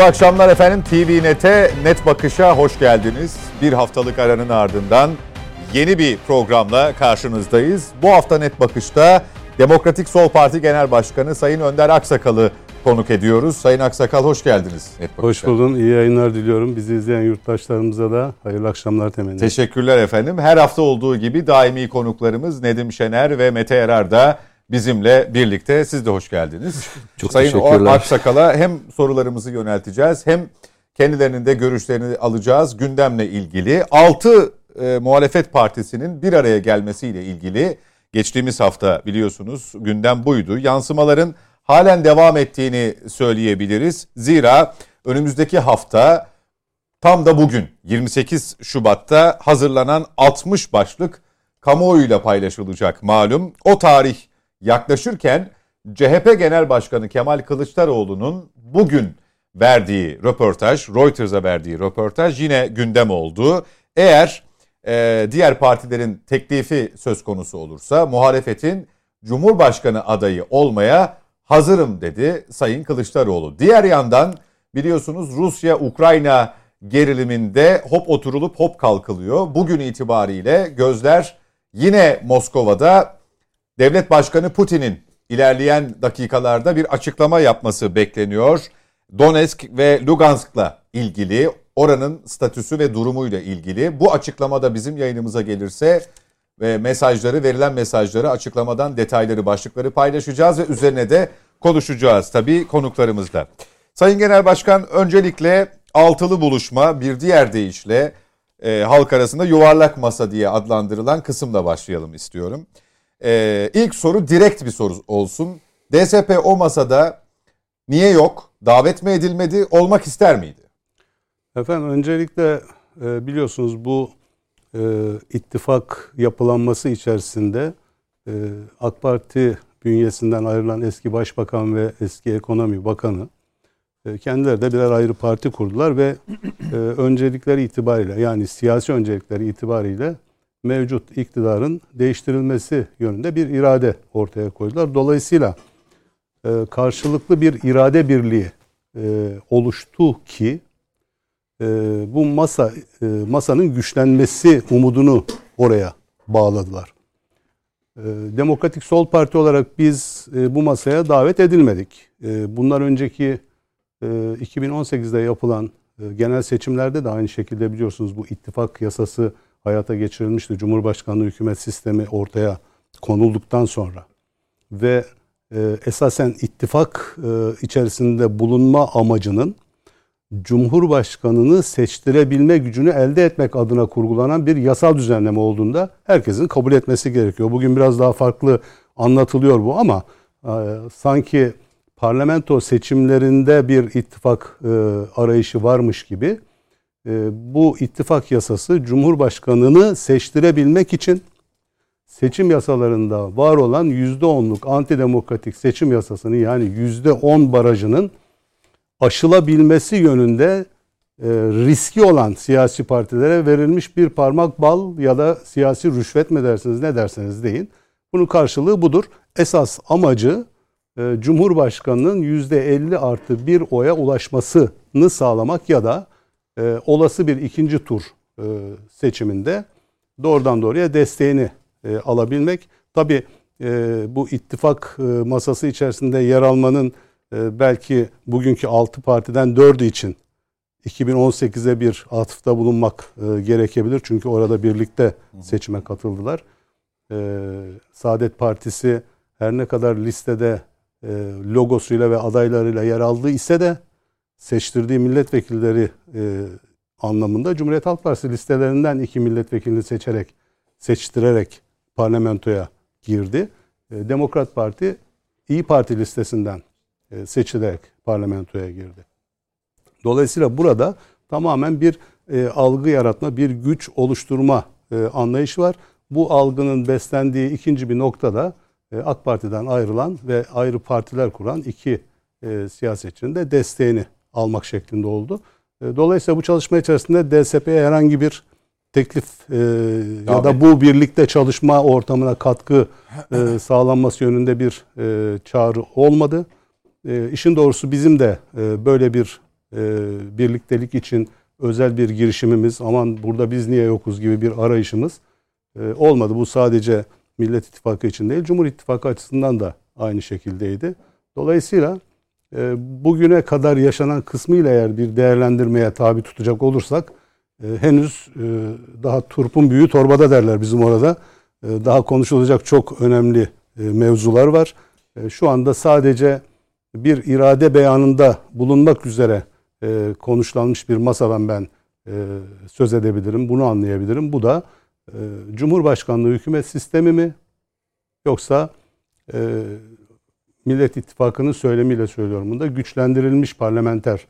Mutlu akşamlar efendim. TV Net'e, Net Bakış'a hoş geldiniz. Bir haftalık aranın ardından yeni bir programla karşınızdayız. Bu hafta Net Bakış'ta Demokratik Sol Parti Genel Başkanı Sayın Önder Aksakal'ı konuk ediyoruz. Sayın Aksakal hoş geldiniz. Net Hoş buldum. İyi yayınlar diliyorum. Bizi izleyen yurttaşlarımıza da hayırlı akşamlar temenni Teşekkürler efendim. Her hafta olduğu gibi daimi konuklarımız Nedim Şener ve Mete Erar da bizimle birlikte. Siz de hoş geldiniz. Çok Sayın teşekkürler. Aksakal'a hem sorularımızı yönelteceğiz hem kendilerinin de görüşlerini alacağız gündemle ilgili. 6 e, muhalefet partisinin bir araya gelmesiyle ilgili geçtiğimiz hafta biliyorsunuz gündem buydu. Yansımaların halen devam ettiğini söyleyebiliriz. Zira önümüzdeki hafta tam da bugün 28 Şubat'ta hazırlanan 60 başlık kamuoyuyla paylaşılacak malum. O tarih yaklaşırken CHP Genel Başkanı Kemal Kılıçdaroğlu'nun bugün verdiği röportaj, Reuters'a verdiği röportaj yine gündem oldu. Eğer e, diğer partilerin teklifi söz konusu olursa muhalefetin Cumhurbaşkanı adayı olmaya hazırım dedi Sayın Kılıçdaroğlu. Diğer yandan biliyorsunuz Rusya-Ukrayna geriliminde hop oturulup hop kalkılıyor. Bugün itibariyle gözler yine Moskova'da Devlet Başkanı Putin'in ilerleyen dakikalarda bir açıklama yapması bekleniyor. Donetsk ve Lugansk'la ilgili oranın statüsü ve durumuyla ilgili. Bu açıklamada bizim yayınımıza gelirse ve mesajları, verilen mesajları, açıklamadan detayları, başlıkları paylaşacağız ve üzerine de konuşacağız tabii konuklarımızla. Sayın Genel Başkan öncelikle altılı buluşma bir diğer deyişle e, halk arasında yuvarlak masa diye adlandırılan kısımla başlayalım istiyorum. E, ilk soru direkt bir soru olsun. DSP o masada niye yok? Davet mi edilmedi? Olmak ister miydi? Efendim öncelikle e, biliyorsunuz bu e, ittifak yapılanması içerisinde e, AK Parti bünyesinden ayrılan eski başbakan ve eski ekonomi bakanı e, kendileri de birer ayrı parti kurdular ve e, öncelikleri itibariyle yani siyasi öncelikleri itibariyle mevcut iktidarın değiştirilmesi yönünde bir irade ortaya koydular. Dolayısıyla e, karşılıklı bir irade birliği e, oluştu ki e, bu masa e, masanın güçlenmesi umudunu oraya bağladılar. E, Demokratik Sol Parti olarak biz e, bu masaya davet edilmedik. E, bundan önceki e, 2018'de yapılan e, genel seçimlerde de aynı şekilde biliyorsunuz bu ittifak yasası hayata geçirilmişti. Cumhurbaşkanlığı hükümet sistemi ortaya konulduktan sonra ve e, esasen ittifak e, içerisinde bulunma amacının Cumhurbaşkanını seçtirebilme gücünü elde etmek adına kurgulanan bir yasal düzenleme olduğunda herkesin kabul etmesi gerekiyor. Bugün biraz daha farklı anlatılıyor bu ama e, sanki parlamento seçimlerinde bir ittifak e, arayışı varmış gibi bu ittifak yasası Cumhurbaşkanını seçtirebilmek için seçim yasalarında var olan %10'luk antidemokratik seçim yasasını yani %10 barajının aşılabilmesi yönünde e, riski olan siyasi partilere verilmiş bir parmak bal ya da siyasi rüşvet mi dersiniz ne derseniz deyin. Bunun karşılığı budur. Esas amacı e, Cumhurbaşkanı'nın %50 artı bir oya ulaşmasını sağlamak ya da e, olası bir ikinci tur e, seçiminde doğrudan doğruya desteğini e, alabilmek. Tabi e, bu ittifak e, masası içerisinde yer almanın e, belki bugünkü 6 partiden 4'ü için 2018'e bir atıfta bulunmak e, gerekebilir. Çünkü orada birlikte seçime katıldılar. E, Saadet Partisi her ne kadar listede e, logosuyla ve adaylarıyla yer aldığı ise de seçtirdiği milletvekilleri e, anlamında Cumhuriyet Halk Partisi listelerinden iki milletvekilini seçerek, seçtirerek parlamentoya girdi. E, Demokrat Parti İyi Parti listesinden e, seçilerek parlamentoya girdi. Dolayısıyla burada tamamen bir e, algı yaratma, bir güç oluşturma e, anlayışı var. Bu algının beslendiği ikinci bir noktada e, AK Parti'den ayrılan ve ayrı partiler kuran iki e, siyasetçinin de desteğini almak şeklinde oldu. E, dolayısıyla bu çalışma içerisinde DSP'ye herhangi bir teklif e, ya da bu birlikte çalışma ortamına katkı e, sağlanması yönünde bir e, çağrı olmadı. E, işin doğrusu bizim de e, böyle bir birliktelik için özel bir girişimimiz, aman burada biz niye yokuz gibi bir arayışımız olmadı. Bu sadece Millet İttifakı için değil, Cumhur İttifakı açısından da aynı şekildeydi. Dolayısıyla bugüne kadar yaşanan kısmıyla eğer bir değerlendirmeye tabi tutacak olursak henüz daha turpun büyüğü torbada derler bizim orada. Daha konuşulacak çok önemli mevzular var. Şu anda sadece bir irade beyanında bulunmak üzere e, konuşlanmış bir masadan ben e, söz edebilirim. Bunu anlayabilirim. Bu da e, Cumhurbaşkanlığı hükümet sistemi mi yoksa e, Millet İttifakı'nın söylemiyle söylüyorum bunu da güçlendirilmiş parlamenter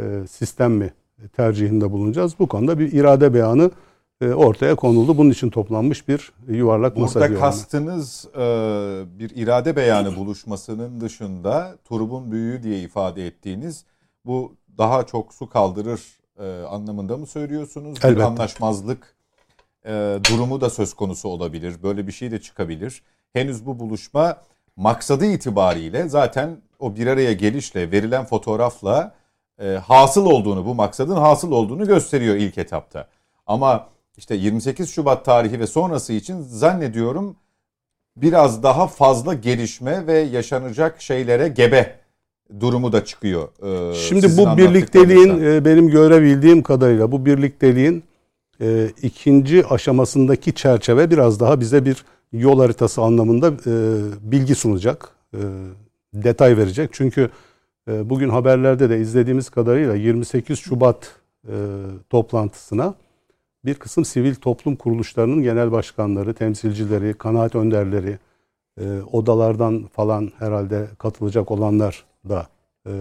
e, sistem mi tercihinde bulunacağız. Bu konuda bir irade beyanı e, ortaya konuldu. Bunun için toplanmış bir yuvarlak Burada masa Burada kastınız e, bir irade beyanı buluşmasının dışında turbun büyüğü diye ifade ettiğiniz bu daha çok su kaldırır e, anlamında mı söylüyorsunuz? Elbette. Bir anlaşmazlık durumu da söz konusu olabilir. Böyle bir şey de çıkabilir. Henüz bu buluşma maksadı itibariyle zaten o bir araya gelişle verilen fotoğrafla hasıl olduğunu, bu maksadın hasıl olduğunu gösteriyor ilk etapta. Ama işte 28 Şubat tarihi ve sonrası için zannediyorum biraz daha fazla gelişme ve yaşanacak şeylere gebe durumu da çıkıyor. Ee, Şimdi bu birlikteliğin e, benim görebildiğim kadarıyla bu birlikteliğin e, ikinci aşamasındaki çerçeve biraz daha bize bir yol haritası anlamında e, bilgi sunacak, e, detay verecek. Çünkü e, bugün haberlerde de izlediğimiz kadarıyla 28 Şubat e, toplantısına bir kısım sivil toplum kuruluşlarının genel başkanları, temsilcileri, kanaat önderleri, e, odalardan falan herhalde katılacak olanlar da e,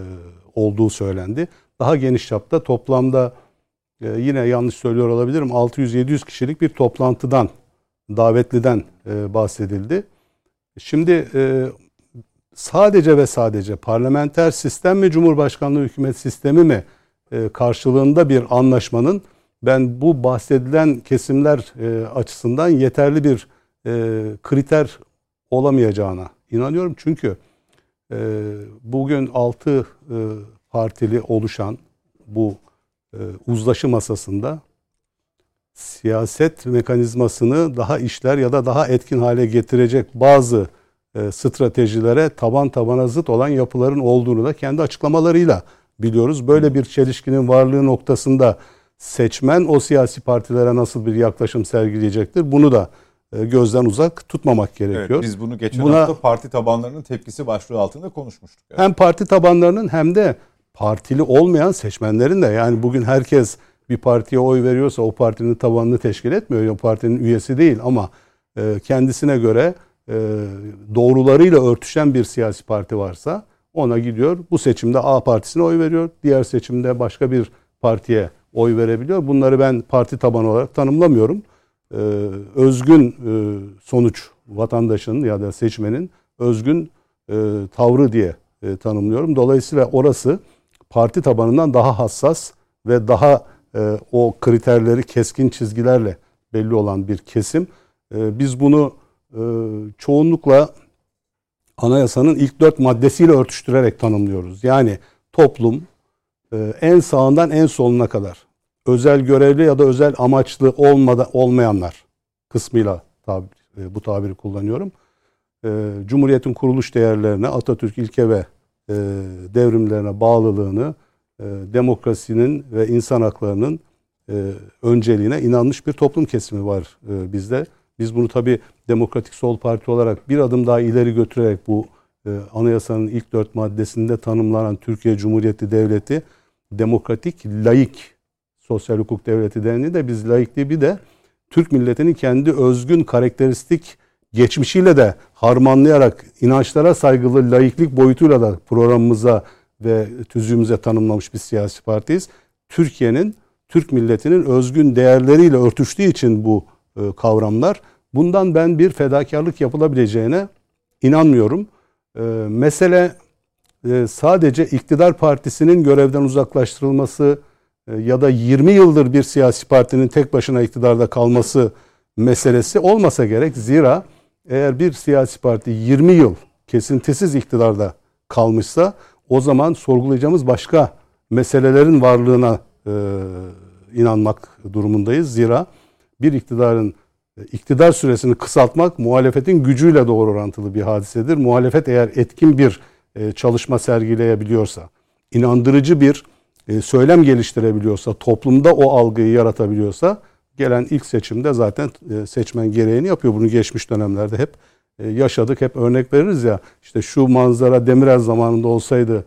olduğu söylendi. Daha geniş çapta toplamda e, yine yanlış söylüyor olabilirim 600-700 kişilik bir toplantıdan, davetliden e, bahsedildi. Şimdi e, sadece ve sadece parlamenter sistem mi, Cumhurbaşkanlığı hükümet sistemi mi e, karşılığında bir anlaşmanın ben bu bahsedilen kesimler e, açısından yeterli bir e, kriter olamayacağına inanıyorum. Çünkü e, bugün 6 e, partili oluşan bu e, uzlaşı masasında siyaset mekanizmasını daha işler ya da daha etkin hale getirecek bazı e, stratejilere taban tabana zıt olan yapıların olduğunu da kendi açıklamalarıyla biliyoruz. Böyle bir çelişkinin varlığı noktasında seçmen o siyasi partilere nasıl bir yaklaşım sergileyecektir? Bunu da e, gözden uzak tutmamak gerekiyor. Evet, biz bunu geçen Buna, hafta parti tabanlarının tepkisi başlığı altında konuşmuştuk. Yani. Hem parti tabanlarının hem de partili olmayan seçmenlerin de yani bugün herkes bir partiye oy veriyorsa o partinin tabanını teşkil etmiyor. O partinin üyesi değil ama e, kendisine göre e, doğrularıyla örtüşen bir siyasi parti varsa ona gidiyor. Bu seçimde A partisine oy veriyor. Diğer seçimde başka bir partiye oy verebiliyor. Bunları ben parti tabanı olarak tanımlamıyorum. Ee, özgün e, sonuç vatandaşın ya da seçmenin özgün e, tavrı diye e, tanımlıyorum. Dolayısıyla orası parti tabanından daha hassas ve daha e, o kriterleri keskin çizgilerle belli olan bir kesim. E, biz bunu e, çoğunlukla anayasanın ilk dört maddesiyle örtüştürerek tanımlıyoruz. Yani toplum, ee, en sağından en soluna kadar özel görevli ya da özel amaçlı olmada, olmayanlar kısmıyla tabi, e, bu tabiri kullanıyorum. Ee, Cumhuriyetin kuruluş değerlerine, Atatürk ilke ve e, devrimlerine bağlılığını, e, demokrasinin ve insan haklarının önceliğine inanmış bir toplum kesimi var bizde. Biz bunu tabi Demokratik Sol Parti olarak bir adım daha ileri götürerek bu anayasanın ilk dört maddesinde tanımlanan Türkiye Cumhuriyeti Devleti demokratik, laik sosyal hukuk devleti denildi de biz laikliği bir de Türk milletinin kendi özgün karakteristik geçmişiyle de harmanlayarak inançlara saygılı laiklik boyutuyla da programımıza ve tüzüğümüze tanımlamış bir siyasi partiyiz. Türkiye'nin, Türk milletinin özgün değerleriyle örtüştüğü için bu e, kavramlar. Bundan ben bir fedakarlık yapılabileceğine inanmıyorum. E, mesele ee, sadece iktidar partisinin görevden uzaklaştırılması e, ya da 20 yıldır bir siyasi partinin tek başına iktidarda kalması meselesi olmasa gerek. Zira eğer bir siyasi parti 20 yıl kesintisiz iktidarda kalmışsa o zaman sorgulayacağımız başka meselelerin varlığına e, inanmak durumundayız. Zira bir iktidarın e, iktidar süresini kısaltmak muhalefetin gücüyle doğru orantılı bir hadisedir. Muhalefet eğer etkin bir e, çalışma sergileyebiliyorsa, inandırıcı bir e, söylem geliştirebiliyorsa, toplumda o algıyı yaratabiliyorsa gelen ilk seçimde zaten seçmen gereğini yapıyor. Bunu geçmiş dönemlerde hep yaşadık, hep örnek veririz ya. İşte şu manzara Demirel zamanında olsaydı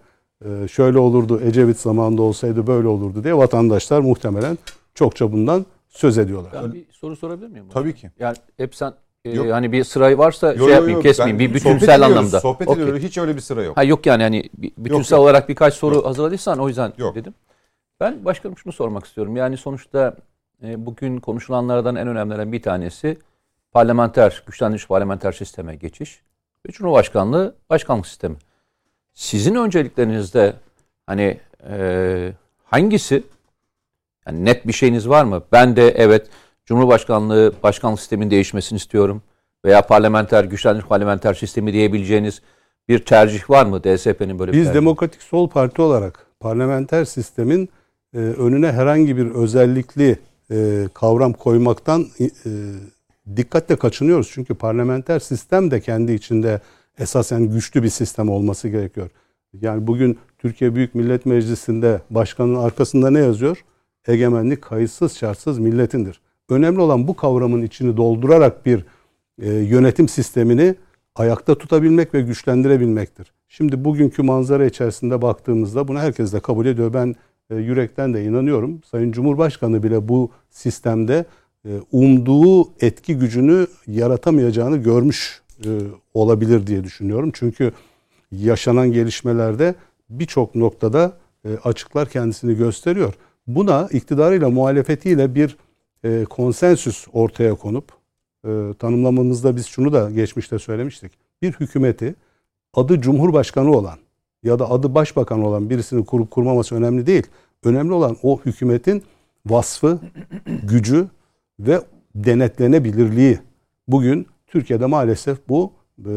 şöyle olurdu, Ecevit zamanında olsaydı böyle olurdu diye vatandaşlar muhtemelen çokça bundan söz ediyorlar. Ben bir soru sorabilir miyim? Tabii ki. Yani hep sen e, hani bir sırayı varsa yo, şey yapmayayım, yo, kesmeyeyim. Bir bütünsel sohbet anlamda. Sohbet okay. ediyoruz. Hiç öyle bir sıra yok. Ha yok yani hani bütünsel yok, olarak birkaç soru yok. hazırladıysan o yüzden yok. dedim. Ben başkanım şunu sormak istiyorum. Yani sonuçta e, bugün konuşulanlardan en önemlilerinden bir tanesi parlamenter, güçlendirilmiş parlamenter sisteme geçiş ve Cumhurbaşkanlığı başkanlık sistemi. Sizin önceliklerinizde hani e, hangisi yani net bir şeyiniz var mı? Ben de evet Cumhurbaşkanlığı başkanlık sistemin değişmesini istiyorum veya parlamenter güçlendirilmiş parlamenter sistemi diyebileceğiniz bir tercih var mı DSP'nin böyle Biz bir tercih? Demokratik Sol Parti olarak parlamenter sistemin e, önüne herhangi bir özellikli e, kavram koymaktan e, dikkatle kaçınıyoruz. Çünkü parlamenter sistem de kendi içinde esasen güçlü bir sistem olması gerekiyor. Yani bugün Türkiye Büyük Millet Meclisi'nde başkanın arkasında ne yazıyor? Egemenlik kayıtsız şartsız milletindir. Önemli olan bu kavramın içini doldurarak bir e, yönetim sistemini ayakta tutabilmek ve güçlendirebilmektir. Şimdi bugünkü manzara içerisinde baktığımızda bunu herkes de kabul ediyor. Ben e, yürekten de inanıyorum. Sayın Cumhurbaşkanı bile bu sistemde umduğu etki gücünü yaratamayacağını görmüş e, olabilir diye düşünüyorum. Çünkü yaşanan gelişmelerde birçok noktada e, açıklar kendisini gösteriyor. Buna iktidarıyla muhalefetiyle bir e, konsensüs ortaya konup e, tanımlamamızda biz şunu da geçmişte söylemiştik. Bir hükümeti adı Cumhurbaşkanı olan ya da adı Başbakan olan birisini kurup kurmaması önemli değil. Önemli olan o hükümetin vasfı, gücü ve denetlenebilirliği. Bugün Türkiye'de maalesef bu e,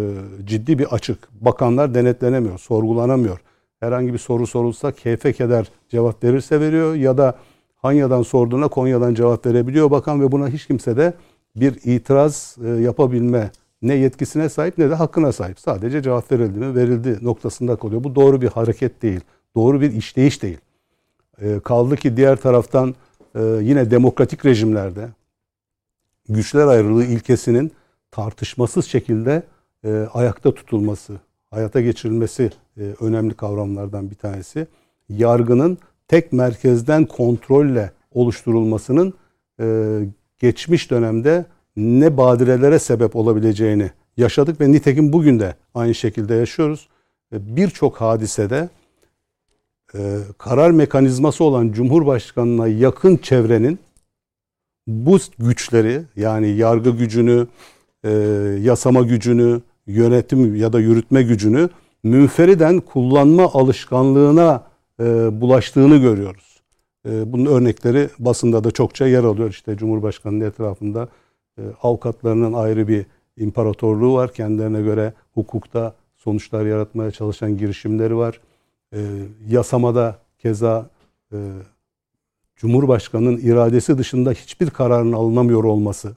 ciddi bir açık. Bakanlar denetlenemiyor, sorgulanamıyor. Herhangi bir soru sorulsa keyfe keder cevap verirse veriyor ya da Hanya'dan sorduğuna Konya'dan cevap verebiliyor bakan ve buna hiç kimse de bir itiraz e, yapabilme ne yetkisine sahip ne de hakkına sahip. Sadece cevap verildi mi verildi noktasında kalıyor. Bu doğru bir hareket değil. Doğru bir işleyiş değil. E, kaldı ki diğer taraftan e, yine demokratik rejimlerde güçler ayrılığı ilkesinin tartışmasız şekilde ayakta tutulması, hayata geçirilmesi önemli kavramlardan bir tanesi. Yargının tek merkezden kontrolle oluşturulmasının e, geçmiş dönemde ne badirelere sebep olabileceğini yaşadık ve nitekim bugün de aynı şekilde yaşıyoruz. Birçok hadisede e, karar mekanizması olan Cumhurbaşkanı'na yakın çevrenin bu güçleri yani yargı gücünü, e, yasama gücünü, yönetim ya da yürütme gücünü münferiden kullanma alışkanlığına e, bulaştığını görüyoruz. E, bunun örnekleri basında da çokça yer alıyor. İşte Cumhurbaşkanı'nın etrafında e, avukatlarının ayrı bir imparatorluğu var. Kendilerine göre hukukta sonuçlar yaratmaya çalışan girişimleri var. E, yasamada keza e, Cumhurbaşkanı'nın iradesi dışında hiçbir kararın alınamıyor olması.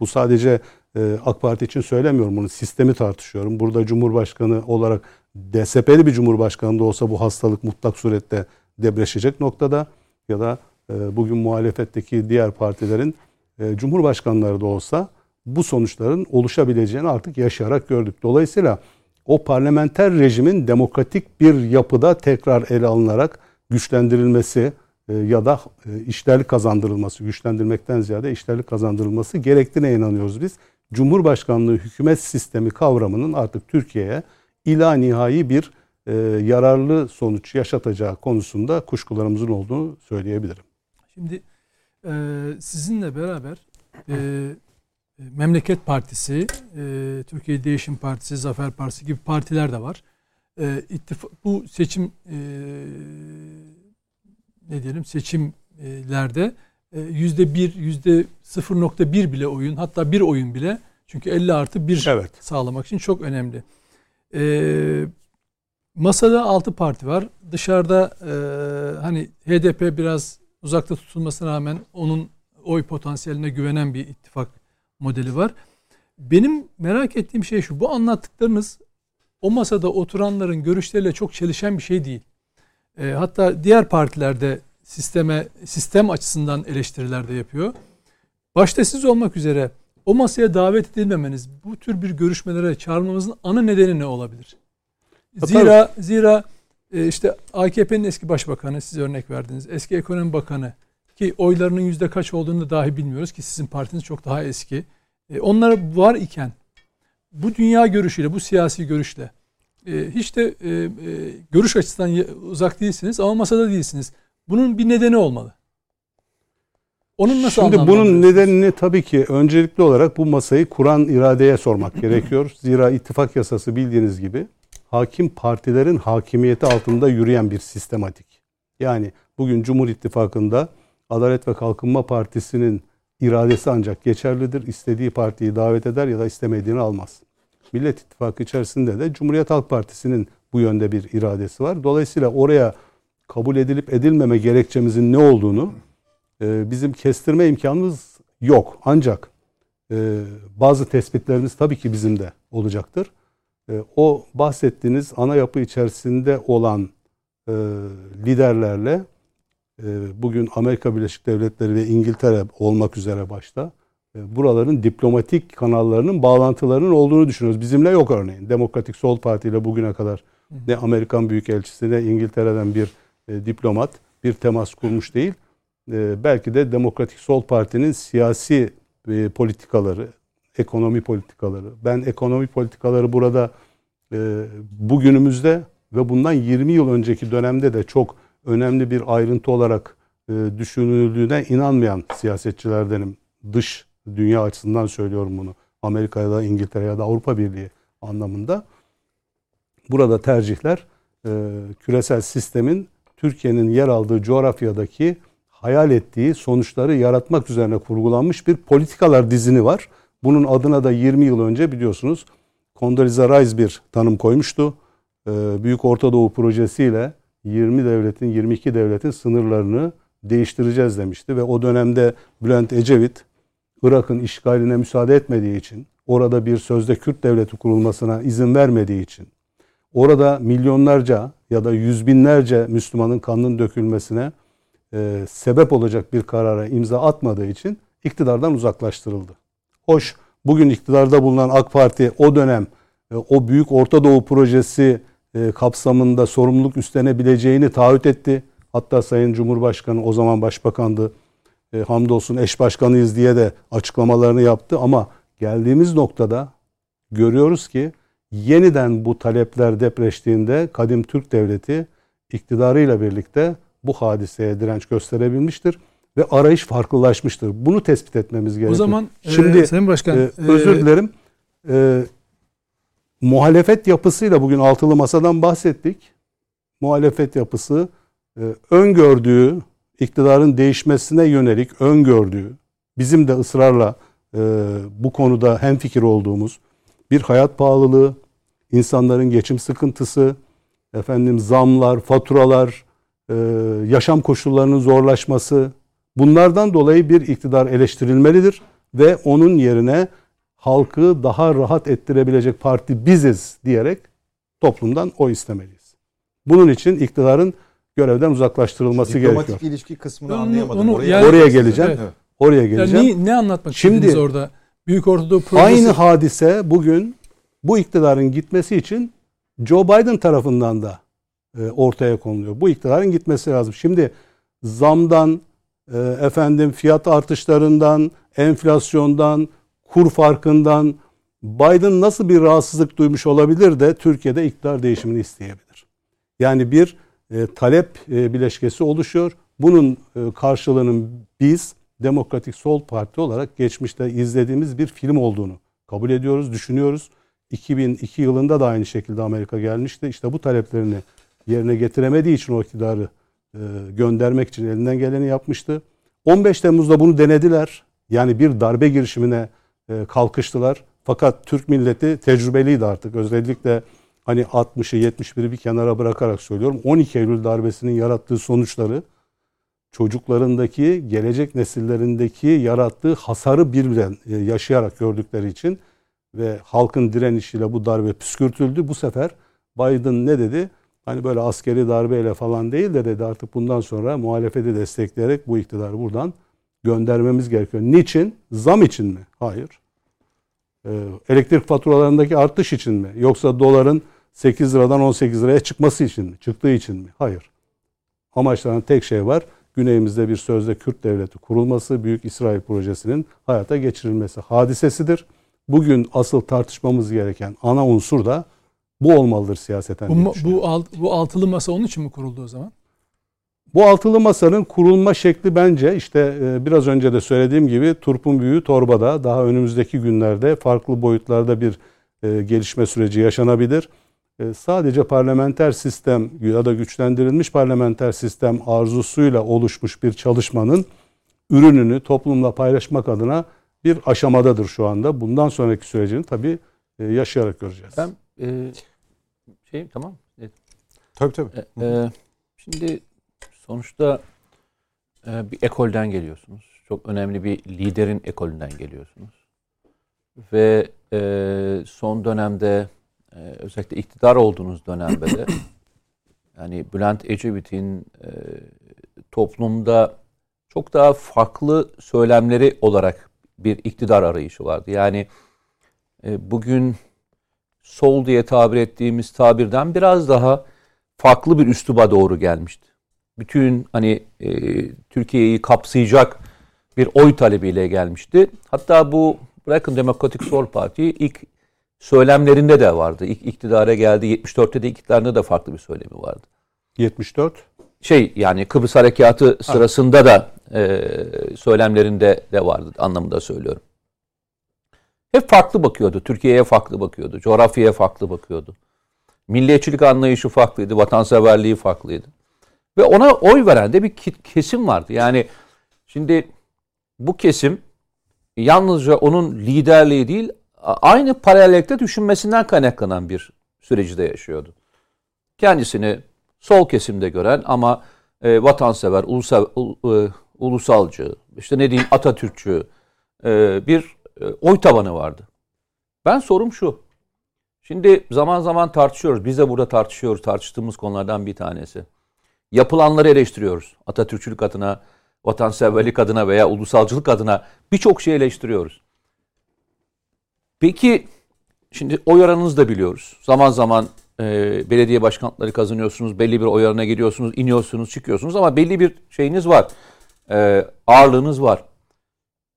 Bu sadece e, AK Parti için söylemiyorum bunu. Sistemi tartışıyorum. Burada Cumhurbaşkanı olarak DSP'li bir cumhurbaşkanı da olsa bu hastalık mutlak surette debreşecek noktada ya da e, bugün muhalefetteki diğer partilerin e, cumhurbaşkanları da olsa bu sonuçların oluşabileceğini artık yaşayarak gördük. Dolayısıyla o parlamenter rejimin demokratik bir yapıda tekrar ele alınarak güçlendirilmesi ya da e, işlerlik kazandırılması, güçlendirmekten ziyade işlerlik kazandırılması gerektiğine inanıyoruz biz. Cumhurbaşkanlığı hükümet sistemi kavramının artık Türkiye'ye ila nihai bir e, yararlı sonuç yaşatacağı konusunda kuşkularımızın olduğunu söyleyebilirim. Şimdi e, sizinle beraber e, Memleket Partisi, e, Türkiye Değişim Partisi, Zafer Partisi gibi partiler de var. E, ittifak, bu seçim e, ne diyelim seçimlerde e, yüzde bir, yüzde 0.1 bile oyun hatta bir oyun bile çünkü 50 artı bir evet. sağlamak için çok önemli. Ee, masada 6 parti var. Dışarıda e, hani HDP biraz uzakta tutulmasına rağmen onun oy potansiyeline güvenen bir ittifak modeli var. Benim merak ettiğim şey şu. Bu anlattıklarınız o masada oturanların görüşleriyle çok çelişen bir şey değil. E, hatta diğer partilerde sisteme sistem açısından eleştiriler de yapıyor. Başta siz olmak üzere o masaya davet edilmemeniz, bu tür bir görüşmelere çağrılmamızın ana nedeni ne olabilir? Zira zira e, işte AKP'nin eski başbakanı siz örnek verdiniz. Eski ekonomi bakanı ki oylarının yüzde kaç olduğunu dahi bilmiyoruz ki sizin partiniz çok daha eski. E, onlar var iken bu dünya görüşüyle, bu siyasi görüşle e, hiç de e, e, görüş açısından uzak değilsiniz ama masada değilsiniz. Bunun bir nedeni olmalı. Onun nasıl Şimdi bunun nedenini tabii ki öncelikli olarak bu masayı kuran iradeye sormak gerekiyor. Zira ittifak yasası bildiğiniz gibi hakim partilerin hakimiyeti altında yürüyen bir sistematik. Yani bugün Cumhur İttifakı'nda Adalet ve Kalkınma Partisi'nin iradesi ancak geçerlidir. İstediği partiyi davet eder ya da istemediğini almaz. Millet İttifakı içerisinde de Cumhuriyet Halk Partisi'nin bu yönde bir iradesi var. Dolayısıyla oraya kabul edilip edilmeme gerekçemizin ne olduğunu e, bizim kestirme imkanımız yok. Ancak e, bazı tespitlerimiz tabii ki bizim de olacaktır. E, o bahsettiğiniz ana yapı içerisinde olan e, liderlerle e, bugün Amerika Birleşik Devletleri ve İngiltere olmak üzere başta buraların diplomatik kanallarının bağlantılarının olduğunu düşünüyoruz. Bizimle yok örneğin. Demokratik Sol Parti ile bugüne kadar ne Amerikan Büyükelçisi ne İngiltere'den bir e, diplomat bir temas kurmuş değil. E, belki de Demokratik Sol Parti'nin siyasi e, politikaları, ekonomi politikaları. Ben ekonomi politikaları burada e, bugünümüzde ve bundan 20 yıl önceki dönemde de çok önemli bir ayrıntı olarak e, düşünüldüğüne inanmayan siyasetçilerdenim. Dış dünya açısından söylüyorum bunu. Amerika ya da İngiltere ya da Avrupa Birliği anlamında. Burada tercihler e, küresel sistemin Türkiye'nin yer aldığı coğrafyadaki hayal ettiği sonuçları yaratmak üzerine kurgulanmış bir politikalar dizini var. Bunun adına da 20 yıl önce biliyorsunuz Condoleezza Rice bir tanım koymuştu. Ee, Büyük Orta Doğu projesiyle 20 devletin, 22 devletin sınırlarını değiştireceğiz demişti. Ve o dönemde Bülent Ecevit Irak'ın işgaline müsaade etmediği için, orada bir sözde Kürt devleti kurulmasına izin vermediği için, orada milyonlarca ya da yüz binlerce Müslümanın kanının dökülmesine e, sebep olacak bir karara imza atmadığı için iktidardan uzaklaştırıldı. Hoş bugün iktidarda bulunan AK Parti o dönem e, o Büyük Orta Doğu projesi e, kapsamında sorumluluk üstlenebileceğini taahhüt etti. Hatta Sayın Cumhurbaşkanı o zaman başbakandı. E, hamdolsun eş başkanıyız diye de açıklamalarını yaptı ama geldiğimiz noktada görüyoruz ki yeniden bu talepler depreştiğinde kadim Türk devleti iktidarıyla birlikte bu hadiseye direnç gösterebilmiştir ve arayış farklılaşmıştır. Bunu tespit etmemiz gerekiyor. O zaman e, şimdi e, Sayın Başkan e, özür e, dilerim. E, muhalefet yapısıyla bugün altılı masadan bahsettik. Muhalefet yapısı e, öngördüğü iktidarın değişmesine yönelik öngördüğü bizim de ısrarla e, bu konuda hemfikir olduğumuz bir hayat pahalılığı, insanların geçim sıkıntısı, efendim zamlar, faturalar, e, yaşam koşullarının zorlaşması bunlardan dolayı bir iktidar eleştirilmelidir ve onun yerine halkı daha rahat ettirebilecek parti biziz diyerek toplumdan o istemeliyiz. Bunun için iktidarın görevden uzaklaştırılması Diplomatik gerekiyor. Diplomatik ilişki kısmını onu, anlayamadım. Onu, oraya, yani, oraya geleceğim. Evet. Oraya geleceğim. Yani ne, ne anlatmak Şimdi, orada? Büyük Ortadoğu projesi. Aynı hadise bugün bu iktidarın gitmesi için Joe Biden tarafından da e, ortaya konuluyor. Bu iktidarın gitmesi lazım. Şimdi zamdan, e, efendim fiyat artışlarından, enflasyondan, kur farkından Biden nasıl bir rahatsızlık duymuş olabilir de Türkiye'de iktidar değişimini isteyebilir. Yani bir e, talep e, bileşkesi oluşuyor. Bunun e, karşılığının biz Demokratik Sol Parti olarak geçmişte izlediğimiz bir film olduğunu kabul ediyoruz, düşünüyoruz. 2002 yılında da aynı şekilde Amerika gelmişti. İşte bu taleplerini yerine getiremediği için o iktidarı e, göndermek için elinden geleni yapmıştı. 15 Temmuz'da bunu denediler. Yani bir darbe girişimine e, kalkıştılar. Fakat Türk milleti tecrübeliydi artık. Özellikle hani 60'ı 71'i bir kenara bırakarak söylüyorum. 12 Eylül darbesinin yarattığı sonuçları çocuklarındaki, gelecek nesillerindeki yarattığı hasarı birden e, yaşayarak gördükleri için ve halkın direnişiyle bu darbe püskürtüldü. Bu sefer Biden ne dedi? Hani böyle askeri darbeyle falan değil de dedi artık bundan sonra muhalefeti destekleyerek bu iktidarı buradan göndermemiz gerekiyor. Niçin? Zam için mi? Hayır. Ee, elektrik faturalarındaki artış için mi? Yoksa doların 8 liradan 18 liraya çıkması için mi? Çıktığı için mi? Hayır. Amaçlanan tek şey var. Güneyimizde bir sözde Kürt devleti kurulması, Büyük İsrail projesinin hayata geçirilmesi hadisesidir. Bugün asıl tartışmamız gereken ana unsur da bu olmalıdır siyaseten. Bu, bu, alt, bu altılı masa onun için mi kuruldu o zaman? Bu altılı masanın kurulma şekli bence işte e, biraz önce de söylediğim gibi turpun büyüğü torbada. Daha önümüzdeki günlerde farklı boyutlarda bir e, gelişme süreci yaşanabilir. E, sadece parlamenter sistem ya da güçlendirilmiş parlamenter sistem arzusuyla oluşmuş bir çalışmanın ürününü toplumla paylaşmak adına bir aşamadadır şu anda. Bundan sonraki sürecini tabii yaşayarak göreceğiz. Ben e, şey tamam. Evet. Tabii tabii. E, e, şimdi sonuçta e, bir ekolden geliyorsunuz. Çok önemli bir liderin ekolünden geliyorsunuz. Ve e, son dönemde e, özellikle iktidar olduğunuz dönemde de yani Bülent Ecevit'in e, toplumda çok daha farklı söylemleri olarak bir iktidar arayışı vardı. Yani e, bugün sol diye tabir ettiğimiz tabirden biraz daha farklı bir üsluba doğru gelmişti. Bütün hani e, Türkiye'yi kapsayacak bir oy talebiyle gelmişti. Hatta bu bırakın Demokratik Sol Parti ilk söylemlerinde de vardı. İlk iktidara geldi. 74'te de iktidarında da farklı bir söylemi vardı. 74? Şey yani Kıbrıs Harekatı sırasında da e, söylemlerinde de vardı anlamında söylüyorum. Hep farklı bakıyordu. Türkiye'ye farklı bakıyordu. Coğrafyaya farklı bakıyordu. Milliyetçilik anlayışı farklıydı. Vatanseverliği farklıydı. Ve ona oy veren de bir kesim vardı. Yani şimdi bu kesim yalnızca onun liderliği değil aynı paralellikte düşünmesinden kaynaklanan bir süreci de yaşıyordu. Kendisini sol kesimde gören ama e, vatansever, ulusal, e, ulusalcı, işte ne diyeyim Atatürkçü e, bir e, oy tabanı vardı. Ben sorum şu. Şimdi zaman zaman tartışıyoruz. Biz de burada tartışıyoruz. Tartıştığımız konulardan bir tanesi. Yapılanları eleştiriyoruz. Atatürkçülük adına, vatanseverlik adına veya ulusalcılık adına birçok şey eleştiriyoruz. Peki şimdi oy oranınızı da biliyoruz. Zaman zaman e, belediye başkanlıkları kazanıyorsunuz. Belli bir oy oranına geliyorsunuz, iniyorsunuz, çıkıyorsunuz ama belli bir şeyiniz var. E, ağırlığınız var.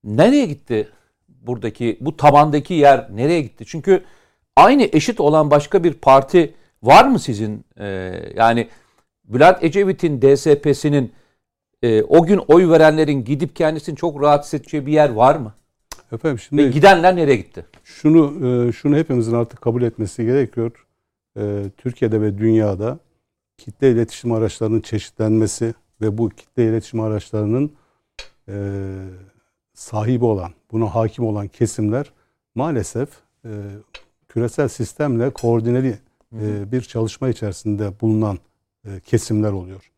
Nereye gitti buradaki bu tabandaki yer nereye gitti? Çünkü aynı eşit olan başka bir parti var mı sizin? Ee, yani Bülent Ecevit'in DSP'sinin e, o gün oy verenlerin gidip kendisini çok rahatsız edeceği bir yer var mı? Efendim şimdi Ve gidenler nereye gitti? Şunu e, şunu hepimizin artık kabul etmesi gerekiyor. E, Türkiye'de ve dünyada kitle iletişim araçlarının çeşitlenmesi ve bu kitle iletişim araçlarının e, sahibi olan, buna hakim olan kesimler maalesef küresel sistemle koordineli bir çalışma içerisinde bulunan kesimler oluyor.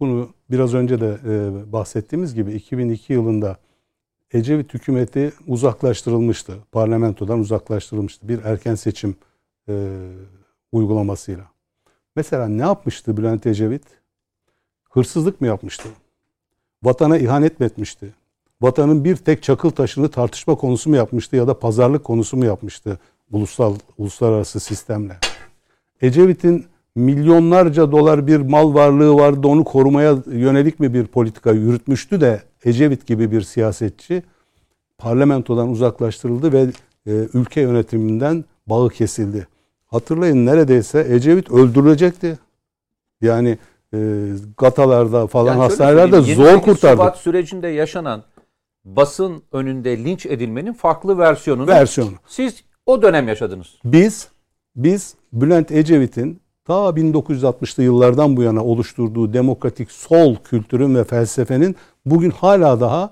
Bunu biraz önce de bahsettiğimiz gibi 2002 yılında Ecevit hükümeti uzaklaştırılmıştı. Parlamentodan uzaklaştırılmıştı bir erken seçim e, uygulamasıyla. Mesela ne yapmıştı Bülent Ecevit? Hırsızlık mı yapmıştı? Vatana ihanet mi etmişti? vatanın bir tek çakıl taşını tartışma konusu mu yapmıştı ya da pazarlık konusu mu yapmıştı ulusal uluslararası sistemle? Ecevit'in milyonlarca dolar bir mal varlığı vardı onu korumaya yönelik mi bir politika yürütmüştü de Ecevit gibi bir siyasetçi parlamentodan uzaklaştırıldı ve e, ülke yönetiminden bağı kesildi. Hatırlayın neredeyse Ecevit öldürülecekti. Yani e, gatalarda falan yani hastanelerde zor kurtardı. Şubat sürecinde yaşanan basın önünde linç edilmenin farklı versiyonunu versiyonu. siz o dönem yaşadınız. Biz biz Bülent Ecevit'in ta 1960'lı yıllardan bu yana oluşturduğu demokratik sol kültürün ve felsefenin bugün hala daha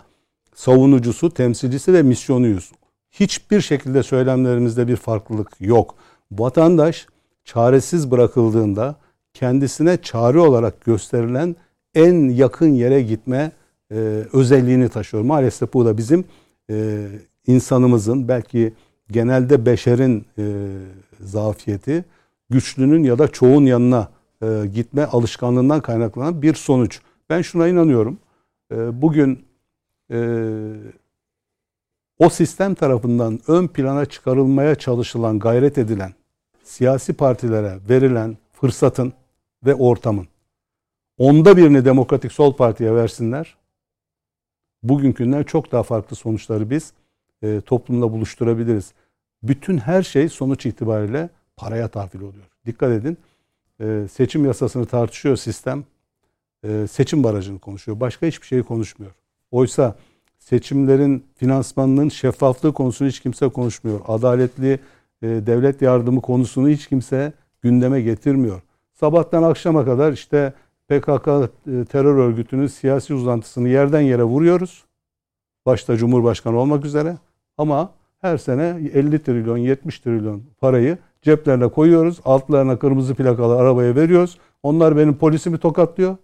savunucusu, temsilcisi ve misyonuyuz. Hiçbir şekilde söylemlerimizde bir farklılık yok. Vatandaş çaresiz bırakıldığında kendisine çare olarak gösterilen en yakın yere gitme e, özelliğini taşıyor. Maalesef bu da bizim e, insanımızın belki genelde beşerin e, zafiyeti güçlünün ya da çoğun yanına e, gitme alışkanlığından kaynaklanan bir sonuç. Ben şuna inanıyorum. E, bugün e, o sistem tarafından ön plana çıkarılmaya çalışılan, gayret edilen siyasi partilere verilen fırsatın ve ortamın onda birini Demokratik Sol Parti'ye versinler. Bugünkünden çok daha farklı sonuçları biz e, toplumda buluşturabiliriz. Bütün her şey sonuç itibariyle paraya tahvil oluyor. Dikkat edin. E, seçim yasasını tartışıyor sistem. E, seçim barajını konuşuyor. Başka hiçbir şeyi konuşmuyor. Oysa seçimlerin finansmanının şeffaflığı konusunu hiç kimse konuşmuyor. Adaletli e, devlet yardımı konusunu hiç kimse gündeme getirmiyor. Sabahtan akşama kadar işte PKK e, terör örgütünün siyasi uzantısını yerden yere vuruyoruz. Başta Cumhurbaşkanı olmak üzere. Ama her sene 50 trilyon, 70 trilyon parayı ceplerine koyuyoruz. Altlarına kırmızı plakalı arabaya veriyoruz. Onlar benim polisimi tokatlıyor.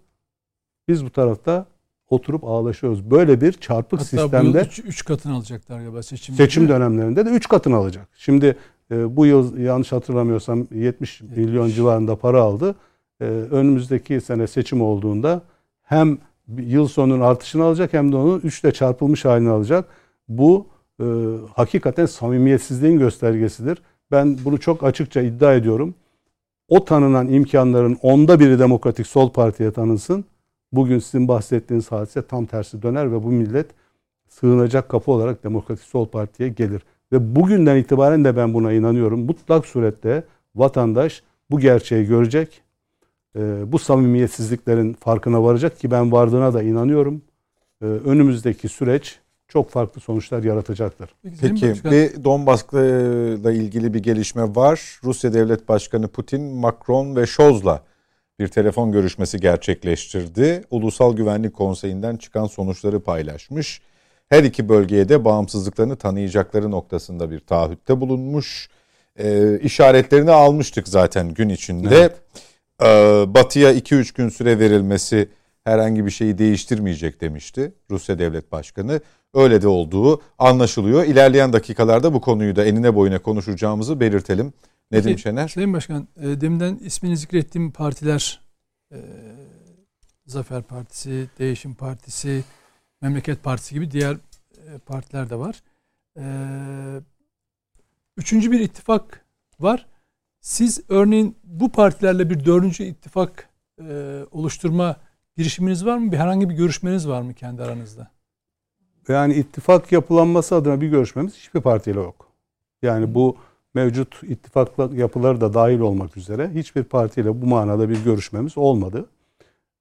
Biz bu tarafta oturup ağlaşıyoruz. Böyle bir çarpık Hatta sistemde. 3 katını alacaklar galiba seçim. Seçim dönemlerinde de 3 katını alacak. Şimdi e, bu yıl yanlış hatırlamıyorsam 70 milyon civarında para aldı. E, önümüzdeki sene seçim olduğunda hem yıl sonunun artışını alacak hem de onun 3 ile çarpılmış halini alacak. Bu e, hakikaten samimiyetsizliğin göstergesidir. Ben bunu çok açıkça iddia ediyorum. O tanınan imkanların onda biri Demokratik Sol Parti'ye tanınsın. Bugün sizin bahsettiğiniz hadise tam tersi döner ve bu millet sığınacak kapı olarak Demokratik Sol Parti'ye gelir. Ve bugünden itibaren de ben buna inanıyorum. Mutlak surette vatandaş bu gerçeği görecek. E, bu samimiyetsizliklerin farkına varacak ki ben vardığına da inanıyorum. E, önümüzdeki süreç çok farklı sonuçlar yaratacaktır. Peki bir Donbas'la ilgili bir gelişme var. Rusya Devlet Başkanı Putin, Macron ve Scholz'la bir telefon görüşmesi gerçekleştirdi. Ulusal Güvenlik Konseyi'nden çıkan sonuçları paylaşmış. Her iki bölgeye de bağımsızlıklarını tanıyacakları noktasında bir taahhütte bulunmuş. Ee, işaretlerini almıştık zaten gün içinde. Evet. Ee, batı'ya 2-3 gün süre verilmesi herhangi bir şeyi değiştirmeyecek demişti Rusya Devlet Başkanı. Öyle de olduğu anlaşılıyor. İlerleyen dakikalarda bu konuyu da enine boyuna konuşacağımızı belirtelim. Nedim Peki, Şener. Sayın Başkan, e, deminden ismini zikrettiğim partiler e, Zafer Partisi, Değişim Partisi, Memleket Partisi gibi diğer e, partiler de var. E, üçüncü bir ittifak var. Siz örneğin bu partilerle bir dördüncü ittifak e, oluşturma girişiminiz var mı? Bir herhangi bir görüşmeniz var mı kendi aranızda? Yani ittifak yapılanması adına bir görüşmemiz hiçbir partiyle yok. Yani bu mevcut ittifak yapıları da dahil olmak üzere hiçbir partiyle bu manada bir görüşmemiz olmadı.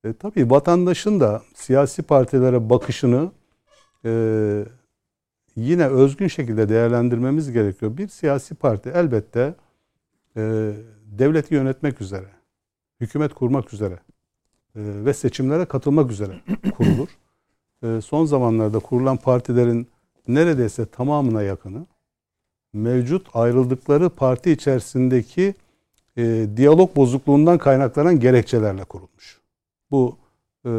E, tabii vatandaşın da siyasi partilere bakışını e, yine özgün şekilde değerlendirmemiz gerekiyor. Bir siyasi parti elbette e, devleti yönetmek üzere, hükümet kurmak üzere e, ve seçimlere katılmak üzere kurulur. E, son zamanlarda kurulan partilerin neredeyse tamamına yakını mevcut ayrıldıkları parti içerisindeki e, diyalog bozukluğundan kaynaklanan gerekçelerle kurulmuş. Bu e,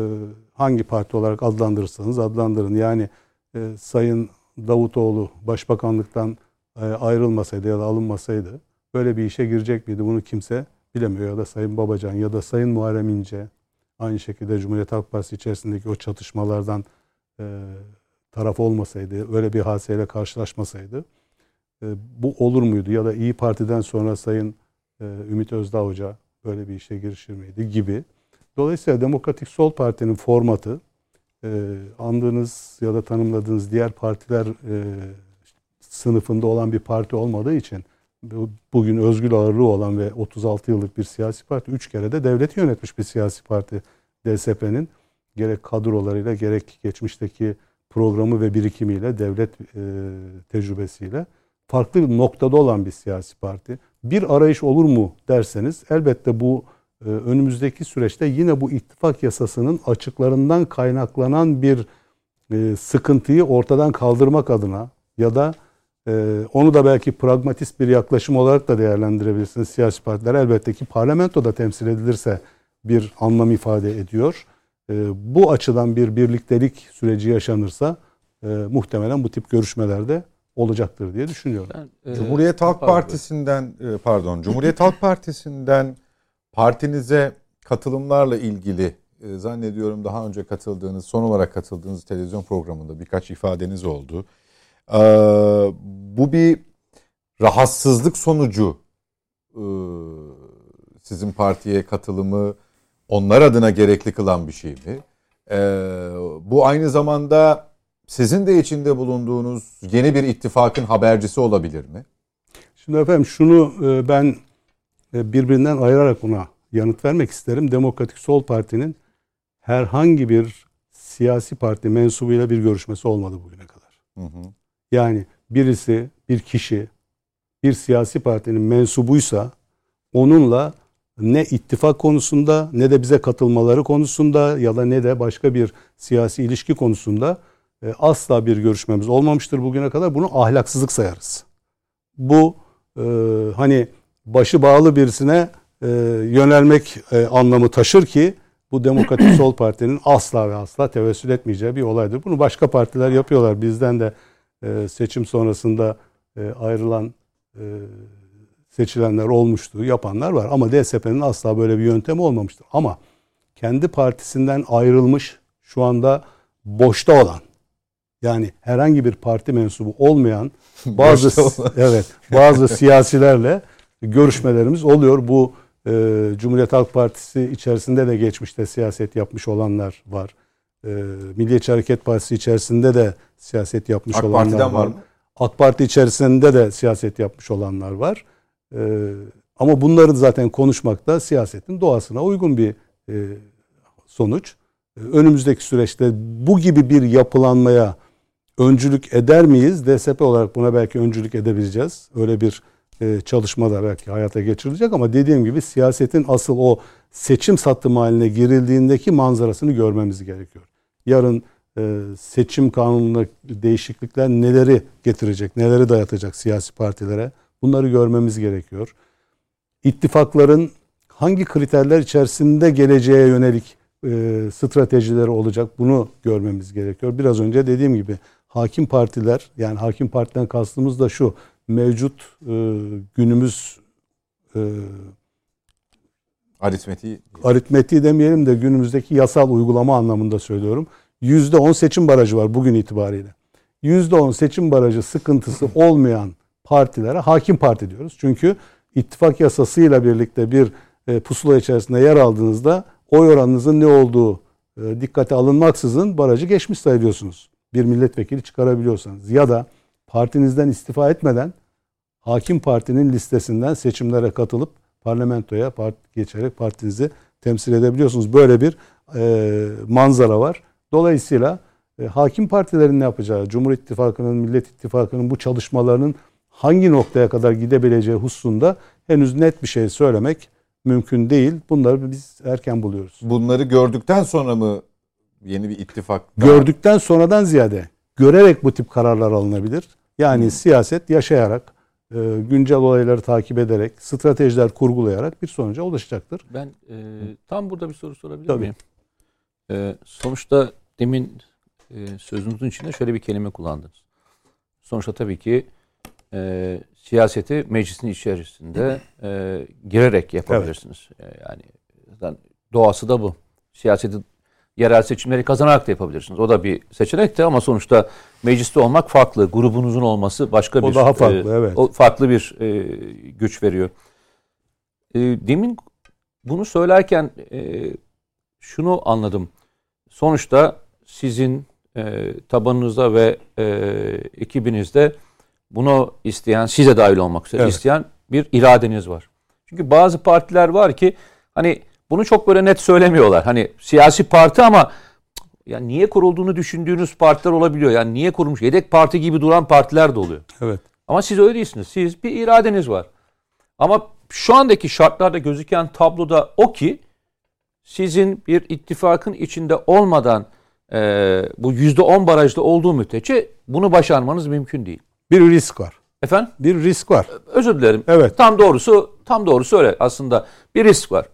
hangi parti olarak adlandırırsanız adlandırın. Yani e, Sayın Davutoğlu başbakanlıktan e, ayrılmasaydı ya da alınmasaydı böyle bir işe girecek miydi? Bunu kimse bilemiyor. Ya da Sayın Babacan ya da Sayın Muharrem İnce aynı şekilde Cumhuriyet Halk Partisi içerisindeki o çatışmalardan e, taraf olmasaydı, öyle bir hadiseyle karşılaşmasaydı bu olur muydu? Ya da İyi Parti'den sonra Sayın e, Ümit Özdağ Hoca böyle bir işe girişir miydi gibi. Dolayısıyla Demokratik Sol Parti'nin formatı e, andığınız ya da tanımladığınız diğer partiler e, sınıfında olan bir parti olmadığı için bugün özgür ağırlığı olan ve 36 yıllık bir siyasi parti, 3 kere de devleti yönetmiş bir siyasi parti DSP'nin gerek kadrolarıyla gerek geçmişteki programı ve birikimiyle, devlet tecrübesiyle farklı bir noktada olan bir siyasi parti. Bir arayış olur mu derseniz elbette bu e, önümüzdeki süreçte yine bu ittifak yasasının açıklarından kaynaklanan bir e, sıkıntıyı ortadan kaldırmak adına ya da Ee, onu da belki pragmatist bir yaklaşım olarak da değerlendirebilirsiniz. Siyasi partiler elbette ki parlamentoda temsil edilirse bir anlam ifade ediyor. Bu açıdan bir birliktelik süreci yaşanırsa e, muhtemelen bu tip görüşmelerde olacaktır diye düşünüyorum. Ben, e, Cumhuriyet Halk Partisi'nden e, pardon Cumhuriyet Halk Partisi'nden partinize katılımlarla ilgili e, zannediyorum daha önce katıldığınız son olarak katıldığınız televizyon programında birkaç ifadeniz oldu. E, bu bir rahatsızlık sonucu e, sizin partiye katılımı onlar adına gerekli kılan bir şey mi? E, bu aynı zamanda sizin de içinde bulunduğunuz yeni bir ittifakın habercisi olabilir mi? Şimdi efendim şunu e, ben e, birbirinden ayırarak buna yanıt vermek isterim. Demokratik Sol Parti'nin herhangi bir siyasi parti mensubuyla bir görüşmesi olmadı bugüne kadar. Hı hı. Yani birisi, bir kişi bir siyasi partinin mensubuysa onunla ne ittifak konusunda ne de bize katılmaları konusunda ya da ne de başka bir siyasi ilişki konusunda e, asla bir görüşmemiz olmamıştır bugüne kadar. Bunu ahlaksızlık sayarız. Bu e, hani başı bağlı birisine e, yönelmek e, anlamı taşır ki bu Demokratik Sol Parti'nin asla ve asla tevessül etmeyeceği bir olaydır. Bunu başka partiler yapıyorlar. Bizden de e, seçim sonrasında e, ayrılan e, seçilenler olmuştu, yapanlar var. Ama DSP'nin asla böyle bir yöntemi olmamıştır. Ama kendi partisinden ayrılmış, şu anda boşta olan, yani herhangi bir parti mensubu olmayan bazı evet bazı siyasilerle görüşmelerimiz oluyor. Bu e, Cumhuriyet Halk Partisi içerisinde de geçmişte siyaset yapmış olanlar var. E, Milliyetçi Hareket Partisi içerisinde de siyaset yapmış AK olanlar Parti'den var. var mı? AK Parti içerisinde de siyaset yapmış olanlar var. E, ama bunları zaten konuşmakta siyasetin doğasına uygun bir e, sonuç. E, önümüzdeki süreçte bu gibi bir yapılanmaya öncülük eder miyiz? DSP olarak buna belki öncülük edebileceğiz. Öyle bir e, çalışma da belki hayata geçirilecek ama dediğim gibi siyasetin asıl o seçim sattım haline girildiğindeki manzarasını görmemiz gerekiyor. Yarın e, seçim kanununda değişiklikler neleri getirecek, neleri dayatacak siyasi partilere bunları görmemiz gerekiyor. İttifakların hangi kriterler içerisinde geleceğe yönelik e, stratejileri olacak bunu görmemiz gerekiyor. Biraz önce dediğim gibi hakim partiler yani hakim partiden kastımız da şu mevcut e, günümüz e, aritmetiği aritmetiği demeyelim de günümüzdeki yasal uygulama anlamında söylüyorum. Yüzde on seçim barajı var bugün itibariyle. Yüzde on seçim barajı sıkıntısı olmayan partilere hakim parti diyoruz. Çünkü ittifak yasasıyla birlikte bir e, pusula içerisinde yer aldığınızda oy oranınızın ne olduğu e, dikkate alınmaksızın barajı geçmiş sayılıyorsunuz. Bir milletvekili çıkarabiliyorsanız ya da partinizden istifa etmeden hakim partinin listesinden seçimlere katılıp parlamentoya part geçerek partinizi temsil edebiliyorsunuz. Böyle bir e, manzara var. Dolayısıyla e, hakim partilerin ne yapacağı, Cumhur İttifakı'nın, Millet İttifakı'nın bu çalışmalarının hangi noktaya kadar gidebileceği hususunda henüz net bir şey söylemek mümkün değil. Bunları biz erken buluyoruz. Bunları gördükten sonra mı yeni bir ittifak? Gördükten sonradan ziyade görerek bu tip kararlar alınabilir. Yani hmm. siyaset yaşayarak, e, güncel olayları takip ederek, stratejiler kurgulayarak bir sonuca ulaşacaktır. Ben e, tam burada bir soru sorabilir Tabii. miyim? E, sonuçta demin e, sözünüzün içinde şöyle bir kelime kullandınız. Sonuçta tabii ki e, siyaseti meclisin içerisinde e, girerek yapabilirsiniz. Evet. E, yani zaten doğası da bu. Siyaseti yerel seçimleri kazanarak da yapabilirsiniz. O da bir seçenekti ama sonuçta mecliste olmak farklı. Grubunuzun olması başka bir o daha farklı, e, evet. o farklı bir e, güç veriyor. E, demin bunu söylerken e, şunu anladım. Sonuçta sizin e, tabanınızda ve e, ekibinizde bunu isteyen, size dahil olmak üzere evet. isteyen bir iradeniz var. Çünkü bazı partiler var ki hani bunu çok böyle net söylemiyorlar. Hani siyasi parti ama ya niye kurulduğunu düşündüğünüz partiler olabiliyor. Yani niye kurulmuş? Yedek parti gibi duran partiler de oluyor. Evet. Ama siz öyle değilsiniz. Siz bir iradeniz var. Ama şu andaki şartlarda gözüken tabloda o ki sizin bir ittifakın içinde olmadan e, bu yüzde on barajda olduğu müddetçe bunu başarmanız mümkün değil. Bir risk var. Efendim? Bir risk var. Özür dilerim. Evet. Tam doğrusu tam doğrusu öyle aslında. Bir risk var.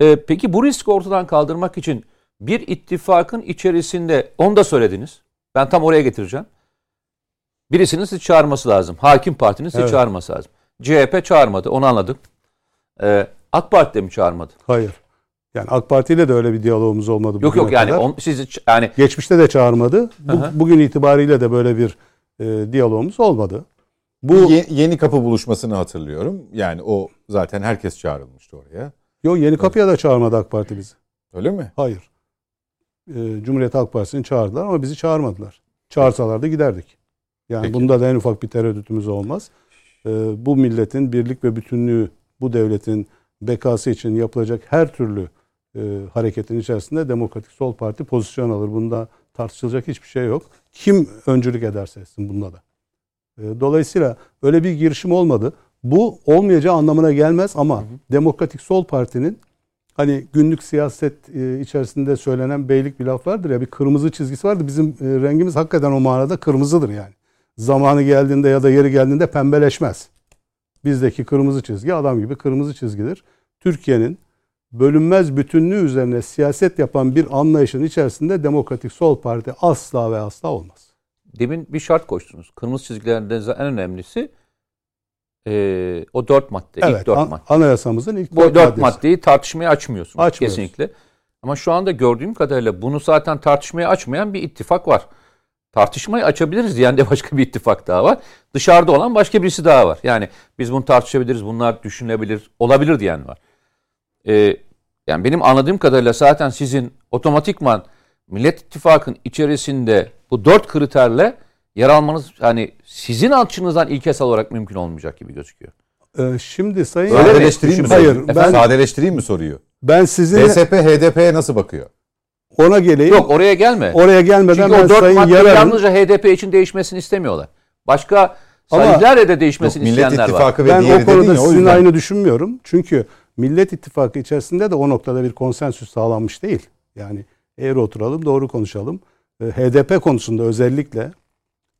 Ee, peki bu riski ortadan kaldırmak için bir ittifakın içerisinde onu da söylediniz. Ben tam oraya getireceğim. Birisinin sizi çağırması lazım. Hakim partinin sizi Evet. çağırması lazım. CHP çağırmadı. Onu anladık. Ee, AK Parti de mi çağırmadı? Hayır. Yani AK Parti ile de öyle bir diyalogumuz olmadı. Yok yok yani on, sizi yani Geçmişte de çağırmadı. Bu- Hı hı. bugün itibariyle de böyle bir e, diyalogumuz olmadı. Bu Bu ye- yeni kapı buluşmasını hatırlıyorum. Yani o zaten herkes çağrılmıştı oraya. Yo yeni kapıya da çağırmadı AK Parti bizi. Öyle mi? Hayır. E, Cumhuriyet Halk Partisi'ni çağırdılar ama bizi çağırmadılar. Çağırsalardı giderdik. Yani Peki. bunda da en ufak bir tereddütümüz olmaz. E, bu milletin birlik ve bütünlüğü, bu devletin bekası için yapılacak her türlü e, hareketin içerisinde Demokratik Sol Parti pozisyon alır. Bunda tartışılacak hiçbir şey yok. Kim öncülük ederse etsin bunda da. E, dolayısıyla öyle bir girişim olmadı. Bu olmayacağı anlamına gelmez ama Demokratik Sol Parti'nin hani günlük siyaset e, içerisinde söylenen beylik bir laf vardır ya bir kırmızı çizgisi vardır. Bizim e, rengimiz hakikaten o manada kırmızıdır yani. Zamanı geldiğinde ya da yeri geldiğinde pembeleşmez. Bizdeki kırmızı çizgi adam gibi kırmızı çizgidir. Türkiye'nin bölünmez bütünlüğü üzerine siyaset yapan bir anlayışın içerisinde Demokratik Sol Parti asla ve asla olmaz. demin bir şart koştunuz. Kırmızı çizgilerinden en önemlisi eee, o dört madde. ilk Evet, dört an- madde. anayasamızın ilk Bu dört dört maddesi. maddeyi tartışmaya açmıyorsunuz Açmıyoruz. kesinlikle. Ama şu anda gördüğüm kadarıyla bunu zaten tartışmaya açmayan bir ittifak var. Tartışmayı açabiliriz diyen de başka bir ittifak daha var. Dışarıda olan başka birisi daha var. Yani biz bunu tartışabiliriz, bunlar düşünülebilir, olabilir diyen var. Ee, yani benim anladığım kadarıyla zaten sizin otomatikman Millet İttifakı'nın içerisinde bu dört kriterle yer almanız hani sizin açınızdan ilkesel olarak mümkün olmayacak gibi gözüküyor. Ee, şimdi Sayın? Sadeleştireyim mi? Hayır, soruyu? ben- Sadeleştireyim mi soruyu? ben sizin DSP HDP'ye nasıl bakıyor? ona geleyim. Yok oraya gelme. Oraya gelmeden Çünkü ben o dört Sayın madde Yarar'ın yalnızca HDP için değişmesini istemiyorlar. Başka sayılarla da Yok, değişmesini Millet isteyenler var. İttifakı ve ben diğeri o konuda ya o sizin aynı düşünmüyorum. Çünkü Millet İttifakı içerisinde de o noktada bir konsensüs sağlanmış değil. Yani eğri oturalım, doğru konuşalım. Ee, HDP konusunda özellikle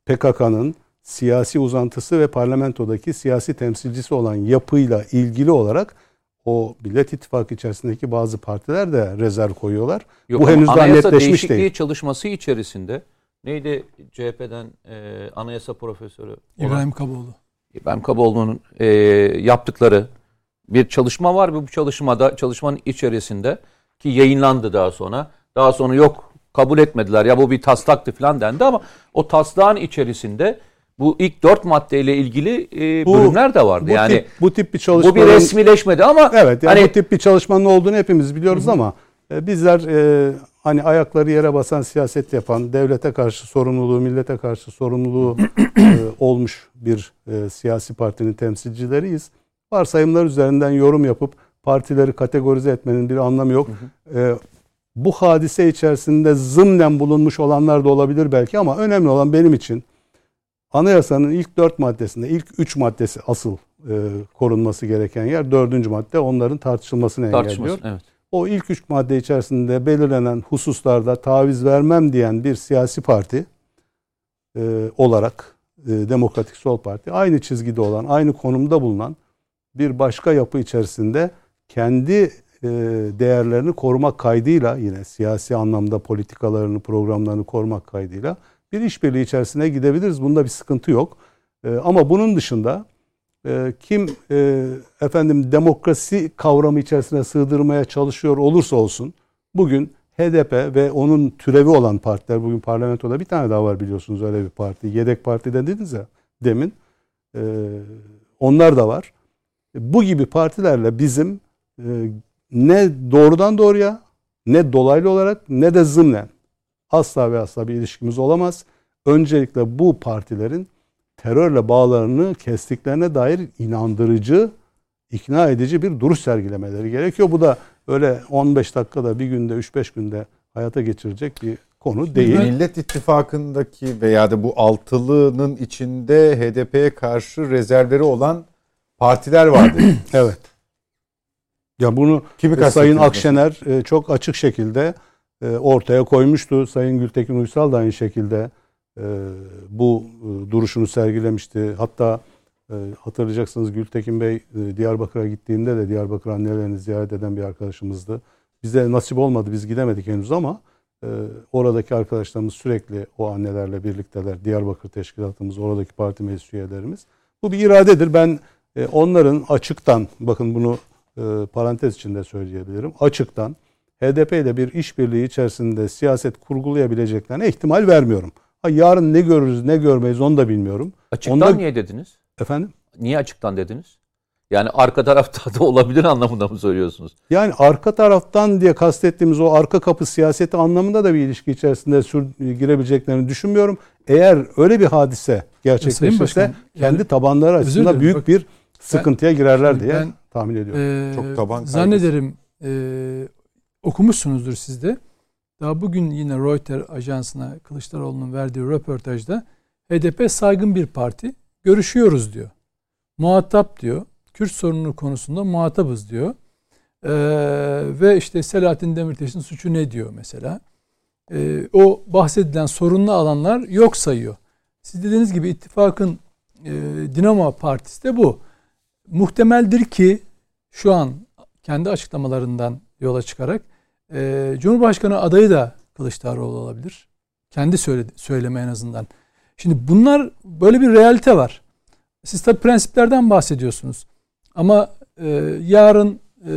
PKK'nın siyasi uzantısı ve parlamentodaki siyasi temsilcisi olan yapıyla ilgili olarak o Millet İttifakı içerisindeki bazı partiler de rezerv koyuyorlar. Yok, Bu henüz daha anayasa netleşmiş değişikliği değil. çalışması içerisinde neydi CHP'den e, anayasa profesörü İbrahim Kaboğlu. İbrahim Kaboğlu'nun e, yaptıkları bir çalışma var ve bu çalışmada çalışmanın içerisinde ki yayınlandı daha sonra. Daha sonra yok kabul etmediler ya bu bir taslaktı falan dendi ama o taslağın içerisinde bu ilk dört maddeyle ilgili e, Bu- bölümler de vardı. Bu yani tip bu tip bir bu çalışmanın bir resmileşmedi ama Evet yani hani bu tip bir çalışmanın olduğunu hepimiz biliyoruz ama e, bizler e, hani ayakları yere basan siyaset yapan, devlete karşı sorumluluğu, millete karşı sorumluluğu e, olmuş bir e, siyasi partinin temsilcileriyiz. Varsayımlar üzerinden yorum yapıp partileri kategorize etmenin bir anlamı yok. E, bu hadise içerisinde zımnen bulunmuş olanlar da olabilir belki ama önemli olan benim için anayasanın ilk dört maddesinde ilk üç maddesi asıl e, korunması gereken yer. Dördüncü madde onların tartışılmasını engelliyor. Evet. O ilk üç madde içerisinde belirlenen hususlarda taviz vermem diyen bir siyasi parti e, olarak e, Demokratik Sol Parti aynı çizgide olan, aynı konumda bulunan bir başka yapı içerisinde kendi değerlerini korumak kaydıyla yine siyasi anlamda politikalarını, programlarını korumak kaydıyla bir işbirliği içerisine gidebiliriz. Bunda bir sıkıntı yok. E, ama bunun dışında e, kim e, efendim demokrasi kavramı içerisine sığdırmaya çalışıyor olursa olsun bugün HDP ve onun türevi olan partiler bugün parlamentoda bir tane daha var biliyorsunuz öyle bir parti. Yedek parti dediniz ya demin. E, onlar da var. Bu gibi partilerle bizim e, ne doğrudan doğruya ne dolaylı olarak ne de zımnen asla ve asla bir ilişkimiz olamaz. Öncelikle bu partilerin terörle bağlarını kestiklerine dair inandırıcı, ikna edici bir duruş sergilemeleri gerekiyor. Bu da öyle 15 dakikada, bir günde, 3-5 günde hayata geçirecek bir konu değil. Millet İttifakı'ndaki veya da bu altılının içinde HDP'ye karşı rezervleri olan partiler vardı. Evet. Ya bunu Kimi e, Sayın? Akşener e, çok açık şekilde e, ortaya koymuştu. Sayın Gültekin Uysal da aynı şekilde bu duruşunu sergilemişti. Hatta hatırlayacaksınız Gültekin Bey Diyarbakır'a gittiğinde de Diyarbakır annelerini ziyaret eden bir arkadaşımızdı. Bize nasip olmadı biz gidemedik henüz ama oradaki arkadaşlarımız sürekli o annelerle birlikteler. Diyarbakır teşkilatımız, oradaki parti meclis üyelerimiz. Bu bir iradedir. Ben onların açıktan, bakın bunu parantez içinde söyleyebilirim, açıktan HDP ile bir işbirliği içerisinde siyaset kurgulayabileceklerine ihtimal vermiyorum. Ha, yarın ne görürüz ne görmeyiz onu da bilmiyorum. Açıktan Onda... niye dediniz? Efendim? Niye açıktan dediniz? Yani arka tarafta da olabilir anlamında mı söylüyorsunuz? Yani arka taraftan diye kastettiğimiz o arka kapı siyaseti anlamında da bir ilişki içerisinde sür, girebileceklerini düşünmüyorum. Eğer öyle bir hadise gerçekleşirse kendi yani, tabanları açısından büyük bak, bir sıkıntıya ben, girerler diye ben, tahmin ediyorum. E, Çok taban kaygısı. Zannederim e, okumuşsunuzdur siz de. Daha bugün yine Reuters ajansına Kılıçdaroğlu'nun verdiği röportajda HDP saygın bir parti. Görüşüyoruz diyor. Muhatap diyor. Kürt sorunu konusunda muhatabız diyor. Ee, ve işte Selahattin Demirtaş'ın suçu ne diyor mesela. Ee, o bahsedilen sorunlu alanlar yok sayıyor. Siz dediğiniz gibi ittifakın e, Dinamo Partisi de bu. Muhtemeldir ki şu an kendi açıklamalarından yola çıkarak e, Cumhurbaşkanı adayı da Kılıçdaroğlu olabilir. Kendi söyledi, söyleme en azından. Şimdi bunlar böyle bir realite var. Siz tabi prensiplerden bahsediyorsunuz. Ama e, yarın e,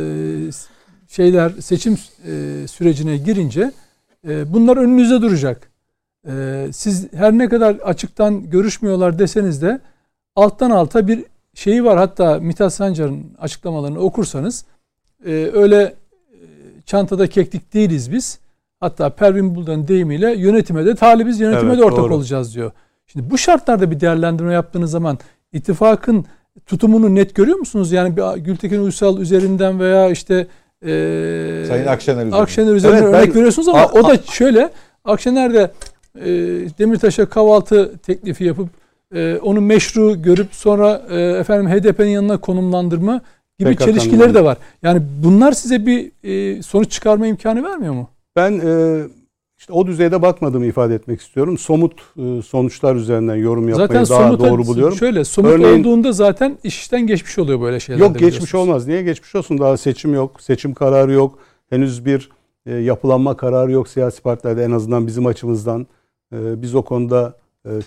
şeyler seçim e, sürecine girince e, bunlar önünüzde duracak. E, siz her ne kadar açıktan görüşmüyorlar deseniz de alttan alta bir şeyi var. Hatta Mithat Sancar'ın açıklamalarını okursanız e, öyle çantada keklik değiliz biz. Hatta Pervin Buldan'ın deyimiyle yönetime de talibiz, yönetime evet, de ortak doğru. olacağız diyor. Şimdi bu şartlarda bir değerlendirme yaptığınız zaman ittifakın tutumunu net görüyor musunuz? Yani bir Gültekin Uysal üzerinden veya işte e, Sayın Akşener üzerinden, Akşener üzerinden evet, örnek ben, veriyorsunuz ama a, o da şöyle Akşener de e, Demirtaş'a kahvaltı teklifi yapıp e, onu meşru görüp sonra e, efendim HDP'nin yanına konumlandırma gibi PKK'nın çelişkileri de var. Yani bunlar size bir e, sonuç çıkarma imkanı vermiyor mu? Ben e, işte o düzeyde bakmadığımı ifade etmek istiyorum. Somut e, sonuçlar üzerinden yorum yapmayı zaten daha somut, doğru buluyorum. Şöyle somut Örneğin, olduğunda zaten işten geçmiş oluyor böyle şeyler. Yok geçmiş olmaz. Niye geçmiş olsun? Daha seçim yok. Seçim kararı yok. Henüz bir e, yapılanma kararı yok siyasi partilerde en azından bizim açımızdan. E, biz o konuda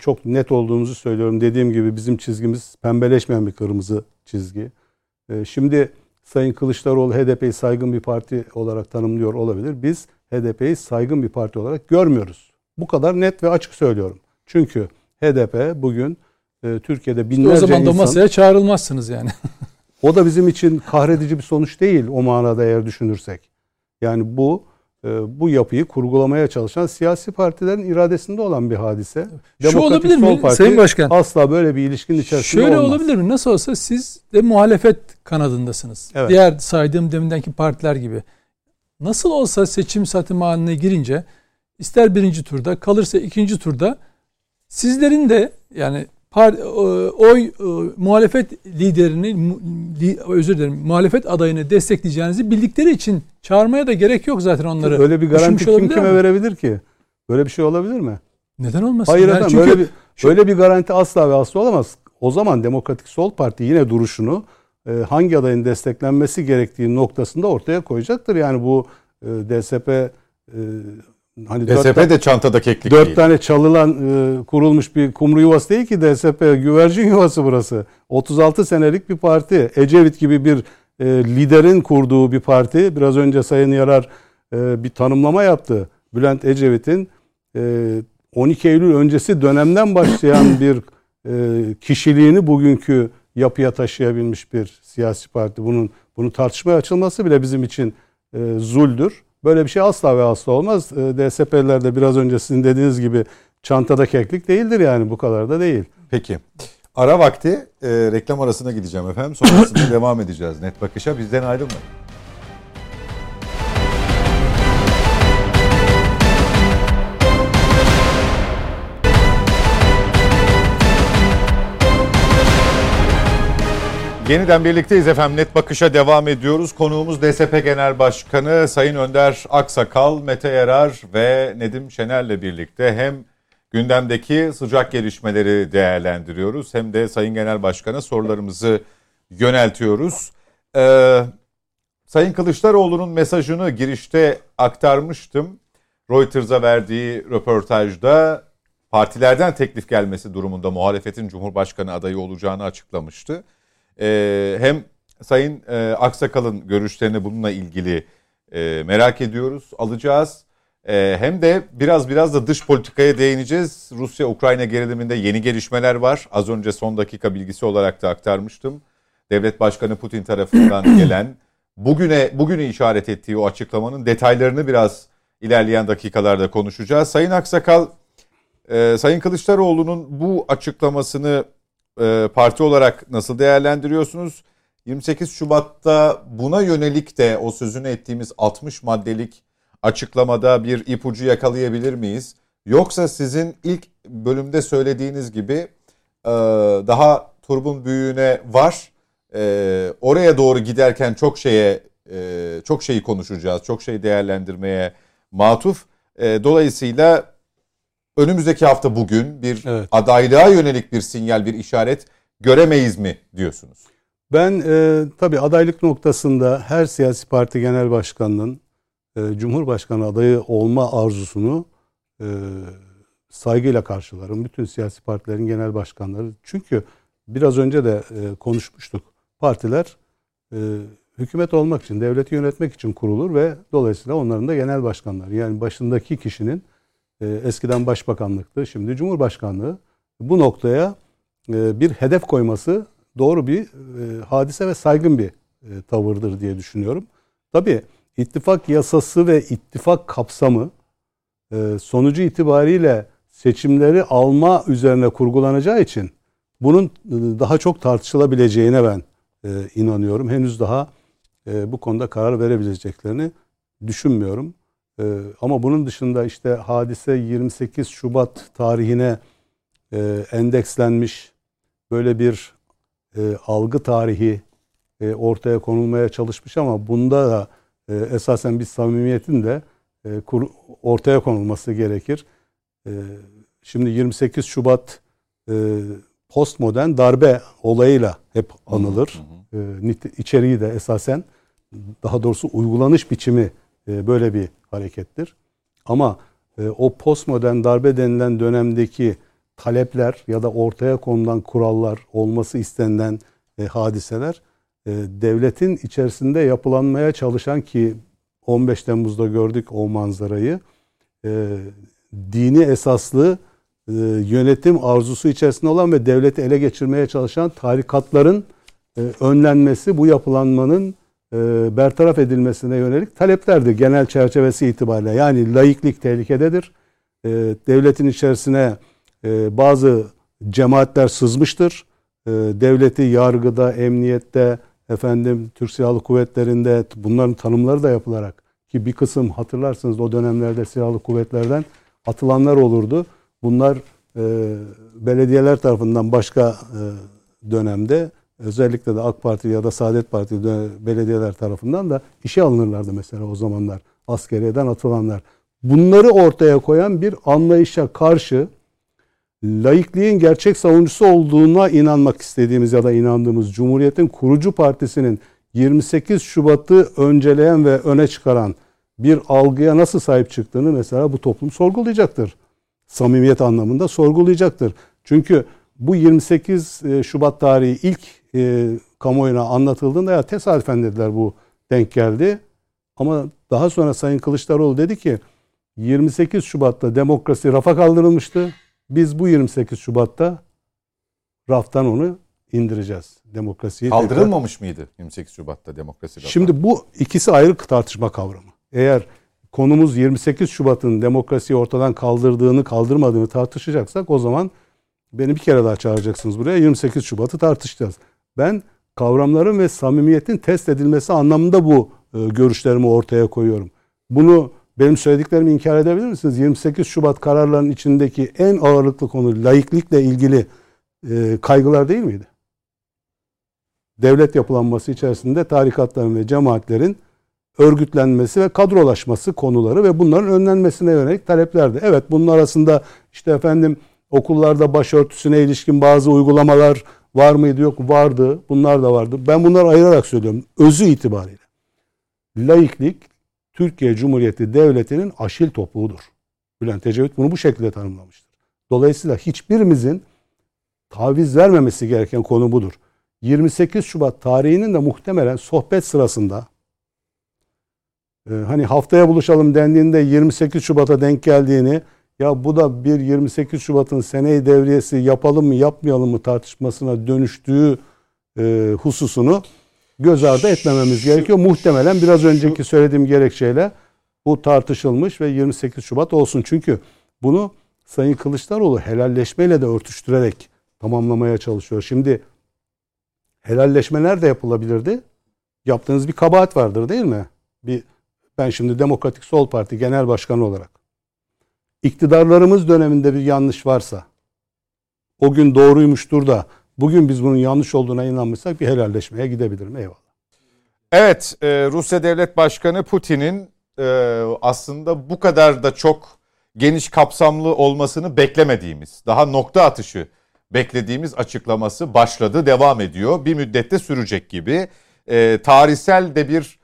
çok net olduğumuzu söylüyorum. Dediğim gibi bizim çizgimiz pembeleşmeyen bir kırmızı çizgi. Ee, şimdi Sayın Kılıçdaroğlu HDP'yi saygın bir parti olarak tanımlıyor olabilir. Biz HDP'yi saygın bir parti olarak görmüyoruz. Bu kadar net ve açık söylüyorum. Çünkü HDP bugün e, Türkiye'de binlerce insan... O zaman da masaya çağrılmazsınız yani. o da bizim için kahredici bir sonuç değil o manada eğer düşünürsek. Yani bu bu yapıyı kurgulamaya çalışan siyasi partilerin iradesinde olan bir hadise. Şu Demokratik olabilir mi Parti Sayın Başkan? Asla böyle bir ilişkinin içerisinde Şöyle olmaz. olabilir mi? Nasıl olsa siz de muhalefet kanadındasınız. Evet. Diğer saydığım deminden partiler gibi. Nasıl olsa seçim satım haline girince ister birinci turda kalırsa ikinci turda sizlerin de yani oy e, muhalefet liderini li, özür dilerim muhalefet adayını destekleyeceğinizi bildikleri için çağırmaya da gerek yok zaten onları. Öyle bir garanti kim kime mi? verebilir ki? Böyle bir şey olabilir mi? Neden olmasın? Hayır yani efendim çünkü, böyle bir şu, böyle bir garanti asla ve asla olamaz. O zaman Demokratik Sol Parti yine duruşunu e, hangi adayın desteklenmesi gerektiği noktasında ortaya koyacaktır. Yani bu e, DSP e, Hani DSP dört, de çantada keklik Dört değil. tane çalılan e, kurulmuş bir kumru yuvası değil ki DSP güvercin yuvası burası. 36 senelik bir parti. Ecevit gibi bir e, liderin kurduğu bir parti. Biraz önce Sayın Yarar e, bir tanımlama yaptı. Bülent Ecevit'in e, 12 Eylül öncesi dönemden başlayan bir e, kişiliğini bugünkü yapıya taşıyabilmiş bir siyasi parti. Bunun bunu tartışmaya açılması bile bizim için e, zuldür. Böyle bir şey asla ve asla olmaz. E, DSP'liler de biraz önce sizin dediğiniz gibi çantada keklik değildir yani bu kadar da değil. Peki. Ara vakti e, reklam arasına gideceğim efendim. Sonrasında devam edeceğiz. Net bakışa bizden ayrılmayın. Yeniden birlikteyiz efendim. Net bakışa devam ediyoruz. Konuğumuz DSP Genel Başkanı Sayın Önder Aksakal, Mete Yarar ve Nedim Şener'le birlikte hem gündemdeki sıcak gelişmeleri değerlendiriyoruz. Hem de Sayın Genel Başkan'a sorularımızı yöneltiyoruz. Ee, Sayın Kılıçdaroğlu'nun mesajını girişte aktarmıştım. Reuters'a verdiği röportajda partilerden teklif gelmesi durumunda muhalefetin Cumhurbaşkanı adayı olacağını açıklamıştı. Ee, hem Sayın e, Aksakal'ın görüşlerini bununla ilgili e, merak ediyoruz, alacağız. E, hem de biraz biraz da dış politikaya değineceğiz. Rusya-Ukrayna geriliminde yeni gelişmeler var. Az önce son dakika bilgisi olarak da aktarmıştım. Devlet Başkanı Putin tarafından gelen bugüne bugünü işaret ettiği o açıklamanın detaylarını biraz ilerleyen dakikalarda konuşacağız. Sayın Aksakal, e, Sayın Kılıçdaroğlu'nun bu açıklamasını e, parti olarak nasıl değerlendiriyorsunuz? 28 Şubat'ta buna yönelik de o sözünü ettiğimiz 60 maddelik açıklamada bir ipucu yakalayabilir miyiz? Yoksa sizin ilk bölümde söylediğiniz gibi e, daha turbun büyüğüne var. E, oraya doğru giderken çok şeye çok şeyi konuşacağız, çok şey değerlendirmeye matuf. Dolayısıyla önümüzdeki hafta bugün bir evet. adaylığa yönelik bir sinyal, bir işaret göremeyiz mi diyorsunuz? Ben e, tabii adaylık noktasında her siyasi parti genel başkanının e, Cumhurbaşkanı adayı olma arzusunu e, saygıyla karşılarım. Bütün siyasi partilerin genel başkanları. Çünkü biraz önce de e, konuşmuştuk. Partiler e, hükümet olmak için, devleti yönetmek için kurulur ve dolayısıyla onların da genel başkanları. Yani başındaki kişinin eskiden başbakanlıktı, şimdi cumhurbaşkanlığı. Bu noktaya e, bir hedef koyması doğru bir e, hadise ve saygın bir e, tavırdır diye düşünüyorum. Tabii ittifak yasası ve ittifak kapsamı sonucu itibariyle seçimleri alma üzerine kurgulanacağı için bunun daha çok tartışılabileceğine ben inanıyorum. Henüz daha bu konuda karar verebileceklerini düşünmüyorum. E, ama bunun dışında işte hadise 28 Şubat tarihine e, endekslenmiş böyle bir e, algı tarihi e, ortaya konulmaya çalışmış ama bunda da e, esasen bir samimiyetin de e, kur, ortaya konulması gerekir. E, şimdi 28 Şubat e, postmodern darbe olayıyla hep anılır. Hı hı. E, içeriği de esasen daha doğrusu uygulanış biçimi e, böyle bir harekettir. Ama e, o postmodern darbe denilen dönemdeki talepler ya da ortaya konulan kurallar olması istenilen e, hadiseler e, devletin içerisinde yapılanmaya çalışan ki 15 Temmuz'da gördük o manzarayı dini esaslı yönetim arzusu içerisinde olan ve devleti ele geçirmeye çalışan tarikatların önlenmesi bu yapılanmanın bertaraf edilmesine yönelik taleplerdi genel çerçevesi itibariyle. Yani laiklik tehlikededir. E, devletin içerisine e, bazı cemaatler sızmıştır. E, devleti yargıda, emniyette, efendim Türk Silahlı Kuvvetleri'nde bunların tanımları da yapılarak ki bir kısım hatırlarsınız o dönemlerde silahlı kuvvetlerden atılanlar olurdu. Bunlar e, belediyeler tarafından başka e, dönemde özellikle de AK Parti ya da Saadet Parti belediyeler tarafından da işe alınırlardı mesela o zamanlar askeriyeden atılanlar. Bunları ortaya koyan bir anlayışa karşı laikliğin gerçek savunucusu olduğuna inanmak istediğimiz ya da inandığımız Cumhuriyet'in kurucu partisinin 28 Şubat'ı önceleyen ve öne çıkaran bir algıya nasıl sahip çıktığını mesela bu toplum sorgulayacaktır. Samimiyet anlamında sorgulayacaktır. Çünkü bu 28 e, Şubat tarihi ilk e, kamuoyuna anlatıldığında ya tesadüfen dediler bu denk geldi. Ama daha sonra Sayın Kılıçdaroğlu dedi ki 28 Şubat'ta demokrasi rafa kaldırılmıştı. Biz bu 28 Şubat'ta raftan onu indireceğiz. Demokrasiyi kaldırılmamış tekrar... mıydı 28 Şubat'ta demokrasi raftan? Şimdi bu ikisi ayrı tartışma kavramı. Eğer konumuz 28 Şubat'ın demokrasiyi ortadan kaldırdığını kaldırmadığını tartışacaksak o zaman beni bir kere daha çağıracaksınız buraya 28 Şubat'ı tartışacağız. Ben kavramların ve samimiyetin test edilmesi anlamında bu e, görüşlerimi ortaya koyuyorum. Bunu benim söylediklerimi inkar edebilir misiniz? 28 Şubat kararlarının içindeki en ağırlıklı konu laiklikle ilgili e, kaygılar değil miydi? Devlet yapılanması içerisinde tarikatların ve cemaatlerin örgütlenmesi ve kadrolaşması konuları ve bunların önlenmesine yönelik taleplerdi. Evet bunun arasında işte efendim okullarda başörtüsüne ilişkin bazı uygulamalar var mıydı yok vardı. Bunlar da vardı. Ben bunları ayırarak söylüyorum. Özü itibariyle. Laiklik Türkiye Cumhuriyeti Devleti'nin aşil topuğudur. Bülent Ecevit bunu bu şekilde tanımlamıştır. Dolayısıyla hiçbirimizin taviz vermemesi gereken konu budur. 28 Şubat tarihinin de muhtemelen sohbet sırasında e, hani haftaya buluşalım dendiğinde 28 Şubat'a denk geldiğini ya bu da bir 28 Şubat'ın seneyi devriyesi yapalım mı yapmayalım mı tartışmasına dönüştüğü e, hususunu göz ardı etmememiz gerekiyor. Muhtemelen biraz önceki söylediğim gerekçeyle bu tartışılmış ve 28 Şubat olsun. Çünkü bunu Sayın Kılıçdaroğlu helalleşmeyle de örtüştürerek tamamlamaya çalışıyor. Şimdi helalleşmeler de yapılabilirdi. Yaptığınız bir kabahat vardır değil mi? Bir ben şimdi Demokratik Sol Parti Genel Başkanı olarak iktidarlarımız döneminde bir yanlış varsa o gün doğruymuştur da bugün biz bunun yanlış olduğuna inanmışsak bir helalleşmeye gidebilirim. Eyvallah. Evet, e, Rusya Devlet Başkanı Putin'in e, aslında bu kadar da çok geniş kapsamlı olmasını beklemediğimiz, daha nokta atışı beklediğimiz açıklaması başladı, devam ediyor. Bir müddette sürecek gibi. E, tarihsel de bir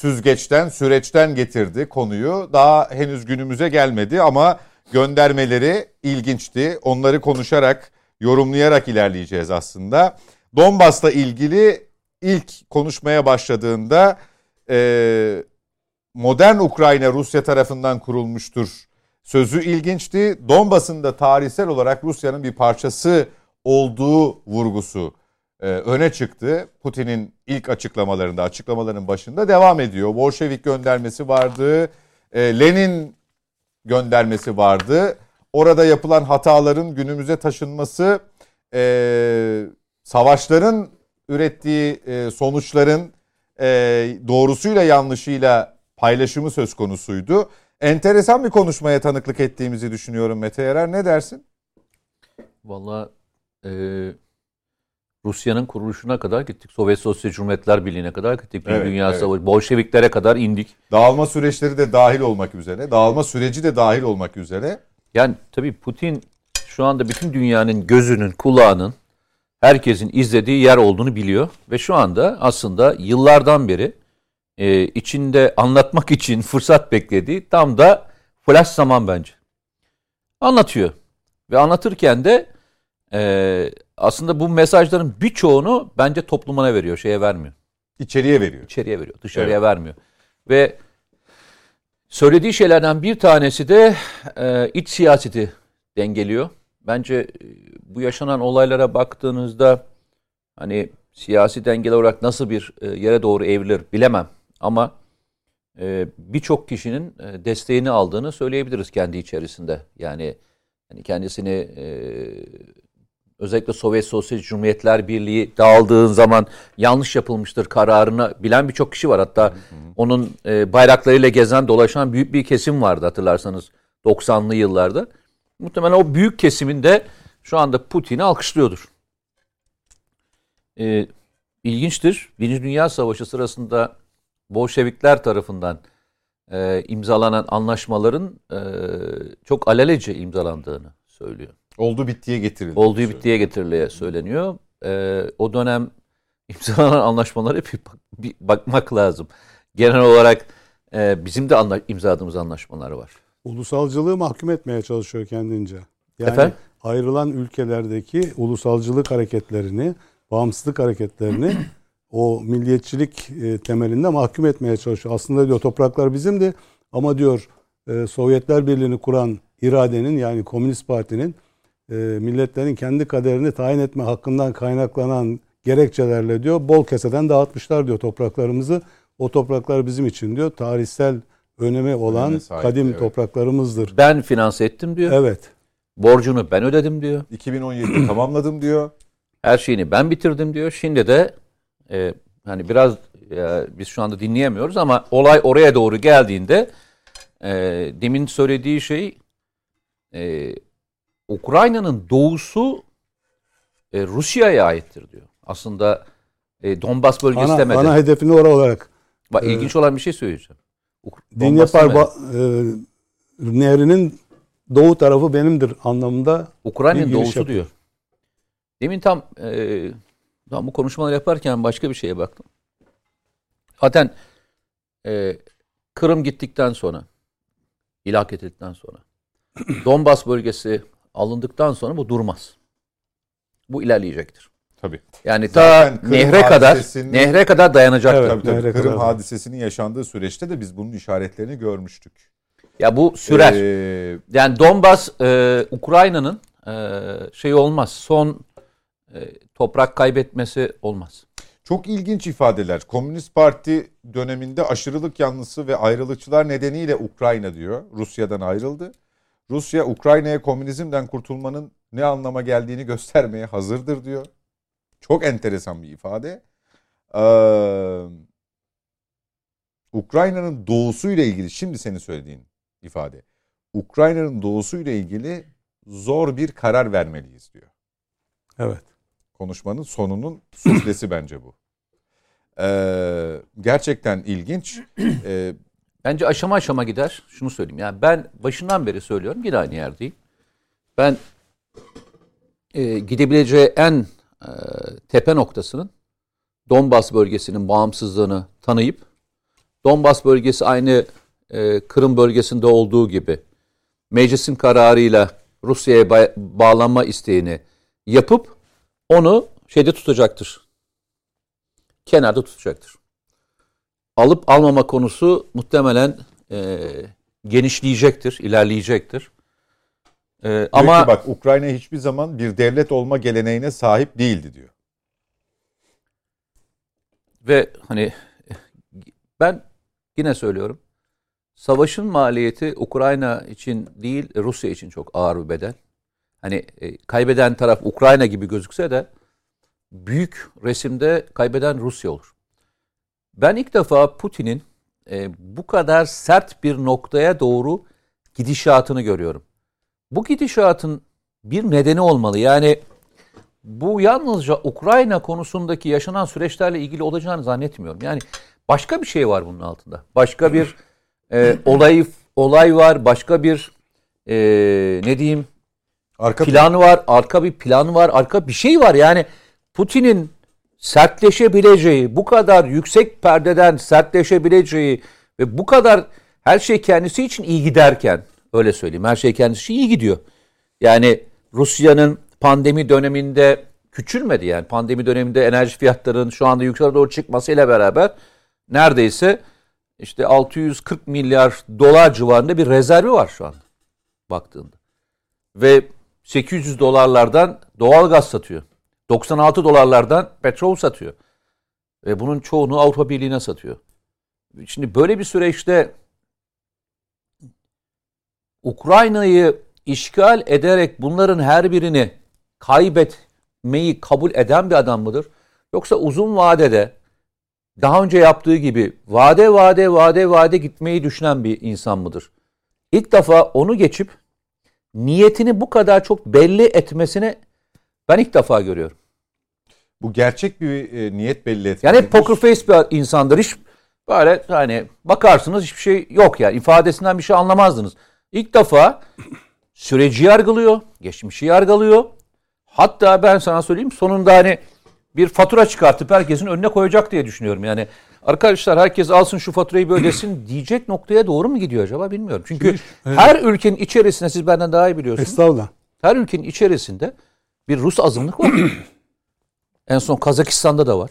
süzgeçten, süreçten getirdi konuyu. Daha henüz günümüze gelmedi ama göndermeleri ilginçti. Onları konuşarak, yorumlayarak ilerleyeceğiz aslında. Donbas'la ilgili ilk konuşmaya başladığında e, modern Ukrayna Rusya tarafından kurulmuştur sözü ilginçti. Donbas'ın da tarihsel olarak Rusya'nın bir parçası olduğu vurgusu e, öne çıktı. Putin'in ilk açıklamalarında, açıklamaların başında devam ediyor. Bolşevik göndermesi vardı. E, Lenin göndermesi vardı. Orada yapılan hataların günümüze taşınması, e, savaşların ürettiği sonuçların doğrusuyla yanlışıyla paylaşımı söz konusuydu. Enteresan bir konuşmaya tanıklık ettiğimizi düşünüyorum Mete Yarar. Ne dersin? Valla e, Rusya'nın kuruluşuna kadar gittik. Sovyet Sosyal Cumhuriyetler Birliği'ne kadar gittik. Evet, Dünya evet. Savaşı, Bolşeviklere kadar indik. Dağılma süreçleri de dahil olmak üzere. Dağılma süreci de dahil olmak üzere. Yani tabii Putin şu anda bütün dünyanın gözünün, kulağının, herkesin izlediği yer olduğunu biliyor. Ve şu anda aslında yıllardan beri e, içinde anlatmak için fırsat beklediği tam da flash zaman bence. Anlatıyor. Ve anlatırken de e, aslında bu mesajların birçoğunu bence toplumuna veriyor, şeye vermiyor. İçeriye veriyor. İçeriye veriyor, dışarıya evet. vermiyor. Ve söylediği şeylerden bir tanesi de e, iç siyaseti dengeliyor. Bence e, bu yaşanan olaylara baktığınızda hani siyasi dengeler olarak nasıl bir e, yere doğru evrilir bilemem. Ama e, birçok kişinin e, desteğini aldığını söyleyebiliriz kendi içerisinde. Yani hani kendisini e, özellikle Sovyet Sosyal Cumhuriyetler Birliği dağıldığın zaman yanlış yapılmıştır kararını bilen birçok kişi var. Hatta onun e, bayraklarıyla gezen dolaşan büyük bir kesim vardı hatırlarsanız 90'lı yıllarda. Muhtemelen o büyük kesimin de şu anda Putin'i alkışlıyordur. E, ilginçtir. Birinci Dünya Savaşı sırasında Bolşevikler tarafından e, imzalanan anlaşmaların e, çok alelece imzalandığını söylüyor. Oldu bittiye getirildi. Olduğu bittiye getirildiği söyleniyor. E, o dönem imzalanan anlaşmalara bir, bir bakmak lazım. Genel olarak e, bizim de anla, imzaladığımız anlaşmalar var. Ulusalcılığı mahkum etmeye çalışıyor kendince. Yani Efendim? ayrılan ülkelerdeki ulusalcılık hareketlerini, bağımsızlık hareketlerini o milliyetçilik e, temelinde mahkum etmeye çalışıyor. Aslında diyor topraklar bizimdi ama diyor e, Sovyetler Birliği'ni kuran iradenin yani Komünist Parti'nin milletlerin kendi kaderini tayin etme hakkından kaynaklanan gerekçelerle diyor bol keseden dağıtmışlar diyor topraklarımızı. O topraklar bizim için diyor tarihsel önemi olan sahip, kadim evet. topraklarımızdır. Ben finanse ettim diyor. Evet. Borcunu ben ödedim diyor. 2017'de tamamladım diyor. Her şeyini ben bitirdim diyor. Şimdi de e, hani biraz e, biz şu anda dinleyemiyoruz ama olay oraya doğru geldiğinde e, demin söylediği şey e, Ukrayna'nın doğusu e, Rusya'ya aittir diyor. Aslında e, Donbas bölgesi ana, demedi. Ana hedefini oraya olarak Bak ilginç olan bir şey söyleyeceğim. Dinyapar e, Nehri'nin doğu tarafı benimdir anlamında. Ukrayna'nın doğusu yapıyor. diyor. Demin tam e, tam bu konuşmaları yaparken başka bir şeye baktım. Zaten e, Kırım gittikten sonra, ilhak edildikten sonra, Donbas bölgesi alındıktan sonra bu durmaz. Bu ilerleyecektir. Tabii. Yani ta nehre kadar nehre kadar dayanacaktır. Evet, tabii, tabii. Kırım kadar. hadisesinin yaşandığı süreçte de biz bunun işaretlerini görmüştük. Ya bu sürer. Ee, yani Donbas e, Ukrayna'nın e, şey olmaz. Son e, toprak kaybetmesi olmaz. Çok ilginç ifadeler. Komünist Parti döneminde aşırılık yanlısı ve ayrılıkçılar nedeniyle Ukrayna diyor. Rusya'dan ayrıldı. Rusya Ukrayna'ya komünizmden kurtulmanın ne anlama geldiğini göstermeye hazırdır diyor. Çok enteresan bir ifade. Ee, Ukrayna'nın doğusuyla ilgili şimdi senin söylediğin ifade. Ukrayna'nın doğusuyla ilgili zor bir karar vermeliyiz diyor. Evet. Konuşmanın sonunun suflesi bence bu. Ee, gerçekten ilginç. Ee, Bence aşama aşama gider. Şunu söyleyeyim. Yani ben başından beri söylüyorum. Yine aynı yerdeyim. Ben e, gidebileceği en e, tepe noktasının Donbas bölgesinin bağımsızlığını tanıyıp Donbas bölgesi aynı e, Kırım bölgesinde olduğu gibi meclisin kararıyla Rusya'ya ba- bağlanma isteğini yapıp onu şeyde tutacaktır. Kenarda tutacaktır. Alıp almama konusu muhtemelen e, genişleyecektir, ilerleyecektir. E, ama bak Ukrayna hiçbir zaman bir devlet olma geleneğine sahip değildi diyor. Ve hani ben yine söylüyorum. Savaşın maliyeti Ukrayna için değil Rusya için çok ağır bir bedel. Hani e, kaybeden taraf Ukrayna gibi gözükse de büyük resimde kaybeden Rusya olur. Ben ilk defa Putin'in e, bu kadar sert bir noktaya doğru gidişatını görüyorum. Bu gidişatın bir nedeni olmalı. Yani bu yalnızca Ukrayna konusundaki yaşanan süreçlerle ilgili olacağını zannetmiyorum. Yani başka bir şey var bunun altında. Başka bir e, olay olay var. Başka bir e, ne diyeyim arka plan var. Arka bir plan var. Arka bir şey var. Yani Putin'in sertleşebileceği, bu kadar yüksek perdeden sertleşebileceği ve bu kadar her şey kendisi için iyi giderken öyle söyleyeyim. Her şey kendisi için iyi gidiyor. Yani Rusya'nın pandemi döneminde küçülmedi yani. Pandemi döneminde enerji fiyatlarının şu anda yukarı doğru çıkmasıyla beraber neredeyse işte 640 milyar dolar civarında bir rezervi var şu anda baktığında. Ve 800 dolarlardan doğal gaz satıyor. 96 dolarlardan petrol satıyor. Ve bunun çoğunu Avrupa Birliği'ne satıyor. Şimdi böyle bir süreçte Ukrayna'yı işgal ederek bunların her birini kaybetmeyi kabul eden bir adam mıdır? Yoksa uzun vadede daha önce yaptığı gibi vade vade vade vade gitmeyi düşünen bir insan mıdır? İlk defa onu geçip niyetini bu kadar çok belli etmesini ben ilk defa görüyorum. Bu gerçek bir e, niyet belli etmek. Yani poker face bir insandır. Hiç böyle hani bakarsınız hiçbir şey yok yani. ifadesinden bir şey anlamazdınız. İlk defa süreci yargılıyor, geçmişi yargılıyor. Hatta ben sana söyleyeyim sonunda hani bir fatura çıkartıp herkesin önüne koyacak diye düşünüyorum. Yani arkadaşlar herkes alsın şu faturayı böylesin diyecek noktaya doğru mu gidiyor acaba bilmiyorum. Çünkü Şimdi, her evet. ülkenin içerisinde siz benden daha iyi biliyorsunuz. Estağfurullah. Her ülkenin içerisinde bir Rus azınlık var. En son Kazakistan'da da var.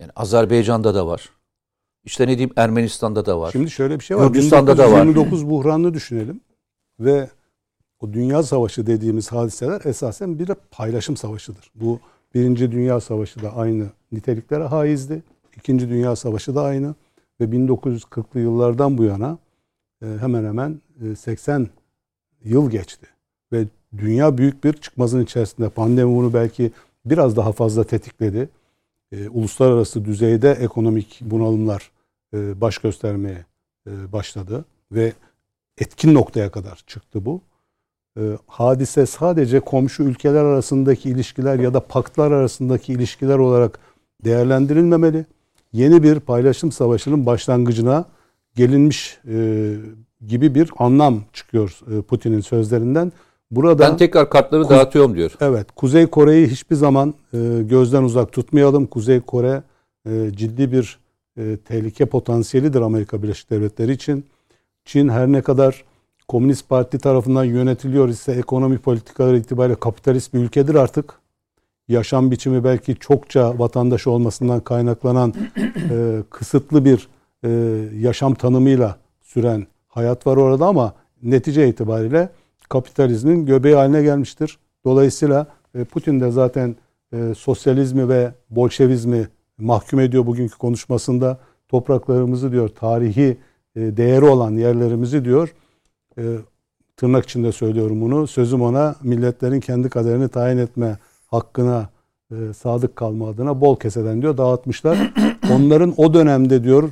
Yani Azerbaycan'da da var. İşte ne diyeyim Ermenistan'da da var. Şimdi şöyle bir şey var. Gürcistan'da da var. 1929 buhranını düşünelim. Ve o dünya savaşı dediğimiz hadiseler esasen bir paylaşım savaşıdır. Bu Birinci Dünya Savaşı da aynı niteliklere haizdi. İkinci Dünya Savaşı da aynı. Ve 1940'lı yıllardan bu yana e, hemen hemen 80 e, yıl geçti. Ve dünya büyük bir çıkmazın içerisinde. Pandemi bunu belki biraz daha fazla tetikledi. E, uluslararası düzeyde ekonomik bunalımlar e, baş göstermeye e, başladı ve etkin noktaya kadar çıktı bu. E, hadise sadece komşu ülkeler arasındaki ilişkiler ya da paktlar arasındaki ilişkiler olarak değerlendirilmemeli. yeni bir paylaşım savaşının başlangıcına gelinmiş e, gibi bir anlam çıkıyor e, Putin'in sözlerinden. Burada ben tekrar kartları dağıtıyorum diyor. Evet, Kuzey Kore'yi hiçbir zaman e, gözden uzak tutmayalım. Kuzey Kore e, ciddi bir e, tehlike potansiyelidir Amerika Birleşik Devletleri için. Çin her ne kadar Komünist Parti tarafından yönetiliyor ise ekonomi politikaları itibariyle kapitalist bir ülkedir artık. Yaşam biçimi belki çokça vatandaş olmasından kaynaklanan e, kısıtlı bir e, yaşam tanımıyla süren hayat var orada ama netice itibariyle kapitalizmin göbeği haline gelmiştir. Dolayısıyla e, Putin de zaten e, sosyalizmi ve bolşevizmi mahkum ediyor bugünkü konuşmasında. Topraklarımızı diyor, tarihi e, değeri olan yerlerimizi diyor, tırnak içinde söylüyorum bunu, sözüm ona milletlerin kendi kaderini tayin etme hakkına sadık kalma adına bol keseden diyor dağıtmışlar. Onların o dönemde diyor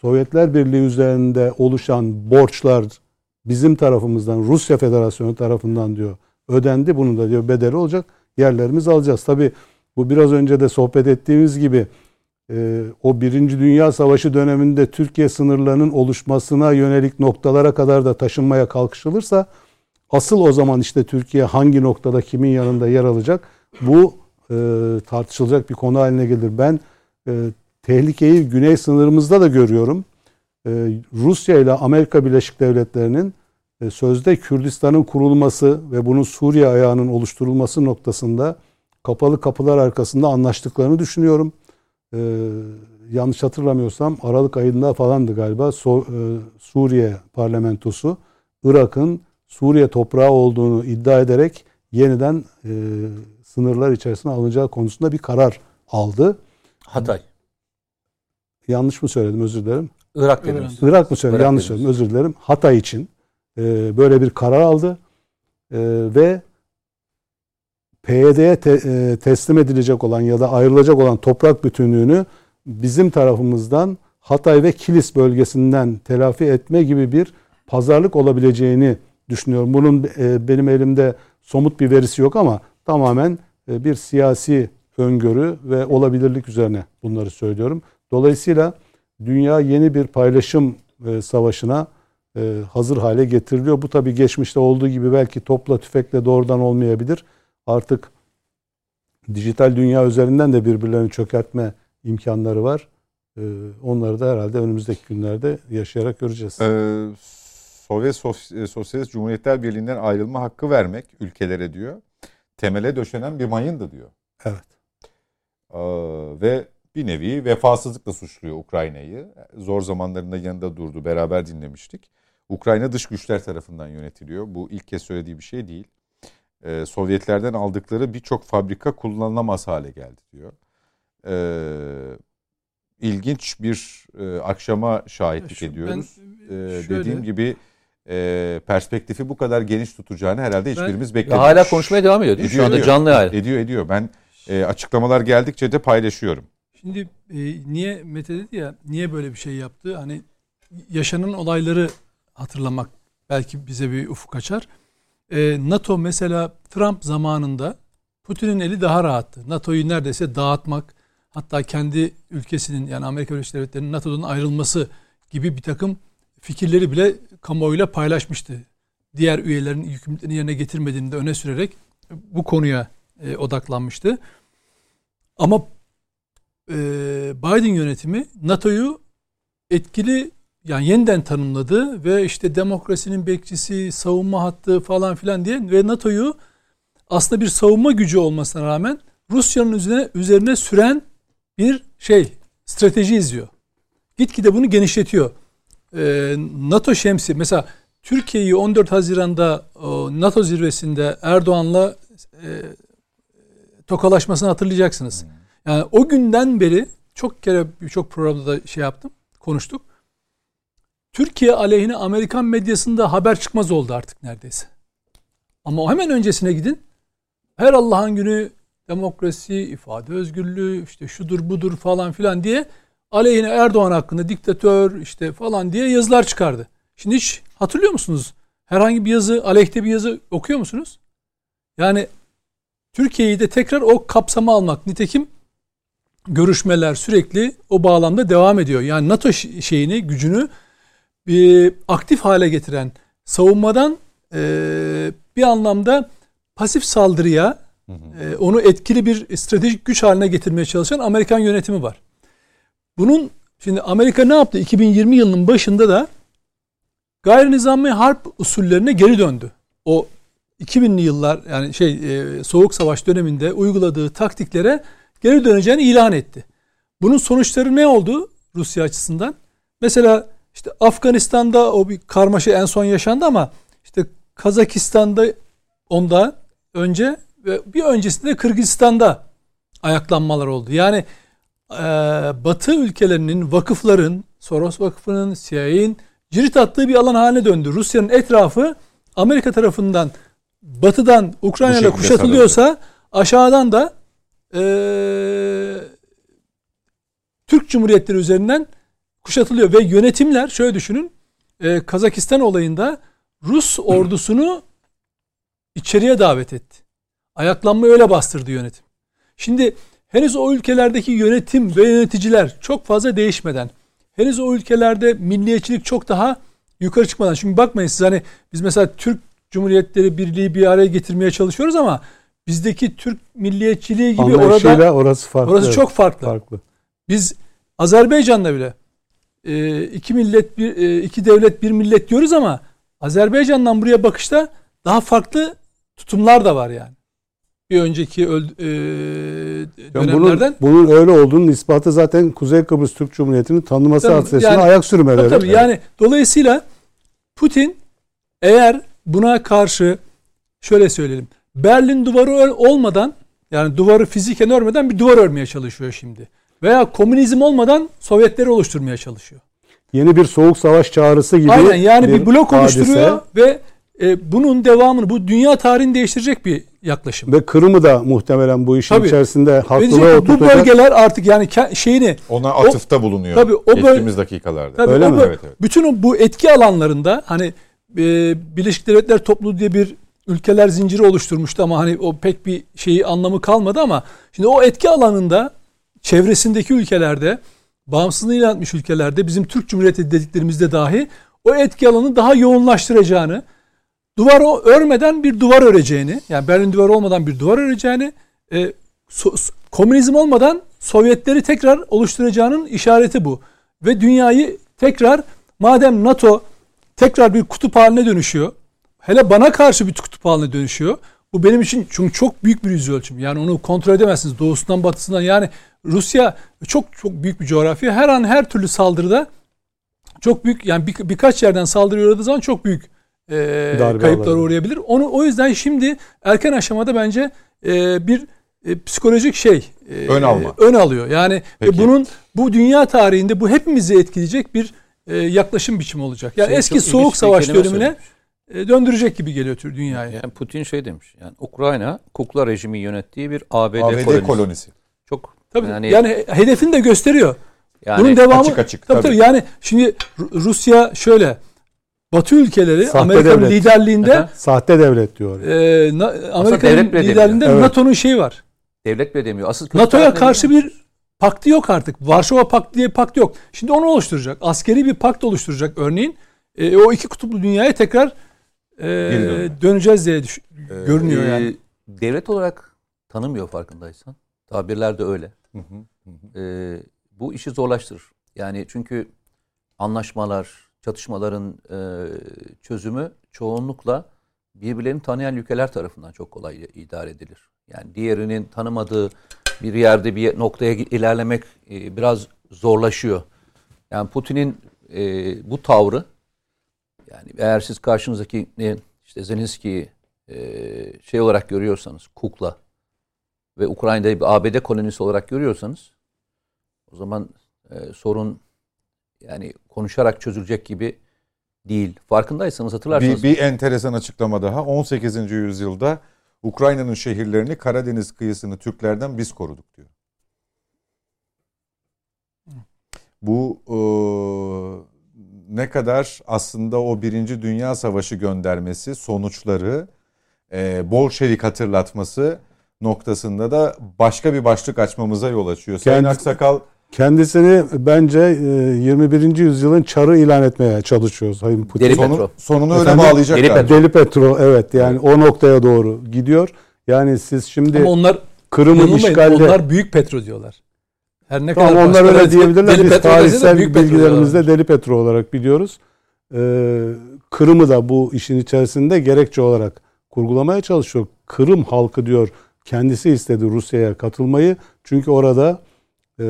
Sovyetler Birliği üzerinde oluşan borçlar bizim tarafımızdan Rusya Federasyonu tarafından diyor ödendi. Bunun da diyor bedeli olacak. Yerlerimizi alacağız. Tabi bu biraz önce de sohbet ettiğimiz gibi e, o Birinci Dünya Savaşı döneminde Türkiye sınırlarının oluşmasına yönelik noktalara kadar da taşınmaya kalkışılırsa asıl o zaman işte Türkiye hangi noktada kimin yanında yer alacak bu e, tartışılacak bir konu haline gelir. Ben e, tehlikeyi güney sınırımızda da görüyorum. E, Rusya ile Amerika Birleşik Devletleri'nin e, sözde Kürdistan'ın kurulması ve bunun Suriye ayağının oluşturulması noktasında kapalı kapılar arkasında anlaştıklarını düşünüyorum. E, yanlış hatırlamıyorsam Aralık ayında falandı galiba so, e, Suriye parlamentosu Irak'ın Suriye toprağı olduğunu iddia ederek yeniden e, sınırlar içerisine alınacağı konusunda bir karar aldı. Hatay. Yanlış mı söyledim özür dilerim. Irak dediniz. Irak mı söyledim? Irak Yanlış söyledim özür dilerim. Hatay için e, böyle bir karar aldı. E, ve PYD'ye te, e, teslim edilecek olan ya da ayrılacak olan toprak bütünlüğünü bizim tarafımızdan Hatay ve Kilis bölgesinden telafi etme gibi bir pazarlık olabileceğini düşünüyorum. Bunun e, benim elimde somut bir verisi yok ama tamamen e, bir siyasi öngörü ve olabilirlik üzerine bunları söylüyorum. Dolayısıyla dünya yeni bir paylaşım e, savaşına e, hazır hale getiriliyor. Bu tabi geçmişte olduğu gibi belki topla tüfekle doğrudan olmayabilir. Artık dijital dünya üzerinden de birbirlerini çökertme imkanları var. E, onları da herhalde önümüzdeki günlerde yaşayarak göreceğiz. Ee, Sovyet Sosyalist Cumhuriyetler Birliği'nden ayrılma hakkı vermek ülkelere diyor. Temele döşenen bir mayındı diyor. Evet. Ee, ve bir nevi vefasızlıkla suçluyor Ukrayna'yı. Zor zamanlarında yanında durdu. Beraber dinlemiştik. Ukrayna dış güçler tarafından yönetiliyor. Bu ilk kez söylediği bir şey değil. Ee, Sovyetlerden aldıkları birçok fabrika kullanılamaz hale geldi diyor. Ee, ilginç bir e, akşama şahitlik Şu, ediyoruz. Ben, ee, şöyle... Dediğim gibi e, perspektifi bu kadar geniş tutacağını herhalde hiçbirimiz beklemiyoruz. Hala konuşmaya devam ediyor değil mi? Ediyor, Şu anda ediyor. canlı hali. Ediyor ediyor. Ben e, açıklamalar geldikçe de paylaşıyorum. Şimdi e, niye Mete dedi ya niye böyle bir şey yaptı? Hani yaşanan olayları hatırlamak belki bize bir ufuk açar. E, NATO mesela Trump zamanında Putin'in eli daha rahattı. NATO'yu neredeyse dağıtmak hatta kendi ülkesinin yani Amerika Birleşik Devletleri'nin NATO'dan ayrılması gibi bir takım fikirleri bile kamuoyuyla paylaşmıştı. Diğer üyelerin yükümlülüklerini yerine getirmediğini de öne sürerek bu konuya e, odaklanmıştı. Ama e, Biden yönetimi NATO'yu etkili yani yeniden tanımladı ve işte demokrasinin bekçisi, savunma hattı falan filan diye ve NATO'yu aslında bir savunma gücü olmasına rağmen Rusya'nın üzerine, üzerine süren bir şey, strateji izliyor. Gitgide bunu genişletiyor. Ee, NATO şemsi mesela Türkiye'yi 14 Haziran'da o, NATO zirvesinde Erdoğan'la e, tokalaşmasını hatırlayacaksınız. Hmm. Yani o günden beri çok kere birçok programda da şey yaptım, konuştuk. Türkiye aleyhine Amerikan medyasında haber çıkmaz oldu artık neredeyse. Ama o hemen öncesine gidin. Her Allah'ın günü demokrasi, ifade özgürlüğü, işte şudur budur falan filan diye aleyhine Erdoğan hakkında diktatör işte falan diye yazılar çıkardı. Şimdi hiç hatırlıyor musunuz? Herhangi bir yazı, aleyhte bir yazı okuyor musunuz? Yani Türkiye'yi de tekrar o kapsama almak. Nitekim görüşmeler sürekli o bağlamda devam ediyor. Yani NATO şeyini, gücünü bir aktif hale getiren savunmadan e, bir anlamda pasif saldırıya e, onu etkili bir stratejik güç haline getirmeye çalışan Amerikan yönetimi var. Bunun şimdi Amerika ne yaptı? 2020 yılının başında da gayri nizami harp usullerine geri döndü. O 2000'li yıllar yani şey e, soğuk savaş döneminde uyguladığı taktiklere geri döneceğini ilan etti. Bunun sonuçları ne oldu Rusya açısından? Mesela işte Afganistan'da o bir karmaşa en son yaşandı ama işte Kazakistan'da onda önce ve bir öncesinde Kırgızistan'da ayaklanmalar oldu. Yani e, Batı ülkelerinin, vakıfların, Soros Vakfı'nın, CIA'in cirit attığı bir alan haline döndü. Rusya'nın etrafı Amerika tarafından batıdan Ukrayna ile kuşatılıyorsa sarıldı. aşağıdan da e, Türk Cumhuriyetleri üzerinden kuşatılıyor ve yönetimler şöyle düşünün e, Kazakistan olayında Rus ordusunu içeriye davet etti. Ayaklanma öyle bastırdı yönetim. Şimdi henüz o ülkelerdeki yönetim ve yöneticiler çok fazla değişmeden henüz o ülkelerde milliyetçilik çok daha yukarı çıkmadan. Çünkü bakmayın siz hani biz mesela Türk Cumhuriyetleri Birliği bir araya getirmeye çalışıyoruz ama bizdeki Türk milliyetçiliği gibi orada orası farklı. Orası çok farklı. farklı. Biz Azerbaycan'da bile e, iki millet bir e, iki devlet bir millet diyoruz ama Azerbaycan'dan buraya bakışta daha farklı tutumlar da var yani. Bir önceki öl, e, dönemlerden. Bunun, bunun öyle olduğunun ispatı zaten Kuzey Kıbrıs Türk Cumhuriyeti'nin tanınması hadisesine yani, ayak sürmeleri. Tabii, tabii. Evet. Yani dolayısıyla Putin eğer buna karşı şöyle söyleyelim. Berlin duvarı olmadan yani duvarı fiziken örmeden bir duvar örmeye çalışıyor şimdi. Veya komünizm olmadan Sovyetleri oluşturmaya çalışıyor. Yeni bir soğuk savaş çağrısı gibi. Aynen yani bir, bir blok hadise. oluşturuyor ve e, bunun devamını bu dünya tarihini değiştirecek bir yaklaşım. Ve Kırım'ı da muhtemelen bu işin tabii. içerisinde haklılığa oturtacak. Bu bölgeler artık yani şeyini ona atıfta o, bulunuyor. Tabii o geçtiğimiz dakikalarda. Tabii Öyle o, mi? Evet, evet. Bütün bu etki alanlarında hani e, Birleşik Devletler topluluğu diye bir ülkeler zinciri oluşturmuştu ama hani o pek bir şeyi anlamı kalmadı ama şimdi o etki alanında çevresindeki ülkelerde bağımsızlığı ilan etmiş ülkelerde bizim Türk Cumhuriyeti dediklerimizde dahi o etki alanı daha yoğunlaştıracağını duvar örmeden bir duvar öreceğini yani Berlin duvarı olmadan bir duvar öreceğini e, so, komünizm olmadan Sovyetleri tekrar oluşturacağının işareti bu. Ve dünyayı tekrar madem NATO tekrar bir kutup haline dönüşüyor. Hele bana karşı bir kutup haline dönüşüyor. Bu benim için çünkü çok büyük bir yüz ölçüm. Yani onu kontrol edemezsiniz. Doğusundan batısından yani Rusya çok çok büyük bir coğrafya. Her an her türlü saldırıda çok büyük yani bir, birkaç yerden saldırı uğradığı zaman çok büyük e, kayıplara uğrayabilir. Onu o yüzden şimdi erken aşamada bence e, bir e, psikolojik şey e, ön alma. ön alıyor. Yani e, bunun bu dünya tarihinde bu hepimizi etkileyecek bir e, yaklaşım biçimi olacak. Yani şey, eski soğuk savaş dönemine e, döndürecek gibi geliyor tür dünyayı. Yani Putin şey demiş. Yani Ukrayna kukla rejimi yönettiği bir ABD, ABD kolonisi. kolonisi. Çok tabii yani, yani hedefini de gösteriyor. Yani Bunun devamı açık açık. Tabii, tabii. tabii yani şimdi Rusya şöyle Batı ülkeleri Amerika'nın liderliğinde sahte devlet diyor. E, Amerika'nın liderliğinde evet. NATO'nun şeyi var. Devlet bile demiyor. Asıl NATO'ya karşı bir paktı yok artık. Varşova Paktı diye pakt yok. Şimdi onu oluşturacak. Askeri bir pakt oluşturacak örneğin. E, o iki kutuplu dünyaya tekrar e, döneceğiz diye düş- ee, görünüyor e, yani. Devlet olarak tanımıyor farkındaysan. Tabirler de öyle. Hı hı. E, bu işi zorlaştırır. Yani çünkü anlaşmalar, çatışmaların e, çözümü çoğunlukla birbirlerini tanıyan ülkeler tarafından çok kolay idare edilir. Yani diğerinin tanımadığı bir yerde bir noktaya ilerlemek e, biraz zorlaşıyor. Yani Putin'in e, bu tavrı yani eğer siz karşınızdaki işte Zelenski'yi e, şey olarak görüyorsanız kukla ve Ukrayna'da bir ABD kolonisi olarak görüyorsanız o zaman e, sorun yani konuşarak çözülecek gibi değil. Farkındaysanız hatırlarsanız. Bir, bir enteresan açıklama daha. 18. yüzyılda Ukrayna'nın şehirlerini Karadeniz kıyısını Türklerden biz koruduk diyor. Bu e, ne kadar aslında o Birinci Dünya Savaşı göndermesi sonuçları e, Bolşevik hatırlatması noktasında da başka bir başlık açmamıza yol açıyor. Sayın Kendisi- Aksakal Kendisini bence e, 21. yüzyılın çarı ilan etmeye çalışıyor Sayın Putin. Deli sonu, Petro. sonunu öyle Efendim? bağlayacak Deli galiba. Deli Petro evet yani o noktaya doğru gidiyor. Yani siz şimdi Ama onlar Kırım'ı yanılmayın, işgalde onlar büyük petro diyorlar. Her ne Tamam kadar onlar öyle diyebilirler. Deli Biz de tarihsel petro bilgilerimizde deli petro olarak biliyoruz. Ee, Kırım'ı da bu işin içerisinde gerekçe olarak kurgulamaya çalışıyor. Kırım halkı diyor kendisi istedi Rusya'ya katılmayı. Çünkü orada e,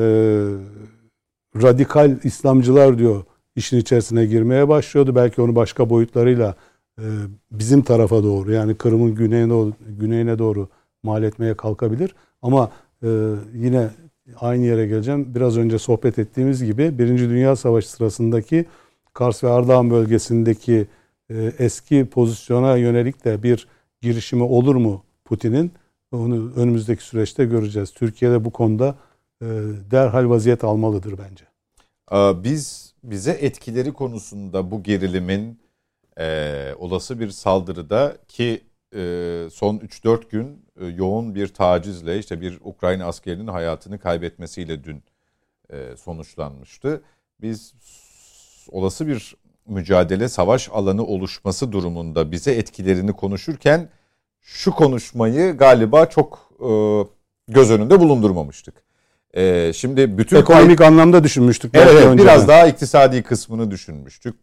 radikal İslamcılar diyor işin içerisine girmeye başlıyordu. Belki onu başka boyutlarıyla e, bizim tarafa doğru yani Kırım'ın güneyine güneyine doğru mal etmeye kalkabilir. Ama e, yine aynı yere geleceğim. Biraz önce sohbet ettiğimiz gibi Birinci Dünya Savaşı sırasındaki Kars ve Ardahan bölgesindeki e, eski pozisyona yönelik de bir girişimi olur mu Putin'in? Onu önümüzdeki süreçte göreceğiz. Türkiye'de bu konuda e, derhal vaziyet almalıdır bence. Biz bize etkileri konusunda bu gerilimin e, olası bir saldırıda ki e, son 3-4 gün yoğun bir tacizle işte bir Ukrayna askerinin hayatını kaybetmesiyle dün e, sonuçlanmıştı. Biz olası bir mücadele savaş alanı oluşması durumunda bize etkilerini konuşurken şu konuşmayı galiba çok e, göz önünde bulundurmamıştık. E, şimdi bütün Ekonomik anlamda düşünmüştük. Evet, evet önceden. biraz daha iktisadi kısmını düşünmüştük.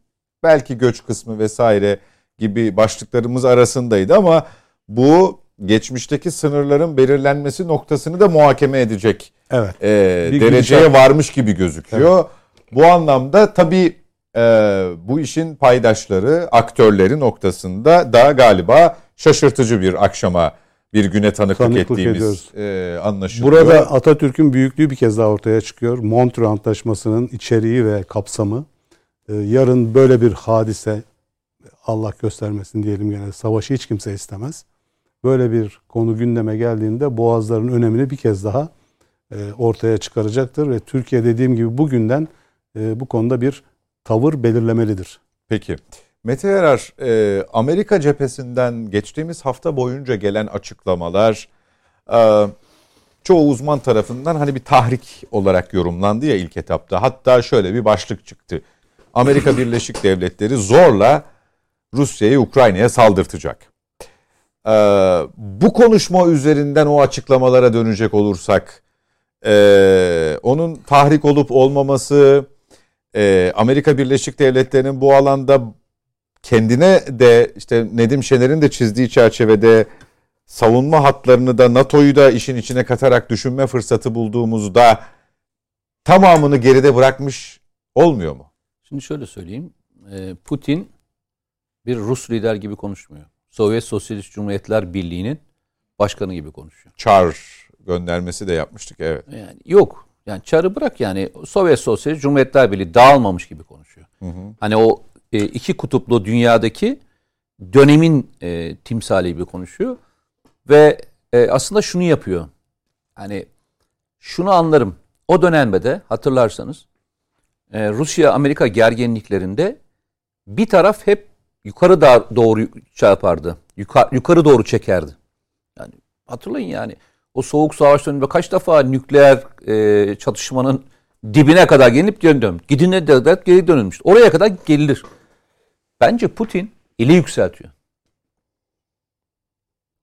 Belki göç kısmı vesaire gibi başlıklarımız arasındaydı ama bu geçmişteki sınırların belirlenmesi noktasını da muhakeme edecek Evet. e, Bir dereceye gidişat. varmış gibi gözüküyor. Bu anlamda tabii e, bu işin paydaşları, aktörleri noktasında da galiba şaşırtıcı bir akşama, bir güne tanıklık, Tanıklık ettiğimiz ediyoruz. e, anlaşılıyor. Burada Atatürk'ün büyüklüğü bir kez daha ortaya çıkıyor. Montreux Antlaşması'nın içeriği ve kapsamı. Ee, yarın böyle bir hadise Allah göstermesin diyelim gene savaşı hiç kimse istemez. Böyle bir konu gündeme geldiğinde boğazların önemini bir kez daha e, ortaya çıkaracaktır ve Türkiye dediğim gibi bugünden e, bu konuda bir tavır belirlemelidir. Peki. Mete Yarar, e, Amerika cephesinden geçtiğimiz hafta boyunca gelen açıklamalar çoğu uzman tarafından hani bir tahrik olarak yorumlandı ya ilk etapta. Hatta şöyle bir başlık çıktı. Amerika Birleşik Devletleri zorla Rusya'yı Ukrayna'ya saldırtacak. E, bu konuşma üzerinden o açıklamalara dönecek olursak e, onun tahrik olup olmaması, e, Amerika Birleşik Devletleri'nin bu alanda kendine de işte Nedim Şener'in de çizdiği çerçevede savunma hatlarını da NATO'yu da işin içine katarak düşünme fırsatı bulduğumuzda tamamını geride bırakmış olmuyor mu? Şimdi şöyle söyleyeyim. Ee, Putin bir Rus lider gibi konuşmuyor. Sovyet Sosyalist Cumhuriyetler Birliği'nin başkanı gibi konuşuyor. Çar göndermesi de yapmıştık evet. Yani yok. Yani çarı bırak yani Sovyet Sosyalist Cumhuriyetler Birliği dağılmamış gibi konuşuyor. Hani o e, iki kutuplu dünyadaki dönemin e, timsali gibi konuşuyor. Ve e, aslında şunu yapıyor. Hani şunu anlarım. O dönemde de hatırlarsanız e, Rusya-Amerika gerginliklerinde bir taraf hep yukarı da doğru yapardı. Yukarı, yukarı doğru çekerdi. Yani hatırlayın yani o soğuk savaş döneminde kaç defa nükleer e, çatışmanın dibine kadar gelinip geri dönmüş. Gidine de geri dönülmüş. Oraya kadar gelinir. Bence Putin eli yükseltiyor.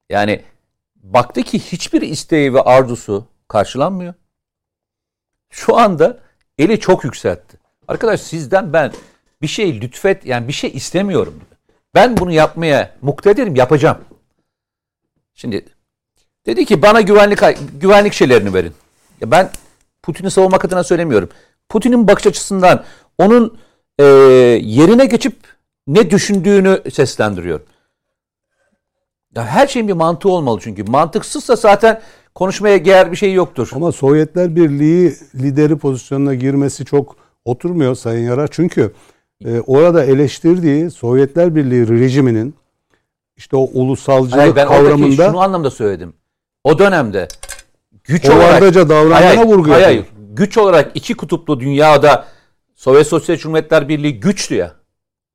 Yani baktı ki hiçbir isteği ve arzusu karşılanmıyor. Şu anda eli çok yükseltti. Arkadaş sizden ben bir şey lütfet yani bir şey istemiyorum. Ben bunu yapmaya muktedirim yapacağım. Şimdi dedi ki bana güvenlik güvenlik şeylerini verin. Ya ben Putin'i savunmak adına söylemiyorum. Putin'in bakış açısından onun e, yerine geçip ne düşündüğünü seslendiriyor. Ya her şeyin bir mantığı olmalı çünkü. Mantıksızsa zaten konuşmaya değer bir şey yoktur. Ama Sovyetler Birliği lideri pozisyonuna girmesi çok oturmuyor Sayın Yarar. Çünkü e, orada eleştirdiği Sovyetler Birliği rejiminin işte o ulusalcılık Hayır, ben kavramında şunu anlamda söyledim. O dönemde güç olarak Hayır, vurgu hayır, hayır. Güç olarak iki kutuplu dünyada Sovyet Sosyalist Cumhuriyetler Birliği güçtü ya.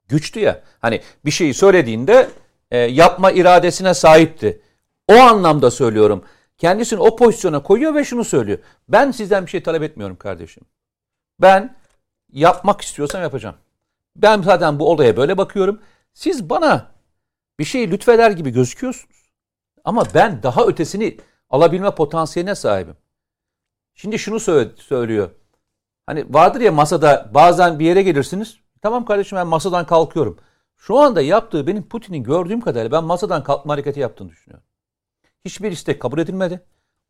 Güçtü ya. Hani bir şeyi söylediğinde e, yapma iradesine sahipti. O anlamda söylüyorum. kendisini o pozisyona koyuyor ve şunu söylüyor. Ben sizden bir şey talep etmiyorum kardeşim. Ben yapmak istiyorsam yapacağım. Ben zaten bu olaya böyle bakıyorum. Siz bana bir şey lütfeder gibi gözüküyorsunuz. Ama ben daha ötesini alabilme potansiyeline sahibim. Şimdi şunu söylüyor. Hani vardır ya masada bazen bir yere gelirsiniz. Tamam kardeşim ben masadan kalkıyorum. Şu anda yaptığı benim Putin'in gördüğüm kadarıyla ben masadan kalkma hareketi yaptığını düşünüyorum. Hiçbir istek kabul edilmedi.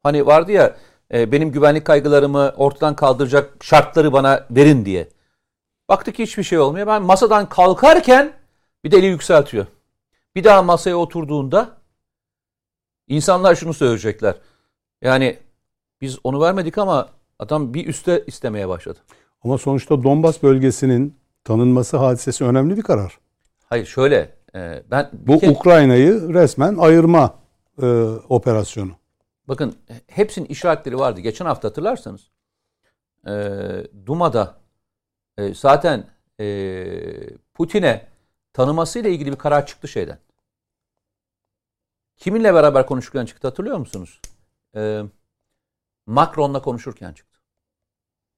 Hani vardı ya e, benim güvenlik kaygılarımı ortadan kaldıracak şartları bana verin diye. Baktık hiçbir şey olmuyor. Ben masadan kalkarken bir de eli yükseltiyor. Bir daha masaya oturduğunda insanlar şunu söyleyecekler. Yani biz onu vermedik ama adam bir üste istemeye başladı. Ama sonuçta Donbas bölgesinin tanınması hadisesi önemli bir karar. Hayır şöyle e, ben bu kez, Ukrayna'yı resmen ayırma e, operasyonu. Bakın hepsinin işaretleri vardı. Geçen hafta hatırlarsanız e, Duma'da e, zaten e, Putin'e tanımasıyla ilgili bir karar çıktı şeyden. Kiminle beraber konuşurken çıktı hatırlıyor musunuz? E, Macron'la konuşurken çıktı.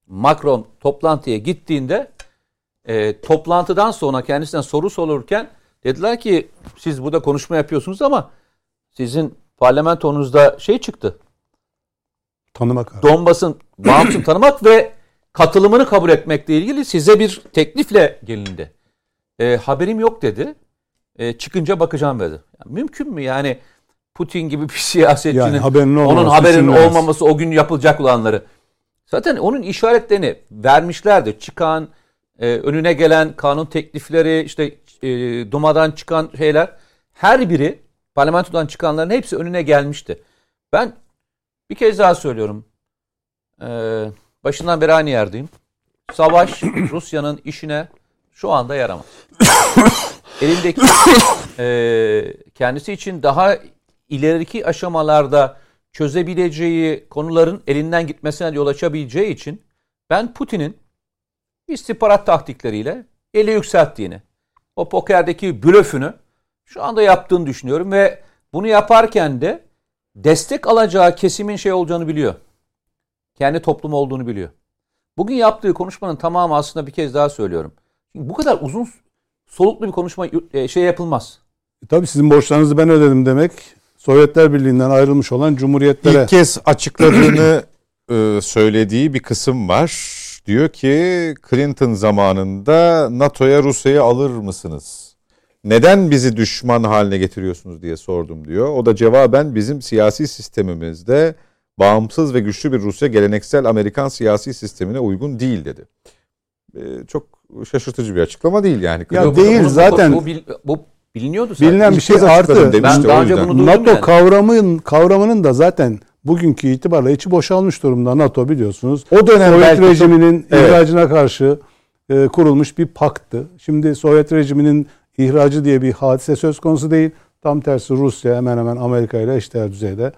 Macron toplantıya gittiğinde e, toplantıdan sonra kendisinden soru sorulurken dediler ki siz burada konuşma yapıyorsunuz ama sizin parlamentonuzda şey çıktı. Tanımak. Donbas'ın bağımsız tanımak ve katılımını kabul etmekle ilgili size bir teklifle gelindi. E, haberim yok dedi. E, çıkınca bakacağım dedi. Yani mümkün mü yani Putin gibi bir siyasetçinin yani haberinin onun haberinin olmaması o gün yapılacak olanları. Zaten onun işaretlerini vermişlerdi. Çıkan, e, önüne gelen kanun teklifleri, işte e, Duma'dan çıkan şeyler her biri parlamentodan çıkanların hepsi önüne gelmişti. Ben bir kez daha söylüyorum. E, başından beri aynı yerdeyim. Savaş Rusya'nın işine şu anda yaramaz. Elindeki e, kendisi için daha ileriki aşamalarda çözebileceği konuların elinden gitmesine yol açabileceği için ben Putin'in istihbarat taktikleriyle eli yükselttiğini, o pokerdeki blöfünü şu anda yaptığını düşünüyorum ve bunu yaparken de destek alacağı kesimin şey olacağını biliyor. Kendi toplumu olduğunu biliyor. Bugün yaptığı konuşmanın tamamı aslında bir kez daha söylüyorum. Şimdi bu kadar uzun soluklu bir konuşma e, şey yapılmaz. E, tabii sizin borçlarınızı ben ödedim demek. Sovyetler Birliği'nden ayrılmış olan cumhuriyetlere... İlk kez açıkladığını e, söylediği bir kısım var. Diyor ki Clinton zamanında NATO'ya Rusya'yı alır mısınız? Neden bizi düşman haline getiriyorsunuz diye sordum diyor. O da cevaben bizim siyasi sistemimizde bağımsız ve güçlü bir Rusya geleneksel Amerikan siyasi sistemine uygun değil dedi. Ee, çok şaşırtıcı bir açıklama değil yani. Ya bu, değil bu, zaten. Bu, bu, bu biliniyordu zaten. Bilinen bir şey artı. Ben daha önce bunu NATO yani. kavramının kavramının da zaten bugünkü itibarla içi boşalmış durumda NATO biliyorsunuz. O dönem Sovyet rejiminin çok, evet. ihracına karşı e, kurulmuş bir paktı. Şimdi Sovyet rejiminin ihracı diye bir hadise söz konusu değil. Tam tersi Rusya hemen hemen Amerika ile eşdeğer düzeyde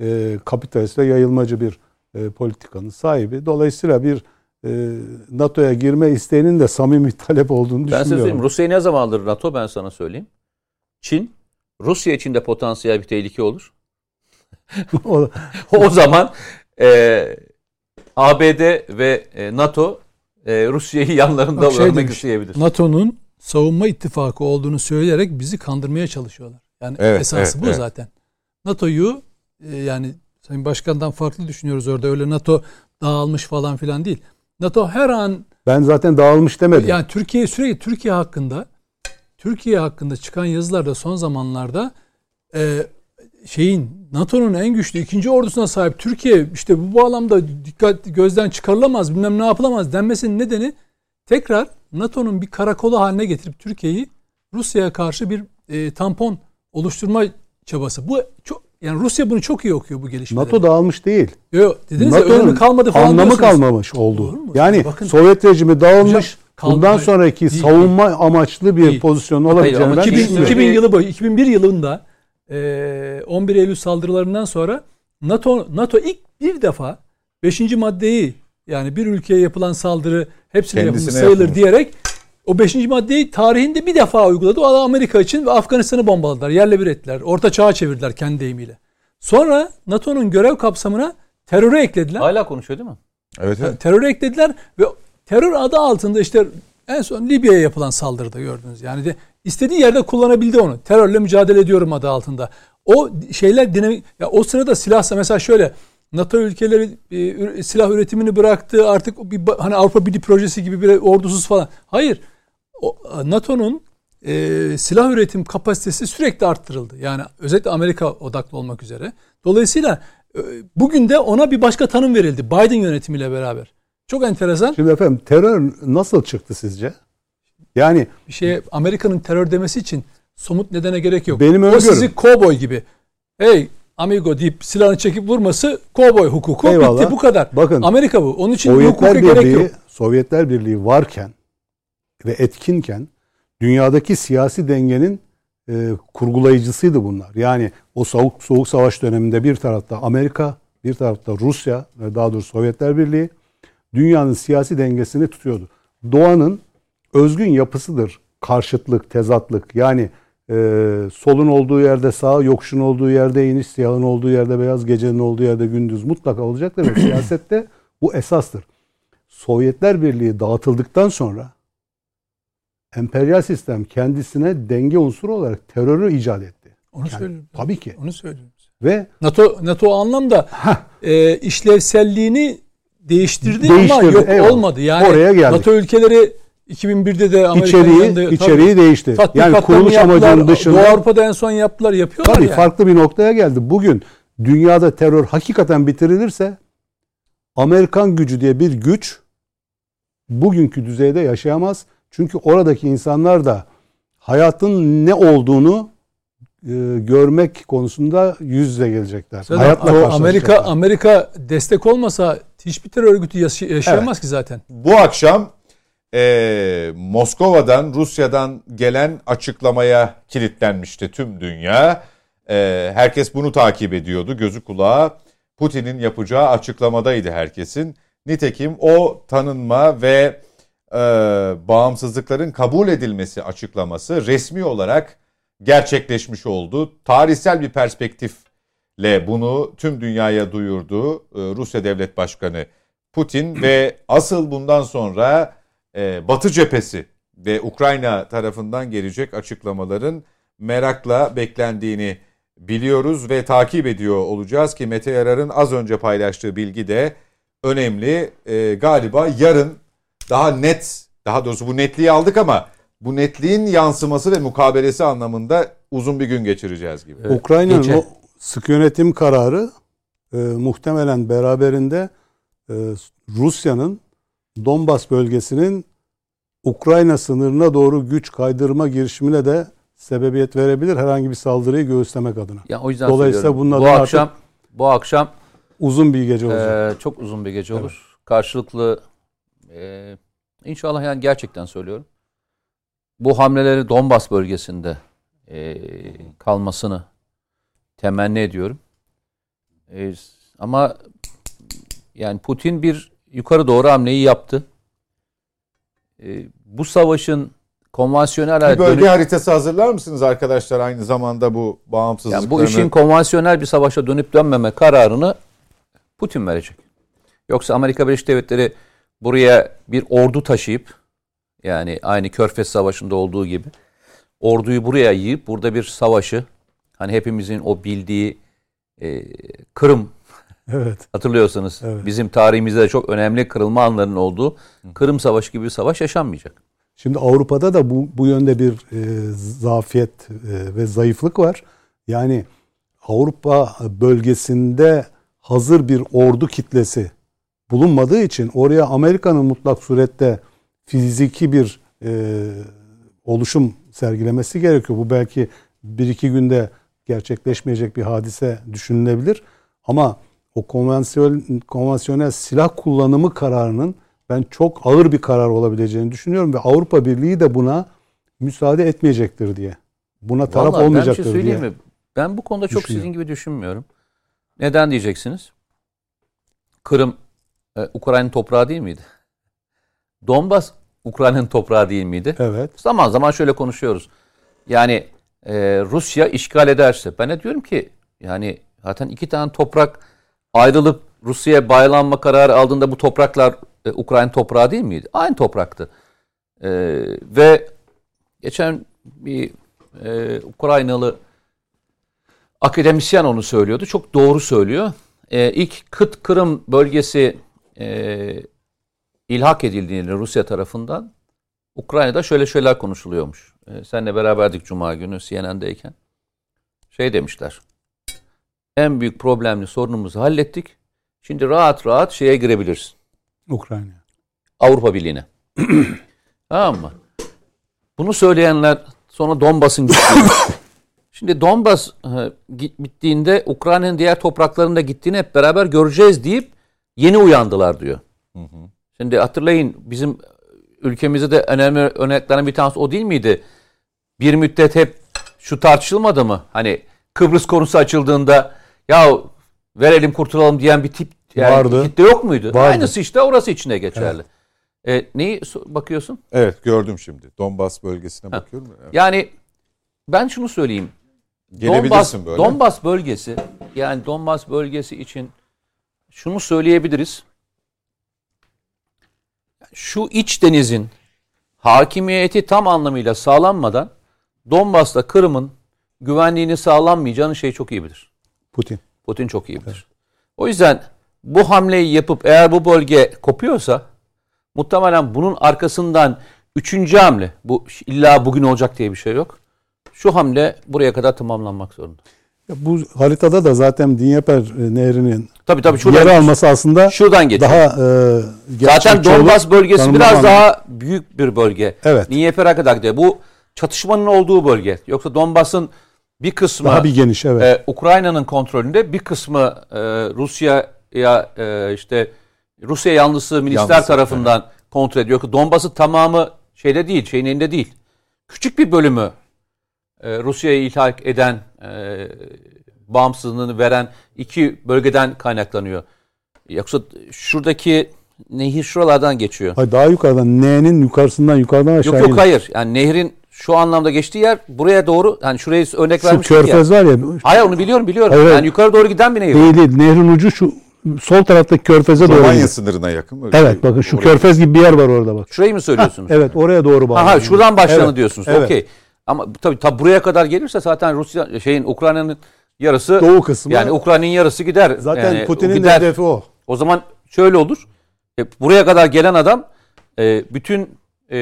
e, kapitalist ve yayılmacı bir e, politikanın sahibi. Dolayısıyla bir e, NATO'ya girme isteğinin de samimi talep olduğunu ben düşünüyorum. Ben size söyleyeyim. Rusya'yı ne zaman alır NATO ben sana söyleyeyim. Çin Rusya için de potansiyel bir tehlike olur. o zaman e, ABD ve e, NATO e, Rusya'yı yanlarında Bak, şey görmek isteyebilir. NATO'nun savunma ittifakı olduğunu söyleyerek bizi kandırmaya çalışıyorlar. Yani evet, esası evet, bu evet. zaten. NATO'yu e, yani Sayın Başkan'dan farklı düşünüyoruz orada. Öyle NATO dağılmış falan filan değil. NATO her an ben zaten dağılmış demedim. Yani Türkiye sürekli Türkiye hakkında Türkiye hakkında çıkan yazılarda son zamanlarda e, şeyin NATO'nun en güçlü ikinci ordusuna sahip Türkiye işte bu bağlamda dikkat gözden çıkarılamaz bilmem ne yapılamaz denmesinin nedeni tekrar NATO'nun bir karakolu haline getirip Türkiye'yi Rusya'ya karşı bir e, tampon oluşturma çabası. Bu çok yani Rusya bunu çok iyi okuyor bu gelişmeleri. NATO dağılmış değil. Yok dediniz NATO'nun ya önemi kalmadı falan anlamı kalmamış oldu. Yani Bakın, Sovyet rejimi dağılmış. Hocam, bundan sonraki değil, savunma değil. amaçlı bir değil. pozisyon olabileceğini ben 2000, 2000 yılı boyu 2001 yılında e, 11 Eylül saldırılarından sonra NATO NATO ilk bir defa 5. maddeyi yani bir ülkeye yapılan saldırı hepsine yapılmış sayılır yapılmış. diyerek o 5. maddeyi tarihinde bir defa uyguladı. O da Amerika için ve Afganistan'ı bombaladılar. Yerle bir ettiler. Orta çağa çevirdiler kendi deyimiyle. Sonra NATO'nun görev kapsamına terörü eklediler. Hala konuşuyor değil mi? Evet, evet. Terörü eklediler ve terör adı altında işte en son Libya'ya yapılan saldırıda gördünüz. Yani de istediği yerde kullanabildi onu. Terörle mücadele ediyorum adı altında. O şeyler dinamik ya o sırada silahsa mesela şöyle NATO ülkeleri e, silah üretimini bıraktı. Artık bir hani Avrupa Birliği projesi gibi bir ordusuz falan. Hayır. NATO'nun e, silah üretim kapasitesi sürekli arttırıldı. Yani özellikle Amerika odaklı olmak üzere. Dolayısıyla e, bugün de ona bir başka tanım verildi Biden yönetimiyle beraber. Çok enteresan. Şimdi efendim terör nasıl çıktı sizce? Yani bir şeye Amerika'nın terör demesi için somut nedene gerek yok. Benim o sizi kovboy gibi. Hey amigo deyip silahını çekip vurması kovboy hukuku Eyvallah. bitti bu kadar. Bakın Amerika bu. Onun için Sovyetler hukuka Birliği, gerek yok. Sovyetler Birliği varken ve etkinken dünyadaki siyasi dengenin e, kurgulayıcısıydı bunlar. Yani o soğuk soğuk savaş döneminde bir tarafta Amerika, bir tarafta Rusya ve daha doğrusu Sovyetler Birliği dünyanın siyasi dengesini tutuyordu. Doğanın özgün yapısıdır karşıtlık, tezatlık. Yani e, solun olduğu yerde sağ, yokuşun olduğu yerde iniş, siyahın olduğu yerde beyaz, gecenin olduğu yerde gündüz mutlaka olacaktır. Ve siyasette bu esastır. Sovyetler Birliği dağıtıldıktan sonra emperyal sistem kendisine denge unsuru olarak terörü icat etti. Onu yani, söylüyorum. Tabii ki. Onu söylüyorum. Ve NATO NATO anlamda e, işlevselliğini değiştirdi, değiştirdi ama yok eyvallah. olmadı. Yani Oraya geldik. NATO ülkeleri 2001'de de içeriği, yanında, içeriği tabii, değişti. Yani kuruluş amacının dışında. Doğu Avrupa'da en son yaptılar, yapıyorlar tabii yani. farklı bir noktaya geldi. Bugün dünyada terör hakikaten bitirilirse Amerikan gücü diye bir güç bugünkü düzeyde yaşayamaz. Çünkü oradaki insanlar da hayatın ne olduğunu e, görmek konusunda yüz yüze gelecekler. Zaten Hayatla Amerika Amerika destek olmasa hiçbir terör örgütü yaşayamaz evet. ki zaten. Bu akşam e, Moskova'dan, Rusya'dan gelen açıklamaya kilitlenmişti tüm dünya. E, herkes bunu takip ediyordu, gözü kulağı. Putin'in yapacağı açıklamadaydı herkesin. Nitekim o tanınma ve e, bağımsızlıkların kabul edilmesi açıklaması resmi olarak gerçekleşmiş oldu. Tarihsel bir perspektifle bunu tüm dünyaya duyurdu e, Rusya Devlet Başkanı Putin ve asıl bundan sonra e, Batı cephesi ve Ukrayna tarafından gelecek açıklamaların merakla beklendiğini biliyoruz ve takip ediyor olacağız ki Mete Yarar'ın az önce paylaştığı bilgi de önemli. E, galiba yarın daha net, daha doğrusu bu netliği aldık ama bu netliğin yansıması ve mukabelesi anlamında uzun bir gün geçireceğiz gibi. Evet. Ukrayna'nın o sık yönetim kararı e, muhtemelen beraberinde e, Rusya'nın Donbas bölgesinin Ukrayna sınırına doğru güç kaydırma girişimine de sebebiyet verebilir herhangi bir saldırıyı göğüslemek adına. Ya o yüzden Dolayısıyla bunun bu akşam bu akşam uzun bir gece olacak. E, çok uzun bir gece olur. Evet. Karşılıklı e, inşallah yani gerçekten söylüyorum. Bu hamleleri Donbas bölgesinde e, kalmasını temenni ediyorum. E, ama yani Putin bir yukarı doğru hamleyi yaptı. E, bu savaşın konvansiyonel bir bölge dönüp, haritası hazırlar mısınız arkadaşlar aynı zamanda bu bağımsızlıklarını? Yani bu işin konvansiyonel bir savaşa dönüp dönmeme kararını Putin verecek. Yoksa Amerika Birleşik Devletleri buraya bir ordu taşıyıp yani aynı Körfez Savaşı'nda olduğu gibi orduyu buraya yiyip burada bir savaşı hani hepimizin o bildiği e, Kırım Evet. Hatırlıyorsanız evet. bizim tarihimizde de çok önemli kırılma anlarının olduğu Kırım Savaşı gibi bir savaş yaşanmayacak. Şimdi Avrupa'da da bu, bu yönde bir e, zafiyet e, ve zayıflık var. Yani Avrupa bölgesinde hazır bir ordu kitlesi bulunmadığı için oraya Amerika'nın mutlak surette fiziki bir e, oluşum sergilemesi gerekiyor. Bu belki bir iki günde gerçekleşmeyecek bir hadise düşünülebilir. Ama o konvansiyonel, konvansiyonel silah kullanımı kararının ben çok ağır bir karar olabileceğini düşünüyorum ve Avrupa Birliği de buna müsaade etmeyecektir diye. Buna taraf Vallahi olmayacaktır ben şey diye. Mi? Ben bu konuda çok sizin gibi düşünmüyorum. Neden diyeceksiniz? Kırım e, Ukrayna toprağı değil miydi? Donbas Ukrayna'nın toprağı değil miydi? Evet. Zaman zaman şöyle konuşuyoruz. Yani e, Rusya işgal ederse ben de diyorum ki yani Zaten iki tane toprak ayrılıp Rusya'ya bağlanma kararı aldığında bu topraklar e, Ukrayna toprağı değil miydi? Aynı topraktı. E, ve geçen bir e, Ukraynalı akademisyen onu söylüyordu. Çok doğru söylüyor. E, ilk Kıt Kırım bölgesi e, ilhak edildiğinde Rusya tarafından Ukrayna'da şöyle şeyler konuşuluyormuş. E, senle beraberdik Cuma günü CNN'deyken. Şey demişler. En büyük problemli sorunumuzu hallettik. Şimdi rahat rahat şeye girebilirsin. Ukrayna. Avrupa Birliği'ne. tamam mı? Bunu söyleyenler sonra Donbas'ın gittiğini. Şimdi Donbas e, bittiğinde Ukrayna'nın diğer topraklarında gittiğini hep beraber göreceğiz deyip yeni uyandılar diyor. Hı hı. Şimdi hatırlayın bizim ülkemizde de önemli örneklerden bir tanesi o değil miydi? Bir müddet hep şu tartışılmadı mı? Hani Kıbrıs konusu açıldığında ya verelim kurtulalım diyen bir tip yani Vardı. kitle yok muydu? Vardı. Aynısı işte orası içine geçerli. Evet. E, neyi bakıyorsun? Evet gördüm şimdi. Donbas bölgesine ha. bakıyorum. Evet. Yani ben şunu söyleyeyim. Donbas, böyle. Donbas bölgesi yani Donbas bölgesi için şunu söyleyebiliriz. Şu iç denizin hakimiyeti tam anlamıyla sağlanmadan Donbas'ta Kırım'ın güvenliğini sağlanmayacağını şey çok iyi bilir. Putin. Putin çok iyi bilir. Evet. O yüzden bu hamleyi yapıp eğer bu bölge kopuyorsa muhtemelen bunun arkasından üçüncü hamle bu illa bugün olacak diye bir şey yok. Şu hamle buraya kadar tamamlanmak zorunda. Ya bu haritada da zaten Dnieper e, Nehri'nin tabii, tabii, şuradan, yer alması aslında şuradan geçiyor. daha e, Zaten Donbas bölgesi biraz anlamı. daha büyük bir bölge. Evet. Dnieper'e kadar gidiyor. Bu çatışmanın olduğu bölge. Yoksa Donbas'ın bir kısmı daha bir geniş evet. E, Ukrayna'nın kontrolünde, bir kısmı e, Rusya'ya e, işte Rusya yanlısı milisler yanlısı, tarafından evet. kontrol ediyor. Donbas'ın tamamı şeyde değil, şeyin elinde değil. Küçük bir bölümü e, Rusya'yı ilhak eden, e, bağımsızlığını veren iki bölgeden kaynaklanıyor. Yoksa şuradaki nehir şuralardan geçiyor. Hayır, daha yukarıdan, N'nin yukarısından yukarıdan aşağı Yok yok hayır. Yani nehrin şu anlamda geçtiği yer buraya doğru yani şuraya örnek vermiş. Şu körfez ya. var ya. Hayır onu biliyorum biliyorum. Hayır, yani yukarı doğru giden bir nehir. Değil değil. Nehrin ucu şu sol taraftaki körfeze doğru. Romanya sınırına yakın. Öyle evet bakın şu oraya. körfez gibi bir yer var orada bak. Şurayı mı söylüyorsunuz? Ha, evet oraya doğru bağlı. Ha, şuradan başlanı evet, diyorsunuz. Evet. Okey. Ama tabii tabii buraya kadar gelirse zaten Rusya şeyin Ukrayna'nın yarısı doğu kısmı. Yani Ukrayna'nın yarısı gider. Zaten yani, Putin'in hedefi o. O zaman şöyle olur. E, buraya kadar gelen adam e, bütün e,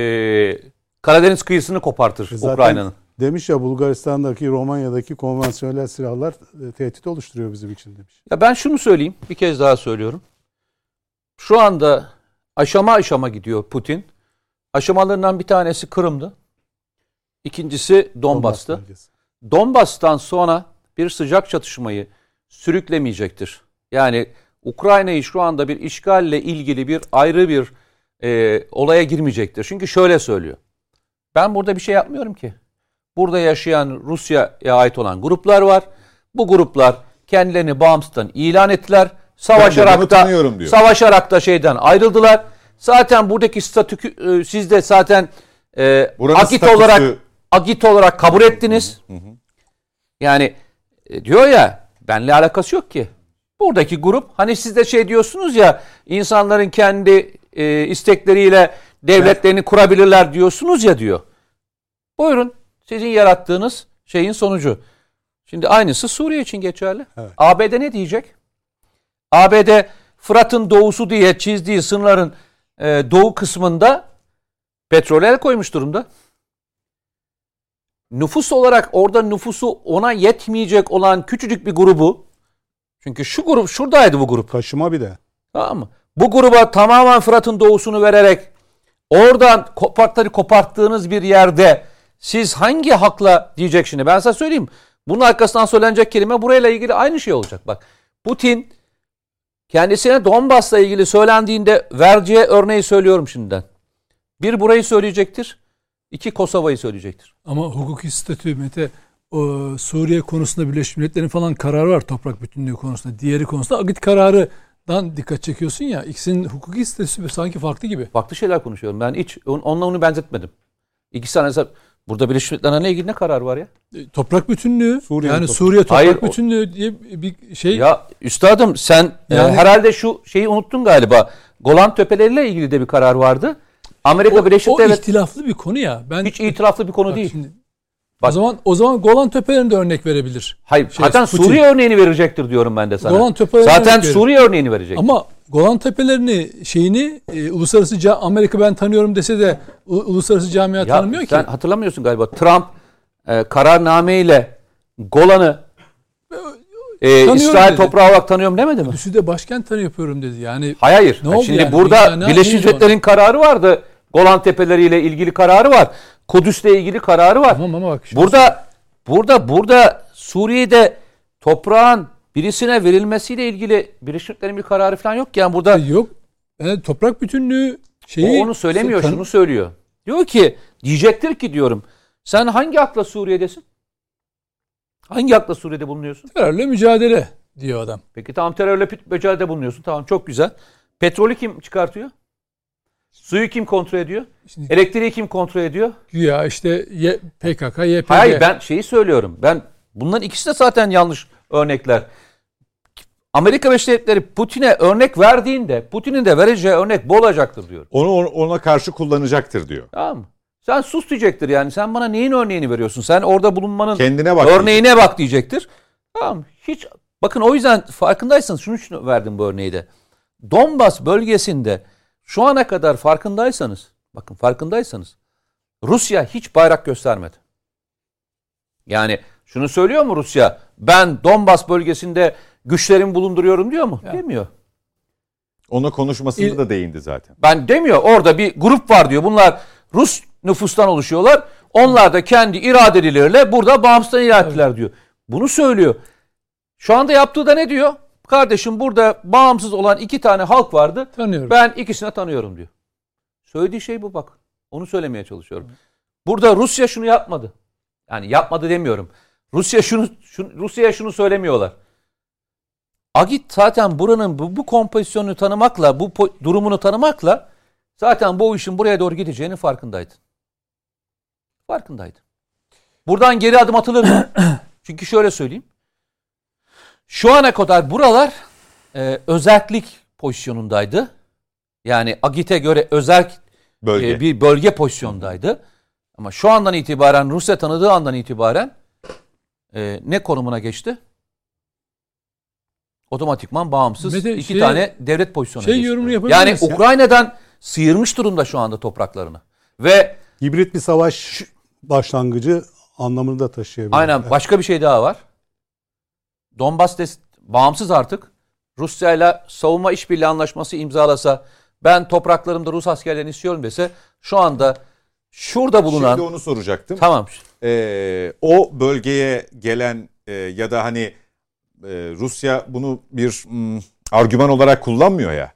Karadeniz kıyısını kopartır Ukrayna'nın. Demiş ya Bulgaristan'daki, Romanya'daki konvansiyonel silahlar e, tehdit oluşturuyor bizim için demiş. Ya ben şunu söyleyeyim, bir kez daha söylüyorum. Şu anda aşama aşama gidiyor Putin. Aşamalarından bir tanesi Kırım'dı. İkincisi Donbas'tı. Donbas Donbas'tan sonra bir sıcak çatışmayı sürüklemeyecektir. Yani Ukrayna'yı şu anda bir işgalle ilgili bir ayrı bir e, olaya girmeyecektir. Çünkü şöyle söylüyor. Ben burada bir şey yapmıyorum ki. Burada yaşayan Rusya'ya ait olan gruplar var. Bu gruplar kendilerini bağımsızdan ilan ettiler. Savaşarak da savaşarak da şeyden ayrıldılar. Zaten buradaki statü e, siz de zaten e, akit statüsü... olarak agit olarak kabul ettiniz. Hı hı. Yani e, diyor ya benle alakası yok ki. Buradaki grup hani siz de şey diyorsunuz ya insanların kendi e, istekleriyle devletlerini evet. kurabilirler diyorsunuz ya diyor. Buyurun sizin yarattığınız şeyin sonucu. Şimdi aynısı Suriye için geçerli. Evet. ABD ne diyecek? ABD Fırat'ın doğusu diye çizdiği sınırların e, doğu kısmında petrol el koymuş durumda nüfus olarak orada nüfusu ona yetmeyecek olan küçücük bir grubu çünkü şu grup şuradaydı bu grup. Taşıma bir de. Tamam mı? Bu gruba tamamen Fırat'ın doğusunu vererek oradan kopartları koparttığınız bir yerde siz hangi hakla diyecek şimdi ben size söyleyeyim. Bunun arkasından söylenecek kelime burayla ilgili aynı şey olacak. Bak Putin kendisine Donbas'la ilgili söylendiğinde vereceği örneği söylüyorum şimdiden. Bir burayı söyleyecektir. İki Kosova'yı söyleyecektir. Ama hukuki statü Mete o Suriye konusunda Birleşmiş Milletler'in falan kararı var toprak bütünlüğü konusunda. Diğeri konusunda Agit kararıdan dikkat çekiyorsun ya. İkisinin hukuki statüsü sanki farklı gibi. Farklı şeyler konuşuyorum. Ben hiç onunla onu benzetmedim. İkisi arasında Burada Birleşmiş Milletler'le ilgili ne karar var ya? E, toprak bütünlüğü. Suriye yani toprak- Suriye toprak Hayır, o- bütünlüğü diye bir şey. Ya üstadım sen e, Yani- herhalde şu şeyi unuttun galiba. Golan Tepeleri'yle ilgili de bir karar vardı. Amerika o, Birleşik o Devletleri ihtilaflı bir konu ya. Ben hiç itiraflı bir konu Bak değil. şimdi, Bak- o zaman o zaman Golan Tepelerinde örnek verebilir. Hayır, Şey, zaten Putin. Suriye örneğini verecektir diyorum ben de sana. Golan Tepelerine zaten. Suriye örneğini verecek. Ama Golan Tepelerini şeyini e, uluslararası Amerika ben tanıyorum dese de u- uluslararası camia Ya tanımıyor ki. sen hatırlamıyorsun galiba. Trump e, kararnameyle Golan'ı e, Tanıyorum İsrail dedi. toprağı olarak tanıyorum demedi mi? Üstüde başkent tanı yapıyorum dedi. Yani Hayır hayır. Ne oldu Şimdi yani? burada ne Birleşmiş Milletler'in kararı vardı. Golan Tepeleri ile ilgili kararı var. Kudüs'le ilgili kararı var. tamam ama bak Burada burada burada Suriye'de toprağın birisine verilmesiyle ilgili Birleşmiş Milletler'in bir kararı falan yok ki. Yani burada yok. Yani toprak bütünlüğü şeyi o onu söylemiyor, şunu söylüyor. Diyor ki diyecektir ki diyorum. Sen hangi akla Suriye'desin? Hangi akla Suriye'de bulunuyorsun? terörle mücadele diyor adam. Peki tamam terörle mücadelede bulunuyorsun. Tamam çok güzel. Petrolü kim çıkartıyor? Suyu kim kontrol ediyor? Şimdi Elektriği kim kontrol ediyor? güya işte Y- PKK, YPG. Hayır ben şeyi söylüyorum. Ben bunların ikisi de zaten yanlış örnekler. Amerika Birleşik Devletleri Putin'e örnek verdiğinde Putin'in de vereceği örnek bu olacaktır diyor. Onu ona karşı kullanacaktır diyor. Tamam mı? Sen sus diyecektir yani. Sen bana neyin örneğini veriyorsun? Sen orada bulunmanın Kendine bak. örneğine bak diyecektir. Tamam. Hiç bakın o yüzden farkındaysanız şunu, şunu verdim bu örneği de. Donbas bölgesinde şu ana kadar farkındaysanız bakın farkındaysanız Rusya hiç bayrak göstermedi. Yani şunu söylüyor mu Rusya? Ben Donbas bölgesinde güçlerimi bulunduruyorum diyor mu? Ya. Demiyor. Ona konuşmasında İl- da değindi zaten. Ben demiyor. Orada bir grup var diyor. Bunlar Rus nüfustan oluşuyorlar. Onlar da kendi iradeleriyle burada bağımsızlığı ilan ettiler diyor. Bunu söylüyor. Şu anda yaptığı da ne diyor? Kardeşim burada bağımsız olan iki tane halk vardı. Tanıyorum. Ben ikisini tanıyorum diyor. Söylediği şey bu bak. Onu söylemeye çalışıyorum. Burada Rusya şunu yapmadı. Yani yapmadı demiyorum. Rusya şunu, şunu Rusya'ya şunu söylemiyorlar. Agit zaten buranın bu, bu kompozisyonunu tanımakla, bu durumunu tanımakla zaten bu işin buraya doğru gideceğini farkındaydı. Farkındaydı. Buradan geri adım atılır mı? Çünkü şöyle söyleyeyim. Şu ana kadar buralar e, özellik pozisyonundaydı. Yani Agit'e göre özel Bölge. e, bir bölge pozisyondaydı. Ama şu andan itibaren Rusya tanıdığı andan itibaren e, ne konumuna geçti? Otomatikman bağımsız Ve de iki şey- tane devlet pozisyonuna şey geçti. yorumunu Yani misin? Ukrayna'dan sıyırmış durumda şu anda topraklarını. Ve Hibrit bir savaş başlangıcı anlamını da taşıyabilir. aynen başka bir şey daha var. Donbas des- bağımsız artık. Rusya ile savunma işbirliği anlaşması imzalasa ben topraklarımda Rus askerlerini istiyorum dese şu anda şurada bulunan Şimdi onu soracaktım. tamam Ee, o bölgeye gelen e, ya da hani e, Rusya bunu bir mm, argüman olarak kullanmıyor ya.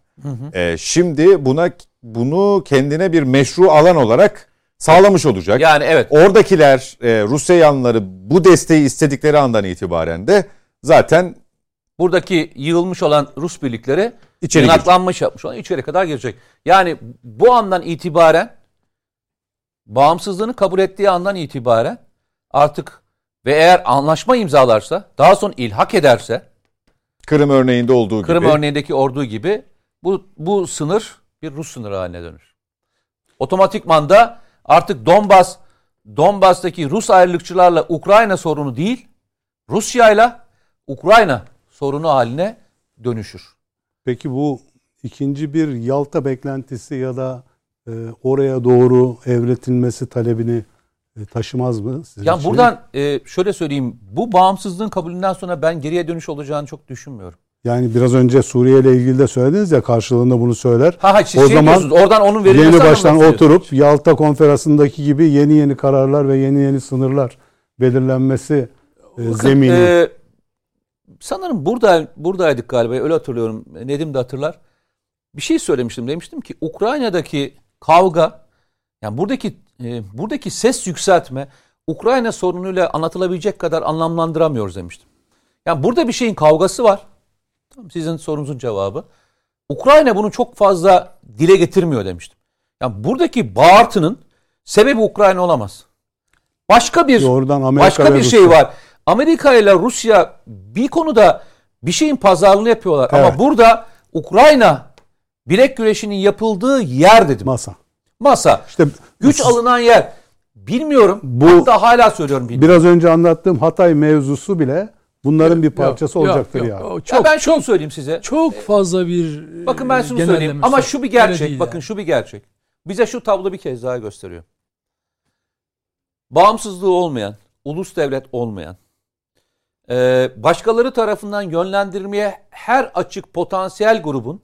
Ee, şimdi buna bunu kendine bir meşru alan olarak sağlamış olacak. yani evet Oradakiler e, Rusya yanlıları bu desteği istedikleri andan itibaren de zaten buradaki yığılmış olan Rus birlikleri İçeri yapmış olan içeri kadar girecek. Yani bu andan itibaren bağımsızlığını kabul ettiği andan itibaren artık ve eğer anlaşma imzalarsa daha sonra ilhak ederse Kırım örneğinde olduğu Kırım gibi örneğindeki ordu gibi bu bu sınır bir Rus sınırı haline dönür. Otomatikman da artık Donbas Donbas'taki Rus ayrılıkçılarla Ukrayna sorunu değil, Rusya'yla Ukrayna sorunu haline dönüşür. Peki bu ikinci bir Yalta beklentisi ya da oraya doğru evretilmesi talebini e, taşımaz mı? sizin Ya için? buradan e, şöyle söyleyeyim. Bu bağımsızlığın kabulünden sonra ben geriye dönüş olacağını çok düşünmüyorum. Yani biraz önce Suriye ile ilgili de söylediniz ya karşılığında bunu söyler. Ha ha O şey zaman oradan onun Yeni baştan oturup Yalta konferansındaki gibi yeni yeni kararlar ve yeni yeni sınırlar belirlenmesi e, zemini. e, sanırım burada buradaydık galiba öyle hatırlıyorum. Nedim de hatırlar. Bir şey söylemiştim. Demiştim ki Ukrayna'daki kavga yani buradaki e, buradaki ses yükseltme Ukrayna sorunuyla anlatılabilecek kadar anlamlandıramıyoruz demiştim. Yani burada bir şeyin kavgası var. Tamam, sizin sorunuzun cevabı. Ukrayna bunu çok fazla dile getirmiyor demiştim. Yani buradaki bağırtının sebebi Ukrayna olamaz. başka bir Doğrudan Amerika başka bir şey Rusya. var. Amerika ile Rusya bir konuda bir şeyin pazarlığını yapıyorlar. Ama Evet. burada Ukrayna bilek güreşinin yapıldığı yer dedim. Masa. Masa. İşte Güç alınan yer. Bilmiyorum. Bu- Hatta hala söylüyorum bilmiyorum. biraz önce anlattığım Hatay mevzusu bile bunların bir parçası Yok, olacaktır yok, ya. yok. O Ya Çok ben şunu söyleyeyim size. çok fazla bir Bakın ben e, şunu söyleyeyim. Ama şu bir gerçek. Bakın yani. şu bir gerçek. Bize şu tablo bir kez daha gösteriyor. Bağımsızlığı olmayan, ulus devlet olmayan, e, başkaları tarafından yönlendirmeye her açık potansiyel grubun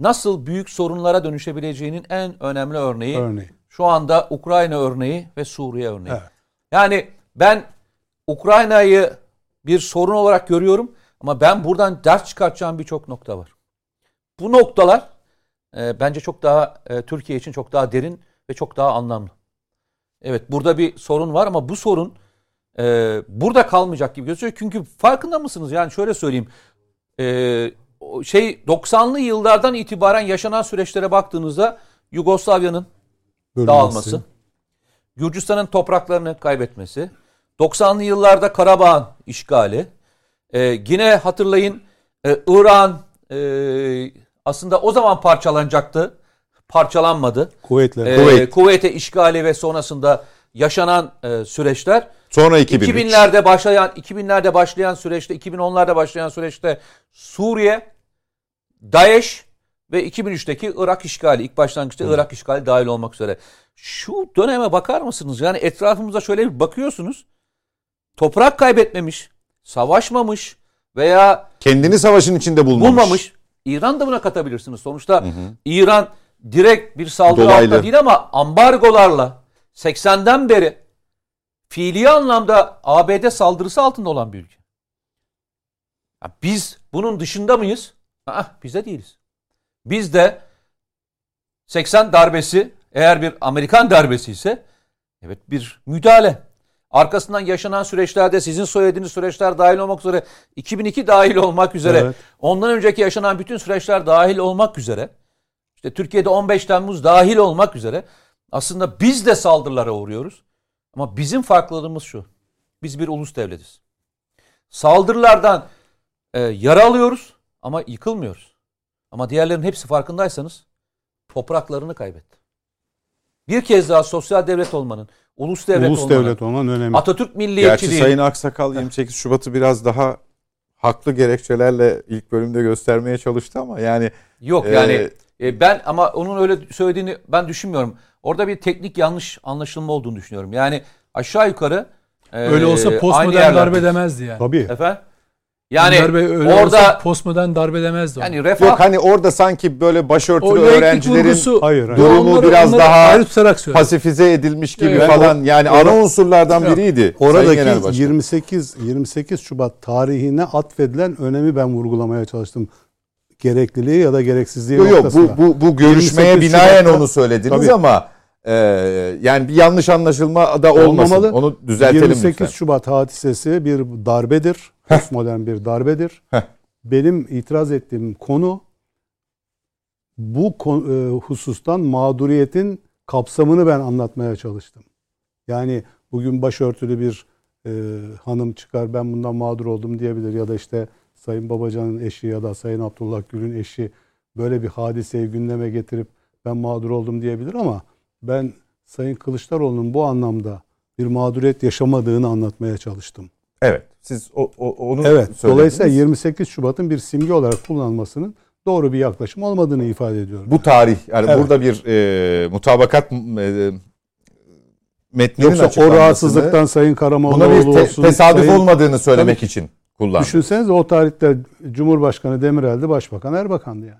nasıl büyük sorunlara dönüşebileceğinin en önemli örneği Örneğin. şu anda Ukrayna örneği ve Suriye örneği. Evet. Yani ben Ukrayna'yı bir sorun olarak görüyorum ama ben buradan ders çıkartacağım birçok nokta var. Bu noktalar e, bence çok daha e, Türkiye için çok daha derin ve çok daha anlamlı. Evet burada bir sorun var ama bu sorun e, burada kalmayacak gibi gözüküyor. Çünkü farkında mısınız? Yani şöyle söyleyeyim. E, şey 90'lı yıllardan itibaren yaşanan süreçlere baktığınızda Yugoslavya'nın Bölünmesi. dağılması, Gürcistan'ın topraklarını kaybetmesi, 90'lı yıllarda Karabağ'ın işgali, e, yine hatırlayın e, İran e, aslında o zaman parçalanacaktı, parçalanmadı. Kuvvetler. E, Kuveyt. Kuveyt'e işgali ve sonrasında yaşanan e, süreçler Sonra 2003. 2000'lerde başlayan 2000'lerde başlayan süreçte 2010'larda başlayan süreçte Suriye, DAEŞ ve 2003'teki Irak işgali ilk başlangıçta Irak işgali dahil olmak üzere. Şu döneme bakar mısınız? Yani etrafımıza şöyle bir bakıyorsunuz. Toprak kaybetmemiş, savaşmamış veya Kendini savaşın içinde bulmamış. bulmamış. İran da buna katabilirsiniz. Sonuçta İran direkt bir saldırı Dolaylı. altında değil ama ambargolarla 80'den beri fiili anlamda ABD saldırısı altında olan bir ülke. Ya biz bunun dışında mıyız? Aa, biz de değiliz. Biz de 80 darbesi eğer bir Amerikan darbesi ise evet bir müdahale. Arkasından yaşanan süreçlerde sizin söylediğiniz süreçler dahil olmak üzere 2002 dahil olmak üzere Evet. ondan önceki yaşanan bütün süreçler dahil olmak üzere işte Türkiye'de 15 Temmuz dahil olmak üzere aslında biz de saldırılara uğruyoruz. Ama bizim farklılığımız şu. Biz bir ulus devletiz. Saldırılardan e, yara alıyoruz ama yıkılmıyoruz. Ama diğerlerinin hepsi farkındaysanız topraklarını kaybetti. Bir kez daha sosyal devlet olmanın, ulus devlet Ulus olmanın, devlet olman önemli. Atatürk Gerçi milliyetçiliği, Sayın Aksakal 28 Şubat'ı biraz daha haklı gerekçelerle ilk bölümde göstermeye çalıştı ama yani Yok yani e, ben ama onun öyle söylediğini ben düşünmüyorum. Orada bir teknik yanlış anlaşılma olduğunu düşünüyorum. Yani aşağı yukarı e, Öyle olsa postmodern darbe demezdi yani. Tabii. Efendim? Yani Önder Bey öyle orada postmodern darbe demezdi. yani refah yok hani orada sanki böyle başörtülü o öğrencilerin vurgusu Hayır, hayır. durumu onları- biraz onları daha pasifize edilmiş gibi Evet. falan yani Or- ana unsurlardan Yok. biriydi. Oradaki Başkan. 28 28 Şubat tarihine atfedilen önemi ben vurgulamaya çalıştım. Gerekliliği ya da gereksizliği Yok yok bu, bu, bu görüşmeye 28 binaen Şubat'ta- onu söylediniz Tabii. ama e, yani bir yanlış anlaşılma da olmasın. Olmamalı. Onu düzeltelim 28 lütfen. Şubat hadisesi bir darbedir. Postmodern bir darbedir. Benim itiraz ettiğim konu bu e, husustan mağduriyetin kapsamını ben anlatmaya çalıştım. Yani bugün başörtülü bir e, hanım çıkar ben bundan mağdur oldum diyebilir ya da işte Sayın Babacan'ın eşi ya da Sayın Abdullah Gül'ün eşi böyle bir hadiseyi gündeme getirip ben mağdur oldum diyebilir ama ben Sayın Kılıçdaroğlu'nun bu anlamda bir mağduriyet yaşamadığını anlatmaya çalıştım. Evet. Siz o, o- onu Evet. söylediniz. Dolayısıyla 28 Şubat'ın bir simge olarak kullanılmasının doğru bir yaklaşım olmadığını ifade ediyorum. bu tarih yani Evet. burada bir e, mutabakat e, metninin Yoksa o rahatsızlıktan Sayın buna Karamollaoğlu bir te- olsun. tesadüf Sayın- olmadığını söylemek için kullandı. Düşünsenize o tarihte Cumhurbaşkanı Demirel'di, Başbakan Erbakan'dı yani.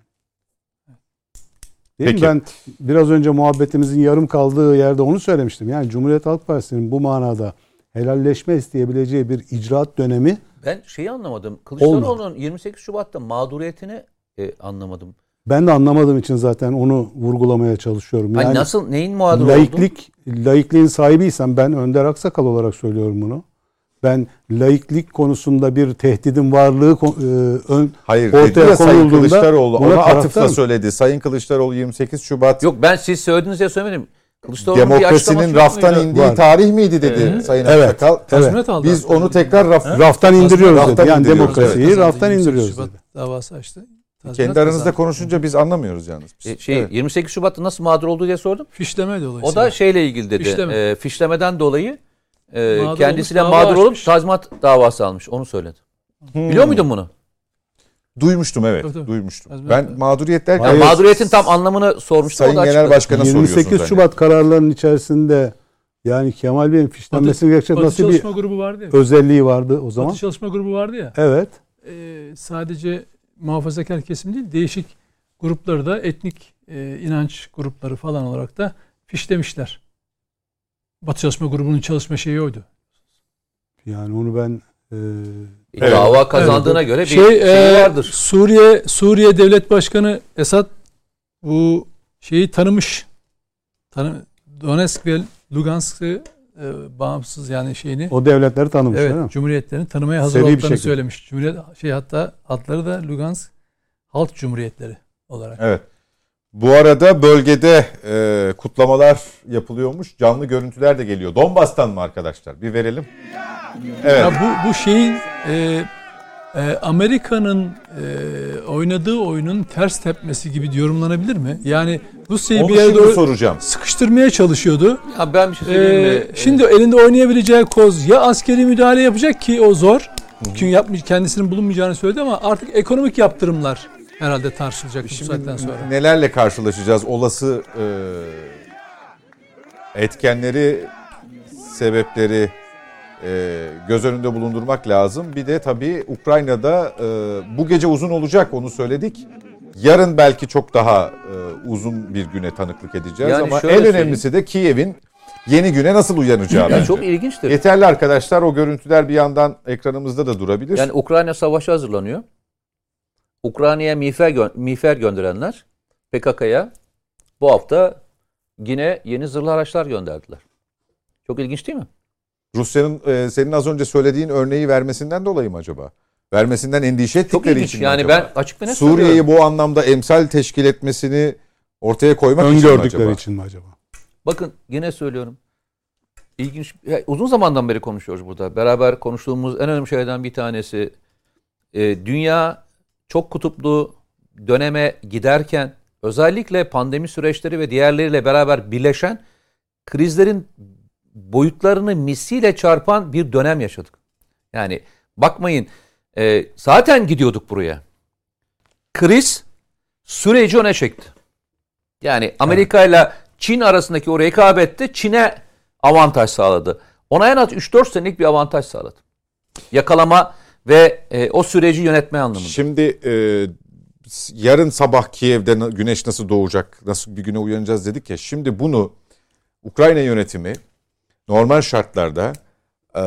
Değil Peki. mi? Ben biraz önce muhabbetimizin yarım kaldığı yerde onu söylemiştim. Yani Cumhuriyet Halk Partisi'nin bu manada helalleşme isteyebileceği bir icraat dönemi ben şeyi anlamadım. Kılıçdaroğlu'nun 28 Şubat'ta mağduriyetini e, anlamadım. ben de anlamadığım için zaten onu vurgulamaya çalışıyorum. Hani Yani nasıl neyin mağdur olduğunu? laiklik, laikliğin sahibiysem ben Önder Aksakal olarak söylüyorum bunu. Ben laiklik konusunda bir tehdidin varlığı e, ön, Hayır ortaya ya Sayın konulduğunda Kılıçdaroğlu buna ona atıfla taraftarım. söyledi. Sayın Kılıçdaroğlu 28 Şubat Yok ben siz söylediğiniz diye söylemedim. Demokrasinin raftan indiği var. tarih miydi dedi evet. Sayın evet. Akçakal. Evet. Biz onu tekrar raf, raftan indiriyoruz raftan dedi. Yani demokrasiyi evet. raftan indiriyoruz Şubat dedi. davası açtı. Tazminat Kendi aranızda kazandı. konuşunca biz anlamıyoruz yalnız. E, şey evet. 28 Şubat'ta nasıl mağdur oldu diye sordum. Fişleme dolayısıyla. O da şeyle ilgili dedi. Fişleme. E, fişlemeden dolayı e, kendisiyle olmuş, mağdur olup tazminat davası almış. Onu söyledi. Hmm. Biliyor muydun bunu? Duymuştum evet. Tabii, tabii. Duymuştum. Tabii, ben tabii. mağduriyet derken yani mağduriyetin tam anlamını sormuştum. Sayın Genel Başkan'a 28 Şubat hani. kararlarının içerisinde yani Kemal Bey'in fişlenmesini gerekecek nasıl bir grubu vardı ya. özelliği vardı o zaman? Batı çalışma grubu vardı ya. Evet. Ee, sadece muhafazakar kesim değil değişik grupları da etnik e, inanç grupları falan olarak da fişlemişler. Batı çalışma grubunun çalışma şeyi oydu. Yani onu ben e, Evet. Dava kazandığına evet. göre bir şey, şey e, vardır. Suriye Suriye Devlet Başkanı Esad bu şeyi tanımış. Tanı, Donetsk ve Lugansk'ı e, bağımsız yani şeyini. O devletleri tanımış evet, değil mi? Cumhuriyetlerini tanımaya hazır Seri olduklarını söylemiş. Cumhuriyet şey hatta adları da Lugansk Halk Cumhuriyetleri olarak. Evet. Bu arada bölgede e, kutlamalar yapılıyormuş. Canlı görüntüler de geliyor. Donbas'tan mı arkadaşlar? Bir verelim. Evet. Ya bu, bu şeyin e, e, Amerika'nın e, oynadığı oyunun ters tepmesi gibi yorumlanabilir mi? Yani Rusya'yı bir yere doğru soracağım. sıkıştırmaya çalışıyordu. Ya ben bir şey söyleyeyim mi? Ee, şimdi elinde oynayabileceği koz ya askeri müdahale yapacak ki o zor. Hı-hı. Çünkü yapmış kendisinin bulunmayacağını söyledi ama artık ekonomik yaptırımlar herhalde tartışılacak bu saatten sonra. Nelerle karşılaşacağız? Olası e, etkenleri, sebepleri göz önünde bulundurmak lazım. Bir de tabii Ukrayna'da e, bu gece uzun olacak onu söyledik. Yarın belki çok daha e, uzun bir güne tanıklık edeceğiz yani ama en önemlisi de Kiev'in yeni güne nasıl uyanacağı. Yani çok ilginçtir. Yeterli arkadaşlar o görüntüler bir yandan ekranımızda da durabilir. Yani Ukrayna savaşı hazırlanıyor. Ukrayna'ya miğfer, gö miğfer gönderenler PKK'ya bu hafta yine yeni zırhlı araçlar gönderdiler. Çok ilginç değil mi? Rusya'nın e, senin az önce söylediğin örneği vermesinden dolayı mı acaba? Vermesinden endişe ettikleri için yani acaba? ben açık ve net Suriye'yi bu anlamda emsal teşkil etmesini ortaya koymak için mi acaba? için mi acaba? Bakın yine söylüyorum. İlginç, uzun zamandan beri konuşuyoruz burada. Beraber konuştuğumuz en önemli şeylerden bir tanesi e, dünya çok kutuplu döneme giderken özellikle pandemi süreçleri ve diğerleriyle beraber birleşen krizlerin boyutlarını misliyle çarpan bir dönem yaşadık. Yani bakmayın e, zaten gidiyorduk buraya. Kriz süreci öne çekti. Yani Amerika ile Çin arasındaki o rekabette Çin'e avantaj sağladı. Ona en az 3-4 senelik bir avantaj sağladı. Yakalama ve e, o süreci yönetme anlamında. Şimdi e, yarın sabah Kiev'de güneş nasıl doğacak, nasıl bir güne uyanacağız dedik ya. Şimdi bunu Ukrayna yönetimi normal şartlarda e,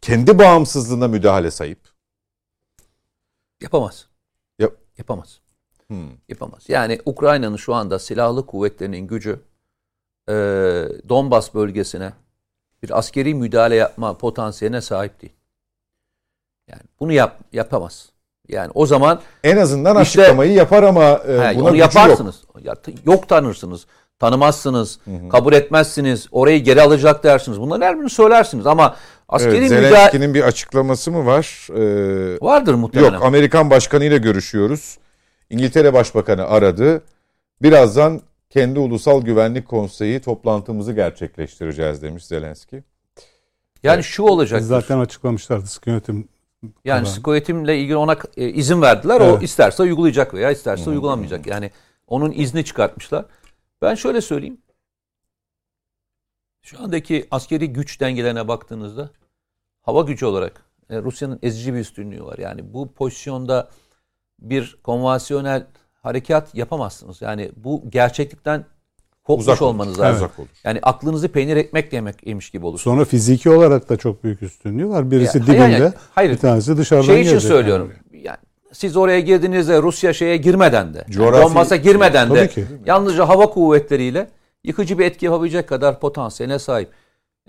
kendi bağımsızlığına müdahale sayıp yapamaz. Yap yapamaz. Hmm. Yapamaz. Yani Ukrayna'nın şu anda silahlı kuvvetlerinin gücü e, Donbas bölgesine bir askeri müdahale yapma potansiyeline sahip değil. Yani bunu yap yapamaz. Yani o zaman en azından işte, açıklamayı yapar ama e, he, buna onu yaparsınız. Yok. yok tanırsınız tanımazsınız, hı hı. kabul etmezsiniz, orayı geri alacak dersiniz. Bunların her birini söylersiniz ama askeri evet, Zelenski'nin bir açıklaması mı var? Ee, Vardır muhtemelen. Yok, Amerikan Başkanı ile görüşüyoruz. İngiltere Başbakanı aradı. Birazdan kendi Ulusal Güvenlik Konseyi toplantımızı gerçekleştireceğiz demiş Zelenski. Yani evet. şu olacak. Zaten açıklamışlardı sıkı yönetim. Yani sıkı yönetimle ilgili ona e, izin verdiler. Evet. O isterse uygulayacak veya isterse Hı-hı. uygulamayacak. Yani onun izni çıkartmışlar. Ben şöyle söyleyeyim. Şu andaki askeri güç dengelerine baktığınızda hava gücü olarak e, Rusya'nın ezici bir üstünlüğü var. Yani bu pozisyonda bir konvansiyonel harekat yapamazsınız. Yani bu gerçeklikten kopmuş uzak olmanız olur. lazım. Evet. Yani aklınızı peynir ekmek yemekmiş gibi olur. Sonra fiziki olarak da çok büyük üstünlüğü var. Birisi yani, dibinde, hayır, hayır, bir tanesi dışarıdan şey için söylüyorum. Yani. yani siz oraya girdiğinizde Rusya şeye girmeden de, Coğrafi, Donbas'a girmeden de ki. yalnızca hava kuvvetleriyle yıkıcı bir etki yapabilecek kadar potansiyeline sahip.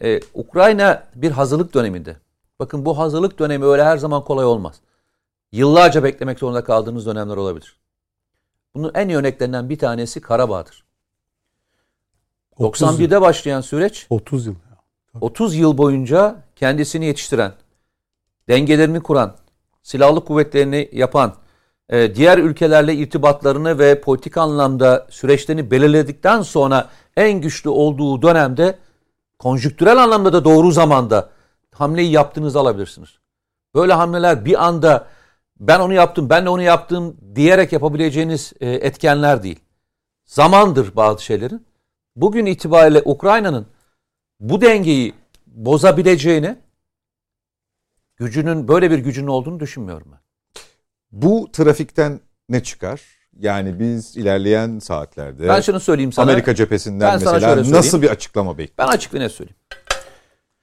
Ee, Ukrayna bir hazırlık döneminde. Bakın bu hazırlık dönemi öyle her zaman kolay olmaz. Yıllarca beklemek zorunda kaldığınız dönemler olabilir. Bunun en iyi örneklerinden bir tanesi Karabağ'dır. 91'de başlayan süreç 30 yıl. 30 yıl boyunca kendisini yetiştiren, dengelerini kuran, silahlı kuvvetlerini yapan, e, diğer ülkelerle irtibatlarını ve politik anlamda süreçlerini belirledikten sonra en güçlü olduğu dönemde konjüktürel anlamda da doğru zamanda hamleyi yaptığınızı alabilirsiniz. Böyle hamleler bir anda ben onu yaptım, ben de onu yaptım diyerek yapabileceğiniz e, etkenler değil. Zamandır bazı şeylerin. Bugün itibariyle Ukrayna'nın bu dengeyi bozabileceğini, gücünün böyle bir gücünün olduğunu düşünmüyorum ben. Bu trafikten ne çıkar? Yani biz ilerleyen saatlerde Ben şunu söyleyeyim sana. Amerika cephesinden Ben sana mesela şöyle söyleyeyim. nasıl bir açıklama bekliyor? Ben açık ve net söyleyeyim.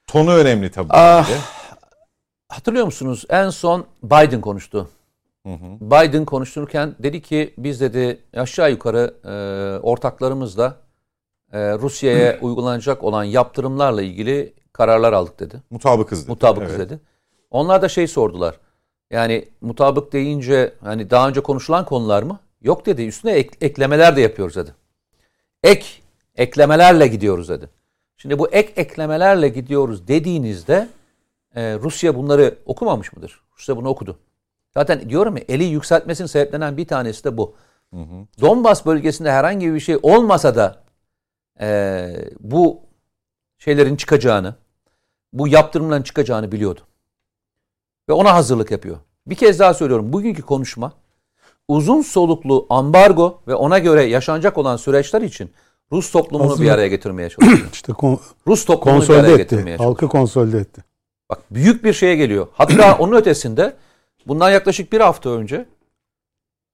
Tonu önemli tabii. Ah. ki de. Hatırlıyor musunuz? En son Biden konuştu. Hı hı. Biden konuştururken dedi ki biz dedi aşağı yukarı e, ortaklarımızla e, Rusya'ya uygulanacak olan yaptırımlarla ilgili kararlar aldık dedi. Mutabıkız dedi. Mutabıkız Evet. dedi. Onlar da şey sordular. Yani mutabık deyince hani daha önce konuşulan konular mı? Yok dedi. Üstüne ek- eklemeler de yapıyoruz dedi. Ek eklemelerle gidiyoruz dedi. Şimdi bu ek eklemelerle gidiyoruz dediğinizde e, Rusya bunları okumamış mıdır? Rusya bunu okudu. Zaten diyorum ya eli yükseltmesinin sebeplenen bir tanesi de bu. Donbas bölgesinde herhangi bir şey olmasa da e, bu şeylerin çıkacağını, bu yaptırımların çıkacağını biliyordu. Ve ona hazırlık yapıyor. Bir kez daha söylüyorum. Bugünkü konuşma uzun soluklu ambargo ve ona göre yaşanacak olan süreçler için Rus toplumunu bir Hazırlık. araya getirmeye çalışıyor. İşte kon- Rus toplumunu bir araya etti. getirmeye çalışıyor. Halkı konsolide etti. Bak büyük bir şeye geliyor. Hatta onun ötesinde bundan yaklaşık bir hafta önce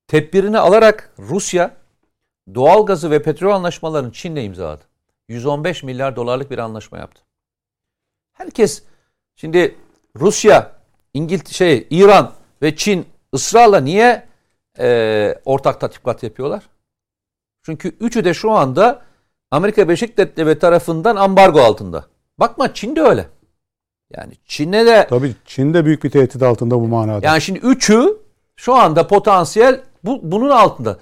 tedbirini alarak Rusya doğal gazı ve petrol anlaşmalarını Çin'le imzaladı. 115 milyar dolarlık bir anlaşma yaptı. Herkes şimdi Rusya, İngiltere, şey, İran ve Çin ısrarla niye e, ortak tatbikat yapıyorlar? Çünkü üçü de şu anda Amerika Birleşik Devletleri tarafından ambargo altında. Bakma Çin de öyle. Yani Çin'e de Tabii Çin de büyük bir tehdit altında bu manada. yani şimdi üçü şu anda potansiyel bu, bunun altında.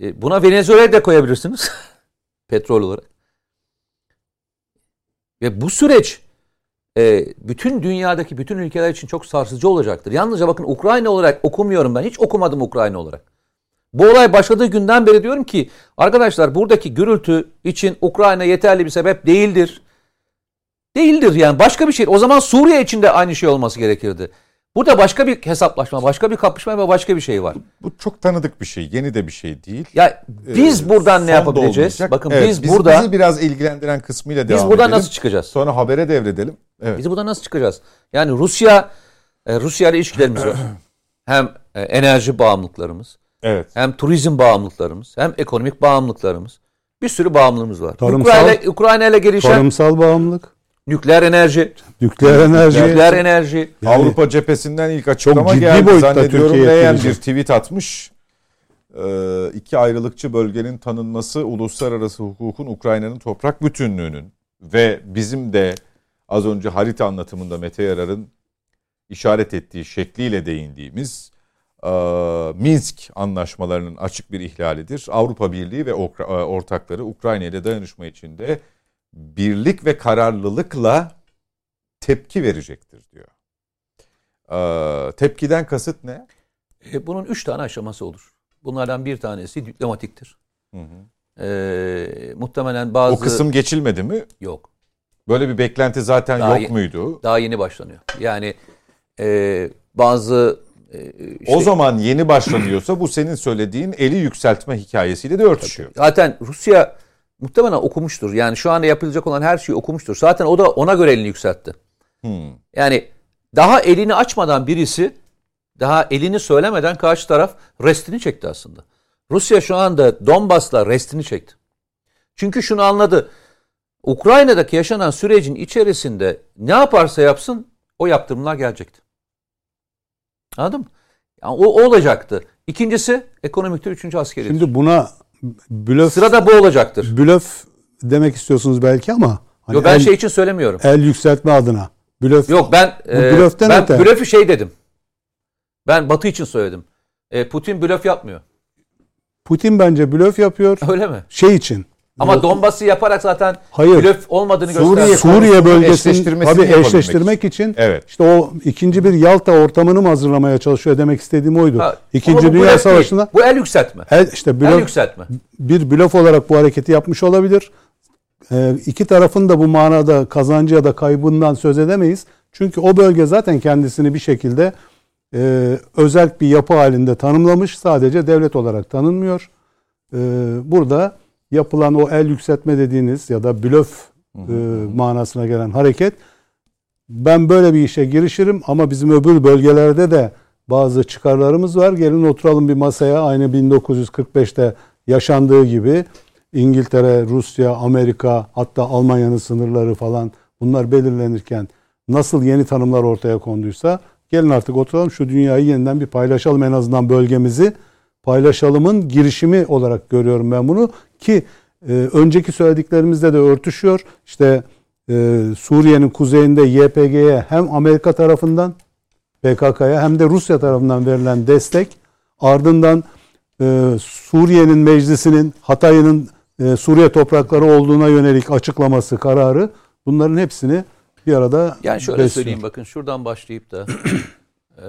E, Buna Venezuela'yı da koyabilirsiniz. Petrol olarak. Ve bu süreç e, bütün dünyadaki bütün ülkeler için çok sarsıcı olacaktır. Yalnızca bakın Ukrayna olarak okumuyorum ben. Hiç okumadım Ukrayna olarak. Bu olay başladığı günden beri diyorum ki arkadaşlar buradaki gürültü için Ukrayna yeterli bir sebep değildir. Değildir yani başka bir şey. O zaman Suriye için de aynı şey olması gerekirdi. Burada başka bir hesaplaşma, başka bir kapışma ve başka bir şey var. Bu çok tanıdık bir şey. Yeni de bir şey değil. Ya biz Ee, buradan ne yapabileceğiz? Bakın Evet, biz bizi- burada bizi biraz ilgilendiren kısmıyla devam biz buradan edelim. nasıl çıkacağız? Sonra habere devredelim. Evet. Biz buradan nasıl çıkacağız? Yani Rusya e, Rusya ile ilişkilerimiz var. Hem e, enerji bağımlılıklarımız, Evet. hem turizm bağımlılıklarımız, hem ekonomik bağımlılıklarımız. Bir sürü bağımlılığımız var. Tarımsal- Ukrayna, Ukrayna ile gelişen Tarımsal bağımlılık, nükleer enerji, nükleer enerji. nükleer enerji. Yani- Avrupa cephesinden ilk açıklama ciddi geldi. boyutta Zannediyorum Türkiye'ye Leyen bir tweet atmış. Ee, iki ayrılıkçı bölgenin tanınması uluslararası hukukun Ukrayna'nın toprak bütünlüğünün ve bizim de az önce harita anlatımında Mete Yarar'ın işaret ettiği şekliyle değindiğimiz e, Minsk anlaşmalarının açık bir ihlalidir. Avrupa Birliği ve e, ortakları Ukrayna ile dayanışma içinde birlik ve kararlılıkla tepki verecektir diyor. Ee, tepkiden kasıt ne? E, bunun üç tane aşaması olur. Bunlardan bir tanesi diplomatiktir. Hı hı. E, muhtemelen bazı... O kısım geçilmedi mi? Yok. Böyle bir beklenti zaten Daha yok muydu? Daha yeni başlanıyor. Yani e, bazı e, işte- o zaman yeni başlanıyorsa bu senin söylediğin eli yükseltme hikayesiyle de örtüşüyor. zaten Rusya muhtemelen okumuştur. Yani şu anda yapılacak olan her şeyi okumuştur. Zaten o da ona göre elini yükseltti. Hmm. Yani daha elini açmadan birisi daha elini söylemeden karşı taraf restini çekti aslında. Rusya şu anda Donbas'la restini çekti. Çünkü şunu anladı. Ukrayna'daki yaşanan sürecin içerisinde ne yaparsa yapsın o yaptırımlar gelecekti. Anladın mı? Yani o, o olacaktı. İkincisi ekonomiktir, üçüncü askeri. Şimdi buna blöf, Sırada bu olacaktır. blöf demek istiyorsunuz belki ama hani Yo, ben el, şey için söylemiyorum. el yükseltme adına. Blöf Yok ben e, blöften ben öte. blöfü şey dedim. Ben Batı için söyledim. E, Putin blöf yapmıyor. Putin bence blöf yapıyor. Öyle mi? Şey için. Ama Donbas'ı yaparak zaten Hayır. blöf olmadığını Suriye gösteriyor. Suriye bölgesini eşleştirmesini tabii eşleştirmek için, Evet. işte o ikinci bir Yalta ortamını mı hazırlamaya çalışıyor demek istediğim oydu. Ha, İkinci bu Dünya değil. Savaşı'nda Bu el yükseltme. el, işte El blöf, yükseltme. bir blöf olarak bu hareketi yapmış olabilir. Ee, iki tarafın da bu manada kazancı ya da kaybından söz edemeyiz. Çünkü o bölge zaten kendisini bir şekilde e, özel bir yapı halinde tanımlamış. Sadece devlet olarak tanınmıyor. Ee, burada yapılan o el yükseltme dediğiniz ya da blöf e, manasına gelen hareket ben böyle bir işe girişirim ama bizim öbür bölgelerde de bazı çıkarlarımız var. Gelin oturalım bir masaya aynı 1945'te yaşandığı gibi. İngiltere, Rusya, Amerika hatta Almanya'nın sınırları falan bunlar belirlenirken nasıl yeni tanımlar ortaya konduysa gelin artık oturalım şu dünyayı yeniden bir paylaşalım en azından bölgemizi paylaşalımın girişimi olarak görüyorum ben bunu ki e, önceki söylediklerimizde de örtüşüyor. İşte e, Suriye'nin kuzeyinde YPG'ye hem Amerika tarafından PKK'ya hem de Rusya tarafından verilen destek ardından e, Suriye'nin meclisinin Hatay'ın e, Suriye toprakları olduğuna yönelik açıklaması kararı bunların hepsini bir arada Yani şöyle besliyor. söyleyeyim bakın şuradan başlayıp da e,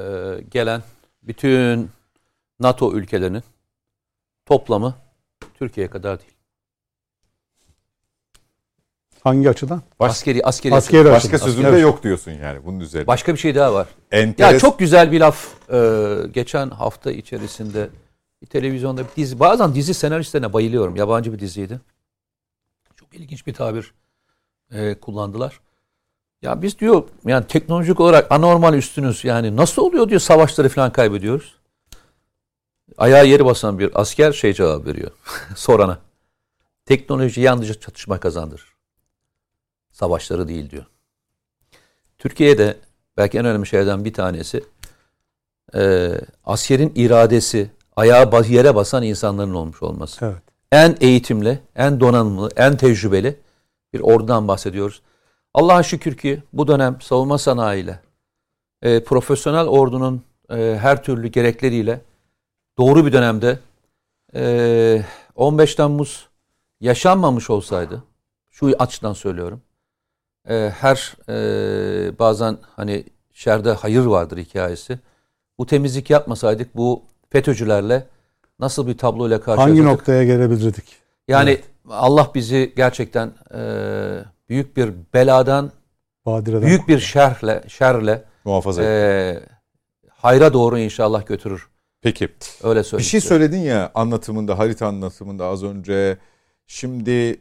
gelen bütün NATO ülkelerinin toplamı Türkiye'ye kadar değil. Hangi açıdan? Baş- askeri askeri Askeri açıdan. Başka Aslında. sözünde Evet. yok diyorsun yani bunun üzerine. Başka bir şey daha var. Enteres- Ya çok güzel bir laf e, geçen hafta içerisinde bir televizyonda bir dizi bazen dizi senaristlerine bayılıyorum. Yabancı bir diziydi. Çok ilginç bir tabir e, kullandılar. Ya biz diyor yani teknolojik olarak anormal üstünüz. Yani nasıl oluyor diyor savaşları falan kaybediyoruz. Ayağı yeri basan bir asker şey cevap veriyor sorana. Teknoloji yalnızca çatışma kazandırır. Savaşları değil diyor. Türkiye'de belki en önemli şeylerden bir tanesi e, askerin iradesi, ayağı yere basan insanların olmuş olması. Evet. En eğitimli, en donanımlı, en tecrübeli bir ordudan bahsediyoruz. Allah'a şükür ki bu dönem savunma sanayiyle, e, profesyonel ordunun e, her türlü gerekleriyle doğru bir dönemde e, 15 Temmuz yaşanmamış olsaydı, şu açıdan söylüyorum, e, her e, bazen hani şerde hayır vardır hikayesi. Bu temizlik yapmasaydık bu FETÖ'cülerle nasıl bir tabloyla karşılaşacaktık? Hangi noktaya gelebilirdik? Yani Allah bizi gerçekten e, büyük bir beladan, Badire'den. büyük bir şerle, şerle muhafaza e, hayra doğru inşallah götürür. Peki. Öyle Bir söyleyeyim. şey size. söyledin ya anlatımında, harita anlatımında az önce. Şimdi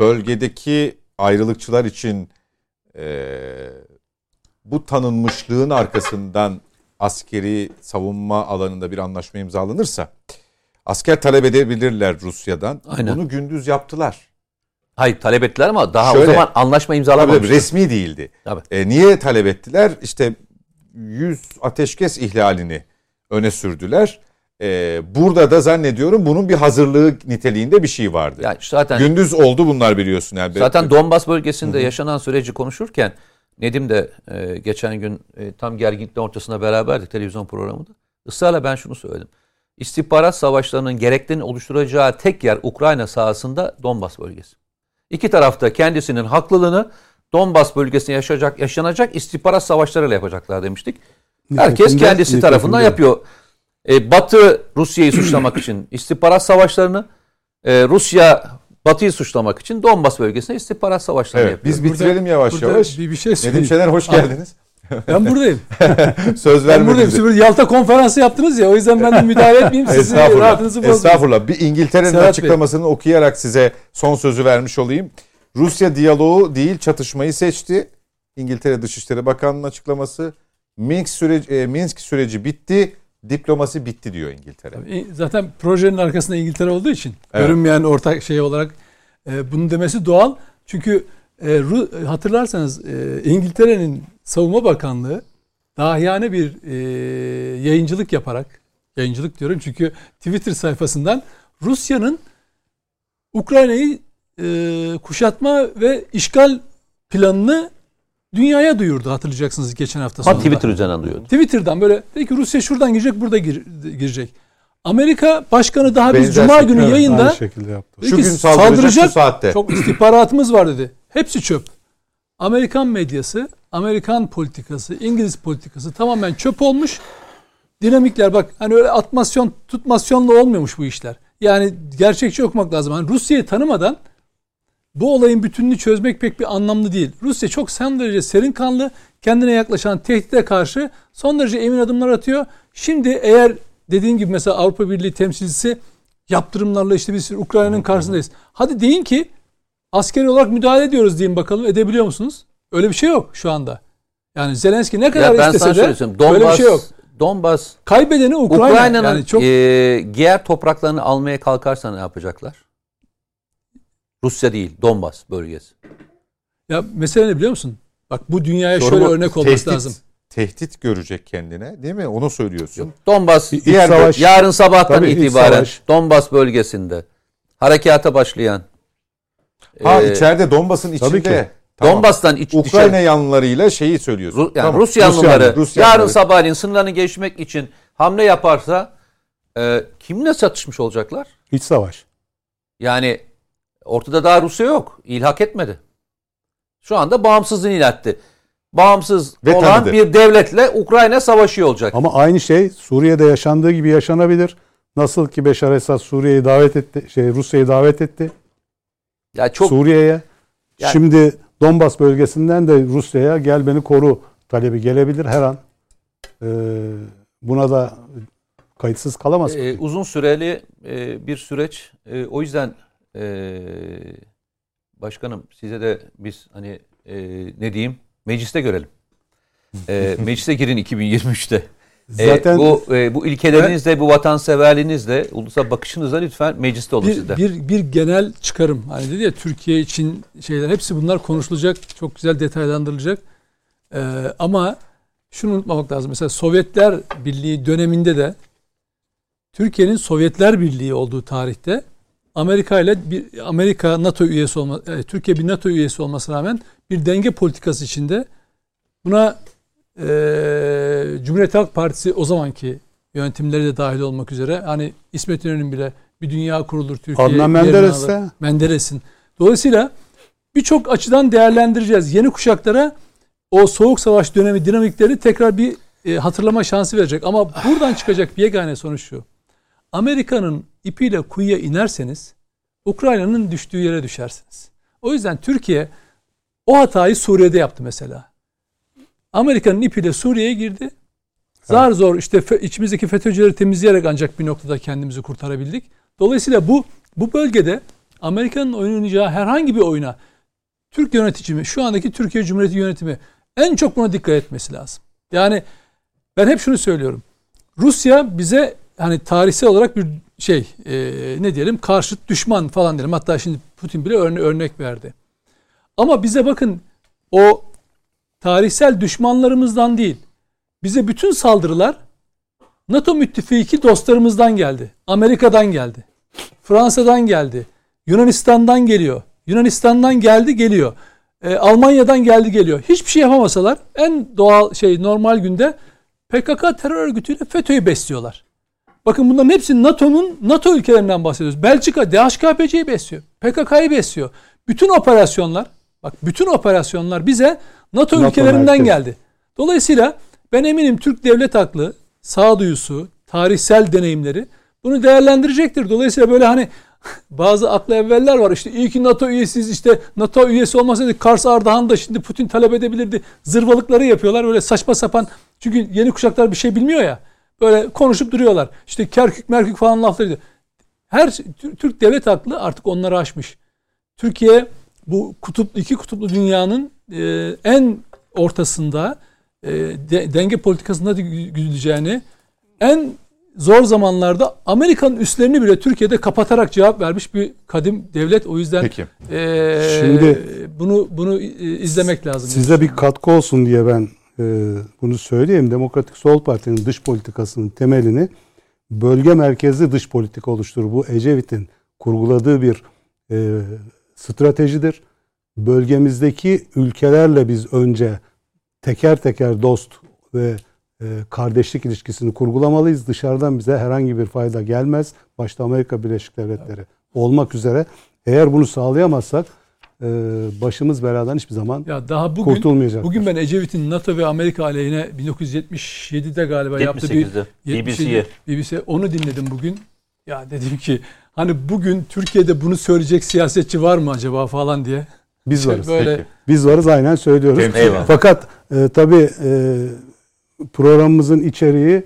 bölgedeki ayrılıkçılar için eee, bu tanınmışlığın arkasından askeri savunma alanında bir anlaşma imzalanırsa asker talep edebilirler Rusya'dan. Aynen. Bunu gündüz yaptılar. Hayır talep ettiler ama daha Şöyle. o zaman anlaşma imzalamamıştı. resmi değildi. Tabii. E, niye talep ettiler? İşte 100 ateşkes ihlalini öne sürdüler. E, burada da zannediyorum bunun bir hazırlığı niteliğinde bir şey vardı. Yani zaten Gündüz oldu bunlar biliyorsun. Yani Zaten Donbas bölgesinde yaşanan süreci konuşurken Nedim de e, geçen gün e, tam gerginlikle ortasında beraberdik televizyon programında. Israrla ben şunu söyledim. İstihbarat savaşlarının gereklerini oluşturacağı tek yer Ukrayna sahasında Donbas bölgesi. İki tarafta kendisinin haklılığını Donbas bölgesinde yaşayacak, yaşanacak istihbarat savaşlarıyla yapacaklar demiştik. Herkes kendisi tarafından yapıyor. E, Batı Rusya'yı suçlamak için istihbarat savaşlarını, e, Rusya Batı'yı suçlamak için Donbas bölgesinde istihbarat savaşlarını Evet, yapıyor. biz bitirelim yavaş burada yavaş. bir, bir şey Nedim. Şener hoş geldiniz. Ben buradayım. Söz ben buradayım. vermediniz. Şimdi Yalta konferansı yaptınız ya o yüzden ben de müdahale etmeyeyim sizin Estağfurullah. rahatınızı bozmayayım. Estağfurullah. Bir İngiltere'nin Serhat Bey. açıklamasını okuyarak size son sözü vermiş olayım. Rusya diyaloğu değil çatışmayı seçti. İngiltere Dışişleri Bakanlığı'nın açıklaması. Minsk süreci, e, Minsk süreci bitti. Diplomasi bitti diyor İngiltere. E, Zaten projenin arkasında İngiltere olduğu için Evet. görünmeyen ortak şey olarak e, bunun demesi doğal. Çünkü e, Ru- hatırlarsanız e, İngiltere'nin Savunma Bakanlığı dahiyane bir e, yayıncılık yaparak yayıncılık diyorum çünkü Twitter sayfasından Rusya'nın Ukrayna'yı e, kuşatma ve işgal planını dünyaya duyurdu hatırlayacaksınız geçen hafta Ha sonunda. Twitter üzerinden duyuyordu. Twitter'dan böyle dedi ki Rusya şuradan girecek burada gir- girecek. Amerika Başkanı daha biz Cuma günü Evet, yayında aynı şekilde yaptı. Şu Peki, gün saldıracak, saldıracak, şu saatte. çok istihbaratımız var dedi. Hepsi çöp. Amerikan medyası, Amerikan politikası, İngiliz politikası tamamen çöp olmuş. Dinamikler bak hani öyle atmasyon tutmasyonla olmuyormuş bu işler. Yani gerçekçi okumak lazım. Hani Rusya'yı tanımadan bu olayın bütününü çözmek pek bir anlamlı değil. Rusya çok son derece serin kanlı, kendine yaklaşan tehdide karşı son derece emin adımlar atıyor. Şimdi eğer dediğin gibi mesela Avrupa Birliği temsilcisi yaptırımlarla işte biz Ukrayna'nın karşısındayız. Hadi deyin ki askeri olarak müdahale ediyoruz deyin bakalım edebiliyor musunuz? Öyle bir şey yok şu anda. Yani Zelenski ne kadar Ya ben istese de söyleyeyim. böyle bir Donbas, şey yok. Donbas Kaybedeni Ukrayna. Ukrayna'nın yani çok e, diğer topraklarını almaya kalkarsa ne yapacaklar? Rusya değil, Donbas bölgesi. ya mesele ne biliyor musun? Bak bu dünyaya Soru şöyle örnek olması tehdit, lazım. Tehdit görecek kendine değil mi? Onu söylüyorsun. Donbas İç diğer savaş- yarın sabahtan Tabii, itibaren. Donbas bölgesinde harekata başlayan Ha e, içeride Donbas'ın tabii içinde. ki. Tamam. Donbas'tan iç, Ukrayna dışarı- yanlılarıyla şeyi söylüyorsun. Ru- yani Tamam. Rus yanlıları Rus yarın yanlıları. sabahleyin sınırlarını geçmek için hamle yaparsa e, kimle çatışmış olacaklar? İç savaş. Yani ortada daha Rusya yok. İlhak etmedi. Şu anda bağımsızlığını ilan etti. Bağımsız Ve olan tanıdı. bir devletle Ukrayna savaşıyor olacak. Ama aynı şey Suriye'de yaşandığı gibi yaşanabilir. Nasıl ki Beşar Esad Suriye'yi davet etti, şey Rusya'yı davet etti ya çok Suriye'ye. Yani- Şimdi Donbas bölgesinden de Rusya'ya gel beni koru talebi gelebilir her an. Ee, buna da kayıtsız kalamaz. e, uzun süreli e, bir süreç. E, o yüzden e, başkanım size de biz hani e, ne diyeyim mecliste görelim. E, meclise girin 2023'te. E, Zaten bu e, bu ilkelerinizle, bu vatanseverliğinizle, ulusal bakışınızla lütfen mecliste olun bir, sizde. bir, bir genel çıkarım. Hani dedi ya Türkiye için şeyler hepsi bunlar konuşulacak. Çok güzel detaylandırılacak. Ee, ama şunu unutmamak lazım. Mesela Sovyetler Birliği döneminde de Türkiye'nin Sovyetler Birliği olduğu tarihte Amerika ile bir Amerika NATO üyesi olma, e, Türkiye bir NATO üyesi olmasına rağmen bir denge politikası içinde buna e, Cumhuriyet Halk Partisi o zamanki yönetimleri de dahil olmak üzere hani İsmet İnönü'nün bile bir dünya kurulur Türkiye. Adnan yerini Menderes alır. de Menderes'in. Dolayısıyla birçok açıdan değerlendireceğiz. Yeni kuşaklara o soğuk savaş dönemi dinamikleri tekrar bir e, hatırlama şansı verecek. Ama buradan çıkacak bir yegane sonuç şu. Amerika'nın ipiyle kuyuya inerseniz Ukrayna'nın düştüğü yere düşersiniz. O yüzden Türkiye o hatayı Suriye'de yaptı mesela. Amerika'nın ipiyle Suriye'ye girdi. Zar zor işte içimizdeki FETÖ'cüleri temizleyerek ancak bir noktada kendimizi kurtarabildik. Dolayısıyla bu bu bölgede Amerika'nın oynayacağı herhangi bir oyuna Türk yönetimi, şu andaki Türkiye Cumhuriyeti yönetimi en çok buna dikkat etmesi lazım. Yani ben hep şunu söylüyorum. Rusya bize hani tarihsel olarak bir şey e, ne diyelim karşıt düşman falan diyelim. Hatta şimdi Putin bile örne- örnek verdi. Ama bize bakın o tarihsel düşmanlarımızdan değil. Bize bütün saldırılar NATO müttefiki dostlarımızdan geldi. Amerika'dan geldi. Fransa'dan geldi. Yunanistan'dan geliyor. Yunanistan'dan geldi geliyor. Ee, Almanya'dan geldi geliyor. Hiçbir şey yapamasalar en doğal şey normal günde PKK terör örgütüyle FETÖ'yü besliyorlar. Bakın bunların hepsi NATO'nun NATO ülkelerinden bahsediyoruz. Belçika DHKPC'yi besliyor. PKK'yı besliyor. Bütün operasyonlar bak bütün operasyonlar bize NATO, NATO ülkelerinden merkez. geldi. Dolayısıyla ben eminim Türk devlet aklı, sağduyusu, tarihsel deneyimleri bunu değerlendirecektir. Dolayısıyla böyle hani bazı aklı evveller var işte iyi ki NATO üyesiyiz işte NATO üyesi olmasaydı Kars Ardahan da şimdi Putin talep edebilirdi. Zırvalıkları yapıyorlar böyle saçma sapan. Çünkü yeni kuşaklar bir şey bilmiyor ya. Böyle konuşup duruyorlar. İşte Kerkük Merkük falan lafları. Her şey- Tür- Türk devlet aklı artık onları aşmış. Türkiye bu kutuplu iki kutuplu dünyanın e, en ortasında e, de- denge politikasında da gü- güdüleceğini en zor zamanlarda Amerika'nın üslerini bile Türkiye'de kapatarak cevap vermiş bir kadim devlet. O yüzden Peki. e, Şimdi- bunu bunu e, izlemek lazım. Size bir katkı olsun diye ben bunu söyleyeyim. Demokratik Sol Parti'nin dış politikasının temelini bölge merkezli dış politika oluşturur. Bu Ecevit'in kurguladığı bir e, stratejidir. Bölgemizdeki ülkelerle biz önce teker teker dost ve e, kardeşlik ilişkisini kurgulamalıyız. Dışarıdan bize herhangi bir fayda gelmez. Başta Amerika Birleşik Devletleri olmak üzere. Eğer bunu sağlayamazsak başımız beladan hiçbir zaman ya daha bugün, kurtulmayacak. Bugün ben Ecevit'in NATO ve Amerika aleyhine 1977'de galiba yaptığı bir BBC'ye BBC onu dinledim bugün. Ya dedim ki hani bugün Türkiye'de bunu söyleyecek siyasetçi var mı acaba falan diye. Biz varız. Böyle... Peki. Biz varız aynen söylüyoruz. Eyvallah. Fakat e, tabii e, programımızın içeriği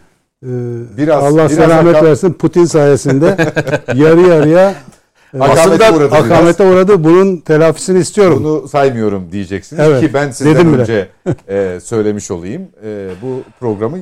e, biraz, Allah biraz selamet akam... versin Putin sayesinde yarı yarıya aslında uğradı akamete biraz. uğradı. Bunun telafisini istiyorum. Bunu saymıyorum diyeceksiniz evet, ki ben sizden önce e, söylemiş olayım. E, bu programı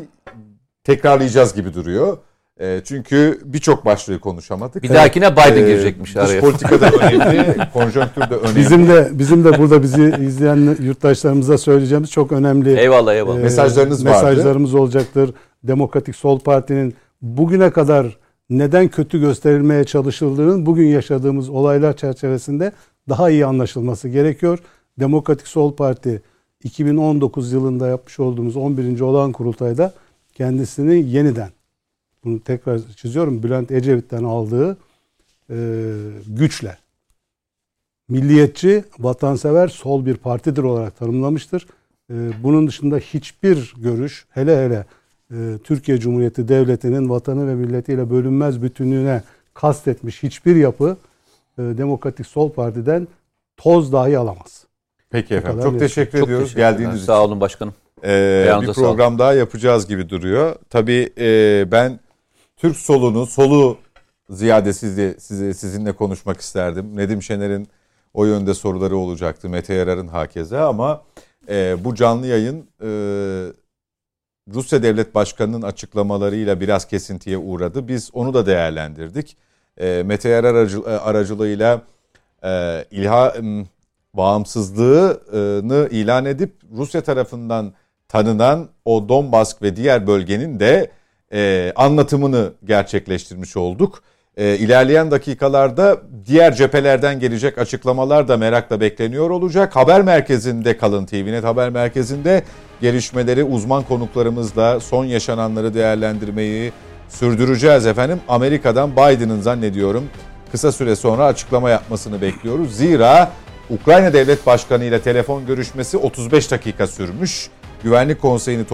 tekrarlayacağız gibi duruyor. E, çünkü birçok başlığı konuşamadık. Bir dahakine Biden e, girecekmiş araya. Dış politika da önemli, konjonktür de önemli. Bizim de bizim de burada bizi izleyen yurttaşlarımıza söyleyeceğimiz çok önemli eyvallah, eyvallah. E, mesajlarınız vardı. Mesajlarımız olacaktır. Demokratik Sol Parti'nin bugüne kadar neden kötü gösterilmeye çalışıldığının bugün yaşadığımız olaylar çerçevesinde daha iyi anlaşılması gerekiyor. Demokratik Sol Parti 2019 yılında yapmış olduğumuz 11. olağan kurultayda kendisini yeniden bunu tekrar çiziyorum Bülent Ecevit'ten aldığı e, güçle milliyetçi, vatansever, sol bir partidir olarak tanımlamıştır. E, bunun dışında hiçbir görüş, hele hele Türkiye Cumhuriyeti Devleti'nin vatanı ve milletiyle bölünmez bütünlüğüne kastetmiş hiçbir yapı e, Demokratik Sol Parti'den toz dahi alamaz. Peki efendim. Çok teşekkür Çok ediyoruz teşekkür geldiğiniz için. Sağ olun başkanım. Ee, bir program daha yapacağız gibi duruyor. Tabii e, ben Türk solunu, solu ziyade sizi, sizi, sizinle konuşmak isterdim. Nedim Şener'in o yönde soruları olacaktı. Mete Yarar'ın hakeze ama e, bu canlı yayın e, Rusya Devlet Başkanı'nın açıklamalarıyla biraz kesintiye uğradı. Biz onu da değerlendirdik. E, Mete Yarar aracı, e, aracılığıyla e, ilha bağımsızlığını ilan edip Rusya tarafından tanınan o Donbask ve diğer bölgenin de e, anlatımını gerçekleştirmiş olduk. E, ilerleyen dakikalarda diğer cephelerden gelecek açıklamalar da merakla bekleniyor olacak. Haber merkezinde kalın TVNet haber merkezinde gelişmeleri uzman konuklarımızla son yaşananları değerlendirmeyi sürdüreceğiz efendim. Amerika'dan Biden'ın zannediyorum kısa süre sonra açıklama yapmasını bekliyoruz. Zira Ukrayna Devlet Başkanı ile telefon görüşmesi 35 dakika sürmüş. Güvenlik Konseyi'ni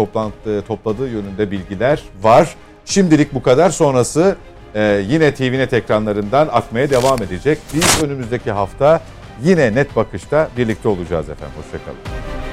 topladığı yönünde bilgiler var. Şimdilik bu kadar. Sonrası e, yine TVNet ekranlarından akmaya devam edecek. Biz önümüzdeki hafta yine net bakışta birlikte olacağız efendim. Hoşçakalın.